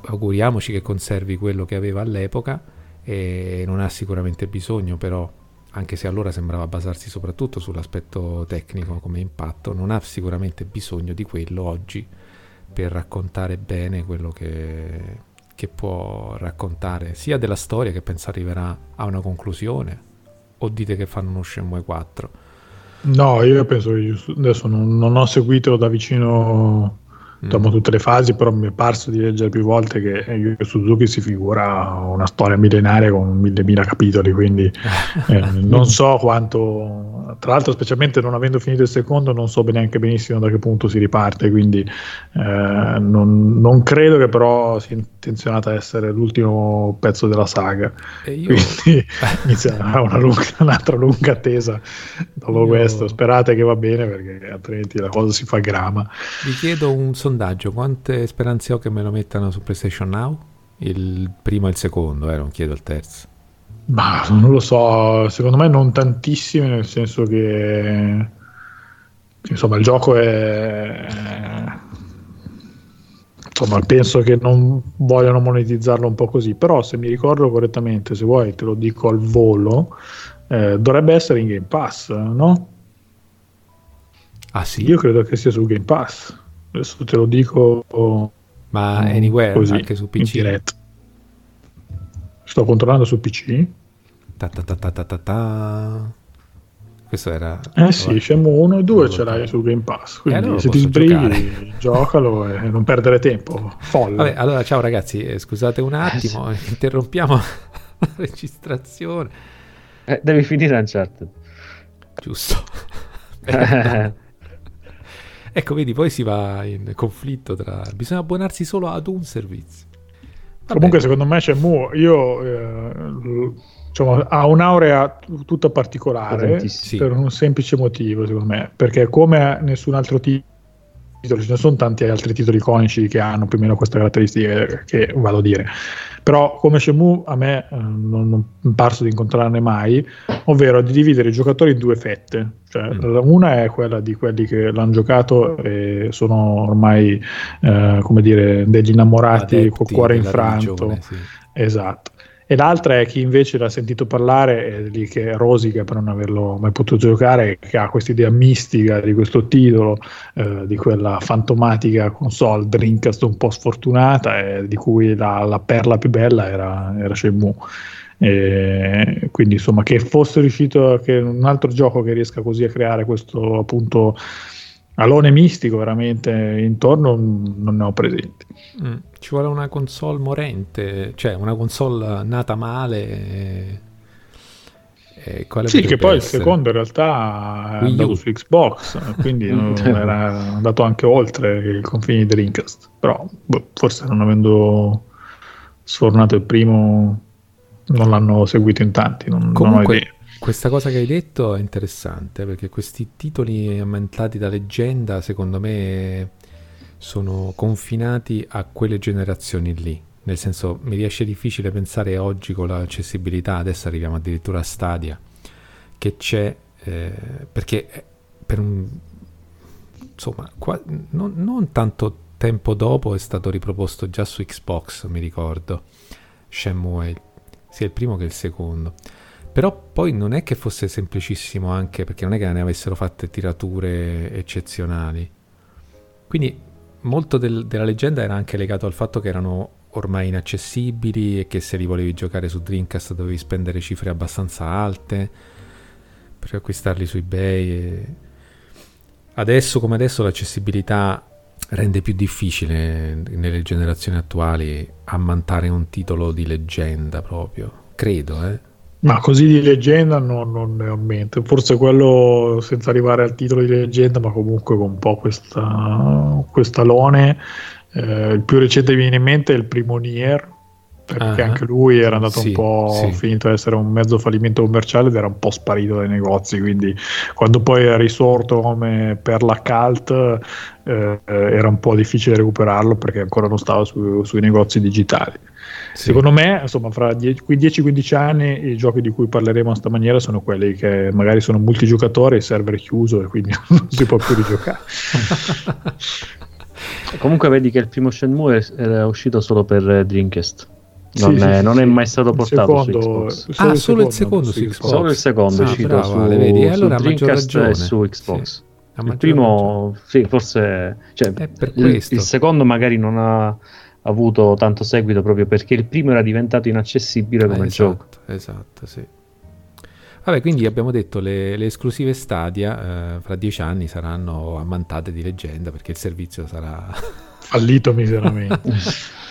auguriamoci che conservi quello che aveva all'epoca e non ha sicuramente bisogno però anche se allora sembrava basarsi soprattutto sull'aspetto tecnico come impatto, non ha sicuramente bisogno di quello oggi per raccontare bene quello che, che può raccontare sia della storia che pensa arriverà a una conclusione o dite che fanno uno Shenmue 4 no io penso che adesso non, non ho seguito da vicino dopo mm. tutte le fasi, però mi è parso di leggere più volte che Yu Suzuki si figura una storia millenaria con mille mila capitoli, quindi eh, non so quanto, tra l'altro specialmente non avendo finito il secondo, non so neanche benissimo da che punto si riparte, quindi eh, non, non, credo che però sia intenzionata a essere l'ultimo pezzo della saga, io... quindi inizia una lunga, un'altra lunga attesa dopo io... questo, sperate che va bene perché altrimenti la cosa si fa grama. Vi chiedo un sondaggio, quante speranze ho che me lo mettano su PlayStation Now? Il primo e il secondo, eh, non chiedo il terzo. Ma non lo so, secondo me non tantissime, nel senso che insomma il gioco è insomma penso che non vogliano monetizzarlo un po' così però se mi ricordo correttamente se vuoi te lo dico al volo eh, dovrebbe essere in Game Pass no? ah sì? io credo che sia su Game Pass Adesso te lo dico. Ma anywhere, così, anche su PC. In diretta. Sto controllando su PC. Ta ta ta ta ta ta Questo era. Eh sì, Shenmue 1 e 2 ce l'hai su Game Pass. Quindi allora se ti sbrighi, giocalo e non perdere tempo. Folle. Vabbè, allora ciao ragazzi, eh, scusate un attimo, eh sì. interrompiamo la registrazione. Eh, devi finire Uncharted. Giusto. Ecco, vedi, poi si va in conflitto tra... Bisogna abbonarsi solo ad un servizio. Vabbè. Comunque, secondo me c'è Mu, io... Eh, diciamo, ha un'aurea tutta particolare per un semplice motivo, secondo me, perché come nessun altro titolo ce ne sono tanti altri titoli iconici che hanno più o meno queste caratteristiche che vado a dire però come Shenmue a me eh, non, non è parso di incontrarne mai ovvero di dividere i giocatori in due fette cioè, mm. una è quella di quelli che l'hanno giocato e sono ormai eh, come dire degli innamorati col cuore infranto religione, sì. esatto e l'altra è chi invece l'ha sentito parlare, è lì che rosica per non averlo mai potuto giocare, che ha questa idea mistica di questo titolo, eh, di quella fantomatica console Dreamcast un po' sfortunata, e di cui la, la perla più bella era, era Shenmue. E quindi insomma che fosse riuscito che un altro gioco che riesca così a creare questo appunto alone mistico veramente intorno non ne ho presenti. Mm, ci vuole una console morente, cioè una console nata male. E... E sì, che poi il secondo in realtà è Wii andato U. su Xbox, quindi era andato anche oltre i confini di Dreamcast. Però boh, forse non avendo sfornato il primo non l'hanno seguito in tanti, non, Comunque, non ho idea. Questa cosa che hai detto è interessante perché questi titoli aumentati da leggenda secondo me sono confinati a quelle generazioni lì. Nel senso mi riesce difficile pensare oggi con l'accessibilità, adesso arriviamo addirittura a Stadia, che c'è eh, perché per un insomma qua, non, non tanto tempo dopo è stato riproposto già su Xbox, mi ricordo, Shenmue, sia il primo che il secondo Però poi non è che fosse semplicissimo anche perché non è che ne avessero fatte tirature eccezionali. Quindi molto del, della leggenda era anche legato al fatto che erano ormai inaccessibili e che se li volevi giocare su Dreamcast dovevi spendere cifre abbastanza alte per acquistarli su eBay. E... Adesso come adesso l'accessibilità rende più difficile nelle generazioni attuali ammantare un titolo di leggenda proprio, credo, eh. Ma così di leggenda non, non ne ho in mente, forse quello senza arrivare al titolo di leggenda, ma comunque con un po' questa, quest'alone. Eh, il più recente che viene in mente è il primo Nier, perché uh-huh. anche lui era andato sì, un po' sì. finito ad essere un mezzo fallimento commerciale ed era un po' sparito dai negozi, quindi quando poi è risorto come per la cult eh, era un po' difficile recuperarlo perché ancora non stava su, sui negozi digitali. Sì. Secondo me, insomma, fra 10-15 anni i giochi di cui parleremo in questa maniera sono quelli che magari sono multigiocatori, il server è chiuso e quindi non si può più rigiocare. Comunque vedi che il primo Shenmue è uscito solo per Dreamcast. Non, sì, è, sì, non sì. è, mai stato portato secondo, su Xbox. Ah, solo il secondo su Xbox. Solo il secondo ah, è uscito bravo, su, vedi. Allora, su Dreamcast e su Xbox. il primo, sì, forse... Cioè, il, il, secondo magari non ha avuto tanto seguito proprio perché il primo era diventato inaccessibile come eh, esatto, gioco. Esatto, sì. Vabbè, quindi abbiamo detto le, le esclusive Stadia eh, fra dieci anni saranno ammantate di leggenda perché il servizio sarà fallito miseramente.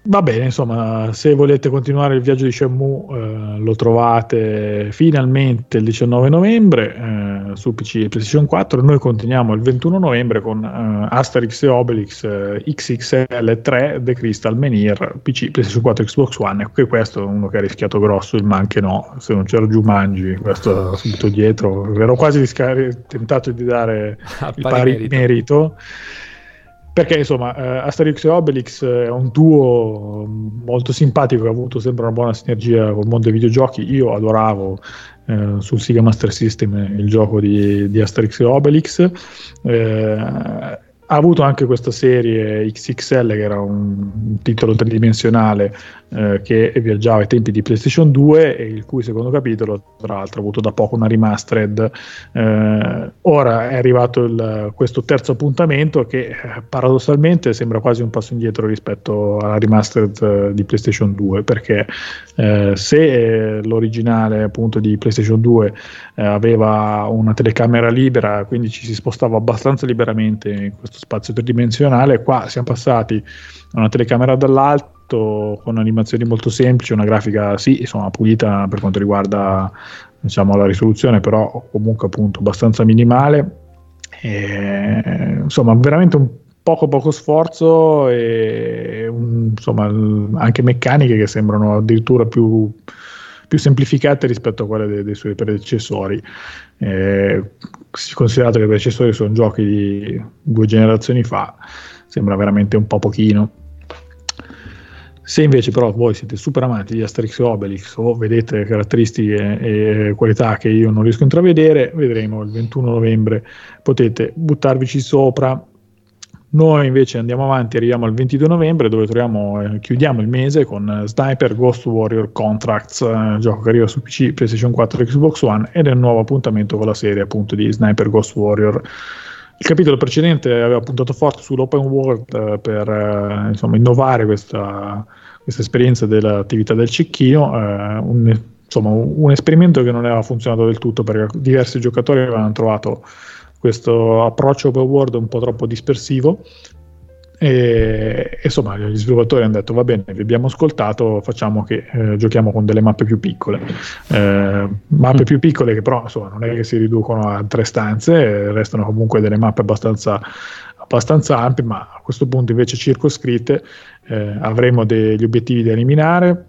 Va bene, insomma, se volete continuare il viaggio di Shenmue eh, lo trovate finalmente il 19 novembre eh, su PC e PlayStation 4. Noi continuiamo il 21 novembre con eh, Asterix e Obelix eh, XXL 3 The Crystal Menhir PC, PlayStation 4 Xbox One. Ecco che questo è uno che ha rischiato grosso, il man che no, se non c'era giù Mangi, questo subito dietro. Ero quasi tentato di dare il pari merito. merito perché insomma eh, Asterix e Obelix è un duo molto simpatico che ha avuto sempre una buona sinergia col mondo dei videogiochi. Io adoravo eh, sul Sega Master System il gioco di, di Asterix e Obelix. Eh, ha avuto anche questa serie XXL che era un titolo tridimensionale eh, che viaggiava ai tempi di PlayStation 2 e il cui secondo capitolo tra l'altro ha avuto da poco una remastered. Eh, ora è arrivato il, questo terzo appuntamento che eh, paradossalmente sembra quasi un passo indietro rispetto alla remastered eh, di PlayStation 2 perché eh, se l'originale appunto di PlayStation 2 aveva una telecamera libera quindi ci si spostava abbastanza liberamente in questo spazio tridimensionale qua siamo passati a una telecamera dall'alto fatto con animazioni molto semplici, una grafica sì, insomma, pulita per quanto riguarda diciamo, la risoluzione, però comunque appunto abbastanza minimale. E, insomma, veramente un poco poco sforzo e un, insomma, anche meccaniche che sembrano addirittura più, più semplificate rispetto a quelle dei, dei suoi predecessori. Eh, considerato che i predecessori sono giochi di due generazioni fa, sembra veramente un po' pochino. Se invece però voi siete super amanti di Asterix e Obelix o vedete caratteristiche e qualità che io non riesco a intravedere, vedremo il 21 novembre, potete buttarvici sopra. Noi invece andiamo avanti, arriviamo al 22 novembre dove troviamo, eh, chiudiamo il mese con Sniper Ghost Warrior Contracts, eh, gioco che arriva su PC, PlayStation 4 e Xbox One ed è un nuovo appuntamento con la serie appunto di Sniper Ghost Warrior il capitolo precedente aveva puntato forte sull'open world eh, per eh, insomma, innovare questa, questa, esperienza dell'attività del cecchino, eh, un, insomma, un, esperimento che non aveva funzionato del tutto perché diversi giocatori avevano trovato questo approccio open world un po' troppo dispersivo e, insomma, gli sviluppatori hanno detto: Va bene, vi abbiamo ascoltato, facciamo che eh, giochiamo con delle mappe più piccole. Eh, mappe mm. più piccole che però insomma, non è che si riducono a tre stanze, restano comunque delle mappe abbastanza, abbastanza ampie, ma a questo punto invece circoscritte. Eh, avremo degli obiettivi da eliminare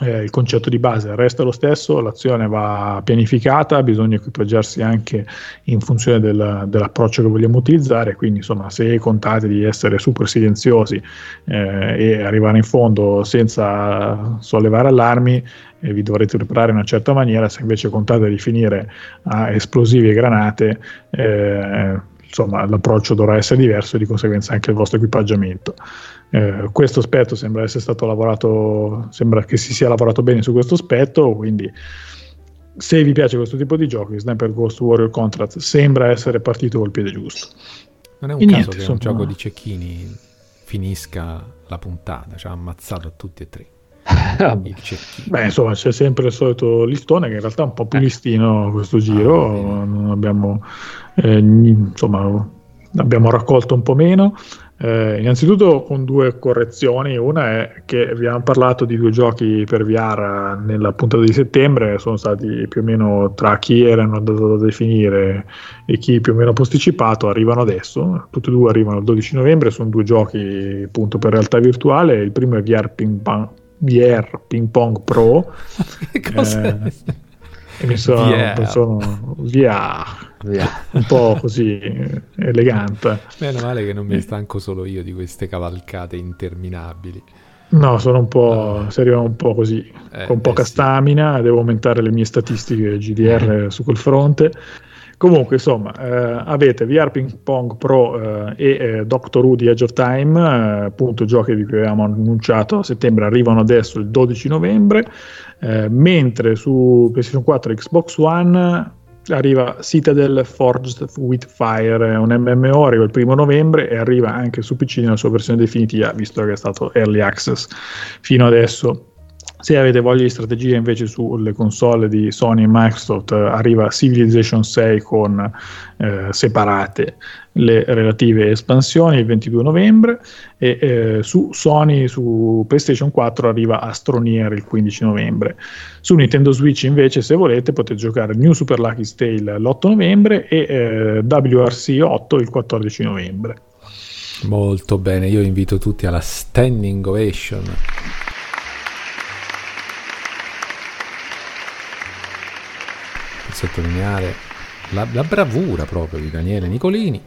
eh, il concetto di base resta lo stesso, l'azione va pianificata, bisogna equipaggiarsi anche in funzione del, dell'approccio che vogliamo utilizzare, quindi insomma se contate di essere super silenziosi eh, e arrivare in fondo senza sollevare allarmi, eh, vi dovrete preparare in una certa maniera, se invece contate di finire a esplosivi e granate, eh, insomma l'approccio dovrà essere diverso e di conseguenza anche il vostro equipaggiamento. Eh, questo aspetto sembra essere stato lavorato, sembra che si sia lavorato bene su questo aspetto, quindi se vi piace questo tipo di giochi, Sniper Ghost Warrior Contract sembra essere partito col piede giusto. Non è un e caso niente, che insomma... un gioco di cecchini finisca la puntata, ci ha ammazzato tutti e tre. Beh, insomma, c'è sempre il solito listone che in realtà è un po' più eh. listino questo giro. Ah, non abbiamo, eh, insomma, abbiamo raccolto un po' meno. Eh, innanzitutto con due correzioni, una è che abbiamo parlato di due giochi per VR nella puntata di settembre, sono stati più o meno tra chi erano andato da definire e chi più o meno posticipato, arrivano adesso, tutti e due arrivano il 12 novembre, sono due giochi appunto per realtà virtuale, il primo è VR Ping Pong, VR Ping Pong Pro. che cos'è? Eh, e mi sono, VR. sono via, via, un po' così elegante. Meno male che non mi stanco solo io di queste cavalcate interminabili. No, sono un po', uh, serio un po' così, eh, con poca eh, stamina, sì. devo aumentare le mie statistiche GDR su quel fronte. Comunque, insomma, eh, avete VR Ping Pong Pro eh, e eh, Doctor Who di Edge of Time, eh, appunto giochi di cui avevamo annunciato a settembre, arrivano adesso il 12 novembre, eh, mentre su PlayStation 4 e Xbox One arriva Citadel Forged with Fire, un MMO, arriva il primo novembre e arriva anche su PC nella sua versione definitiva, visto che è stato early access fino adesso se avete voglia di strategia invece sulle console di Sony e Microsoft arriva Civilization 6 con eh, separate le relative espansioni il 22 novembre e eh, su Sony su PlayStation 4 arriva Astroneer il 15 novembre. Su Nintendo Switch invece se volete potete giocare New Super Lucky Tale l'8 novembre e eh, WRC 8 il 14 novembre. Molto bene, io invito tutti alla standing ovation. Sottolineare la, la, bravura proprio di Daniele Nicolini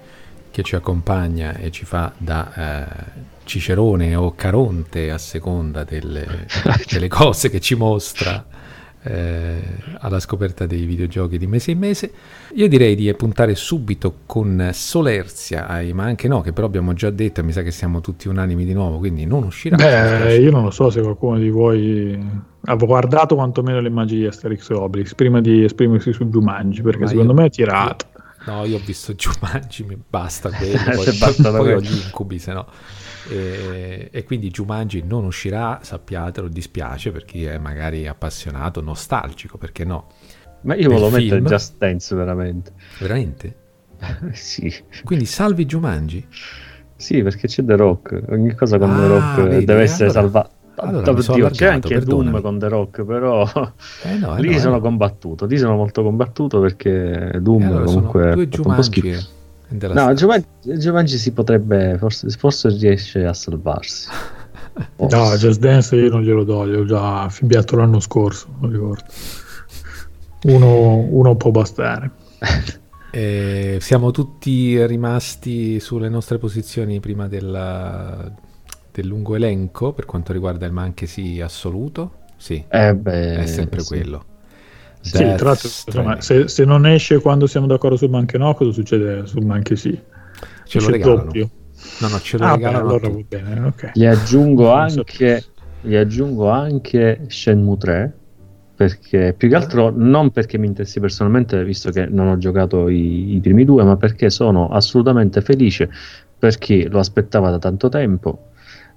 che ci accompagna e ci fa da eh, Cicerone o Caronte a seconda delle, delle cose che ci mostra eh, alla scoperta dei videogiochi di mese in mese. Io direi di puntare subito con Solerzia, ma anche no, che però abbiamo già detto e mi sa che siamo tutti unanimi di nuovo, quindi non uscirà. Beh, io non lo so se qualcuno di voi ha guardato quantomeno le immagini di Asterix e Obelix prima di esprimersi su Jumanji, perché ma secondo io, me è tirato. No, io ho visto Jumanji, mi basta quello, poi, basta poi ho gli incubi, se no. E, e, quindi Jumanji non uscirà, sappiatelo, dispiace per chi è magari appassionato, nostalgico, perché no? Ma io volevo mettere Just Dance veramente. Veramente? sì. Quindi salvi Jumanji? Sì, perché c'è The Rock, ogni cosa con ah, The Rock vedi, deve essere allora... salvata. Allora, Oddio, c'è anche perdonami. Doom con The Rock, però eh no, eh lì no, sono eh. combattuto. Lì sono molto combattuto perché Doom allora comunque due un po' schifo. No, Giovanni, Giovanni si potrebbe, forse, forse riesce a salvarsi. no, Just Dance io non glielo do, glielo ho già affibbiato l'anno scorso, non ricordo. Uno, uno può bastare. Eh, siamo tutti rimasti sulle nostre posizioni prima della, del lungo elenco per quanto riguarda il manche sì assoluto? Sì, eh beh, è sempre sì. quello. Sì, tra l'altro, insomma, se, se, non esce quando siamo d'accordo sul manche no, cosa succede sul manche sì? Ce lo regalano. Doppio. No, no, ce lo ah, regalano. Beh, allora va bene, okay. Gli aggiungo anche, gli aggiungo anche Shenmue 3 perché più che altro non perché mi interessi personalmente, visto che non ho giocato i, i, primi due, ma perché sono assolutamente felice per chi lo aspettava da tanto tempo.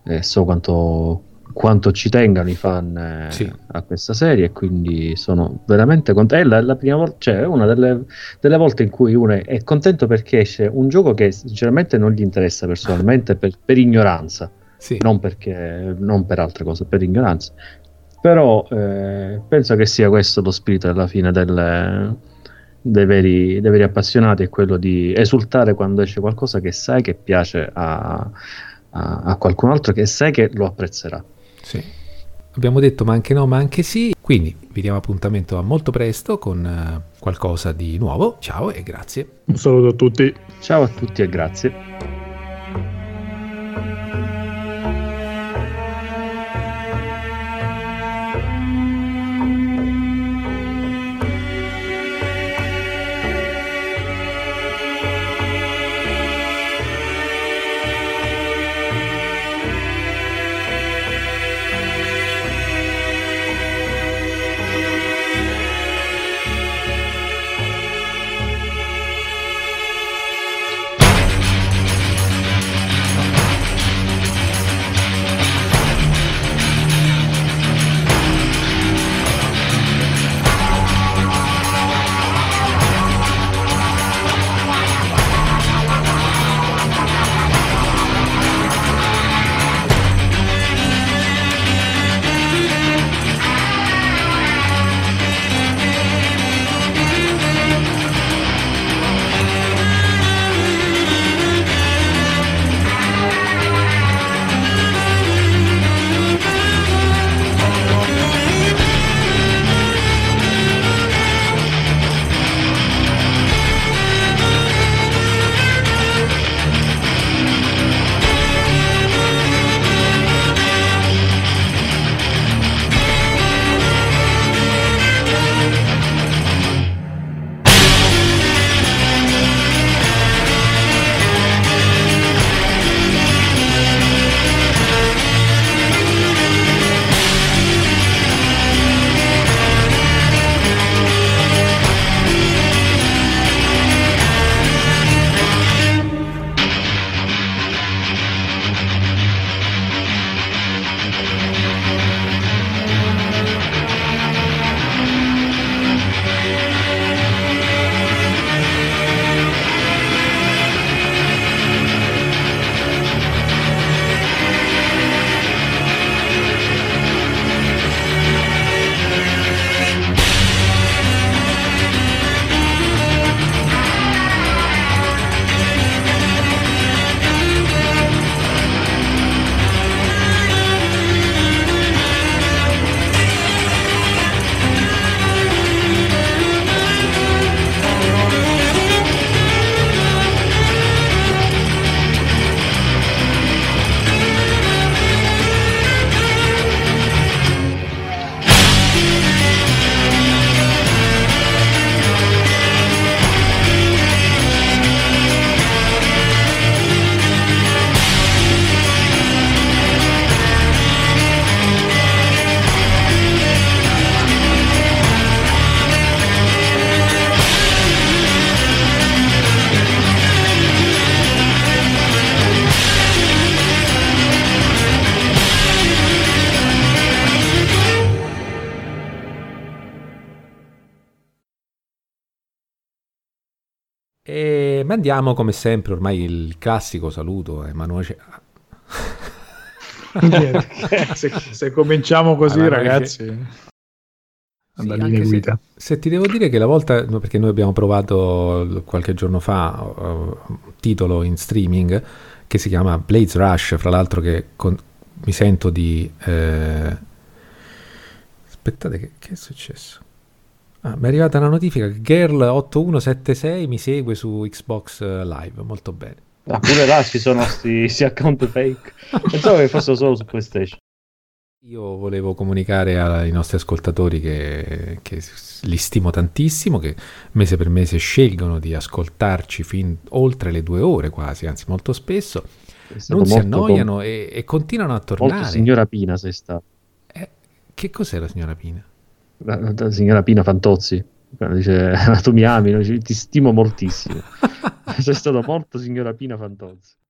Eh, so quanto, quanto, ci tengano i fan eh, sì. a questa serie, quindi sono veramente contento. È la, la prima volta, cioè una delle, delle, volte in cui uno è contento perché esce un gioco che sinceramente non gli interessa personalmente per, per ignoranza. Sì. Non, perché, non per altre cose, per ignoranza però eh, penso che sia questo lo spirito alla fine del, dei, veri, dei, veri, appassionati, è quello di esultare quando esce qualcosa che sai che piace a, a, a qualcun altro, che sai che lo apprezzerà. Sì. Abbiamo detto ma anche no, ma anche sì. Quindi vi diamo appuntamento a molto presto con uh, qualcosa di nuovo. Ciao e grazie. Un saluto a tutti. Ciao a tutti e grazie. Mandiamo come sempre ormai il classico saluto a Emanuele. se, se, cominciamo così, allora, ragazzi, sì, se, se, ti devo dire che la volta, perché noi abbiamo provato qualche giorno fa uh, un titolo in streaming che si chiama Blades Rush, fra l'altro che con, mi sento di... Eh... Aspettate, che, che è successo? Ah, mi è arrivata una notifica che Girl8176 mi segue su Xbox Live, molto bene. Ah, pure là ci sono questi account fake. Pensavo che fosse solo su PlayStation. Io volevo comunicare ai nostri ascoltatori che, che, li stimo tantissimo, che mese per mese scelgono di ascoltarci fin oltre le due ore quasi, anzi molto spesso, non si annoiano com- e, e, continuano a tornare. Molto signora Pina sei stato. Eh, che cos'è la signora Pina? La, la signora Pina Fantozzi. Dice, tu mi ami, ti stimo moltissimo. sei stato morto signora Pina Fantozzi.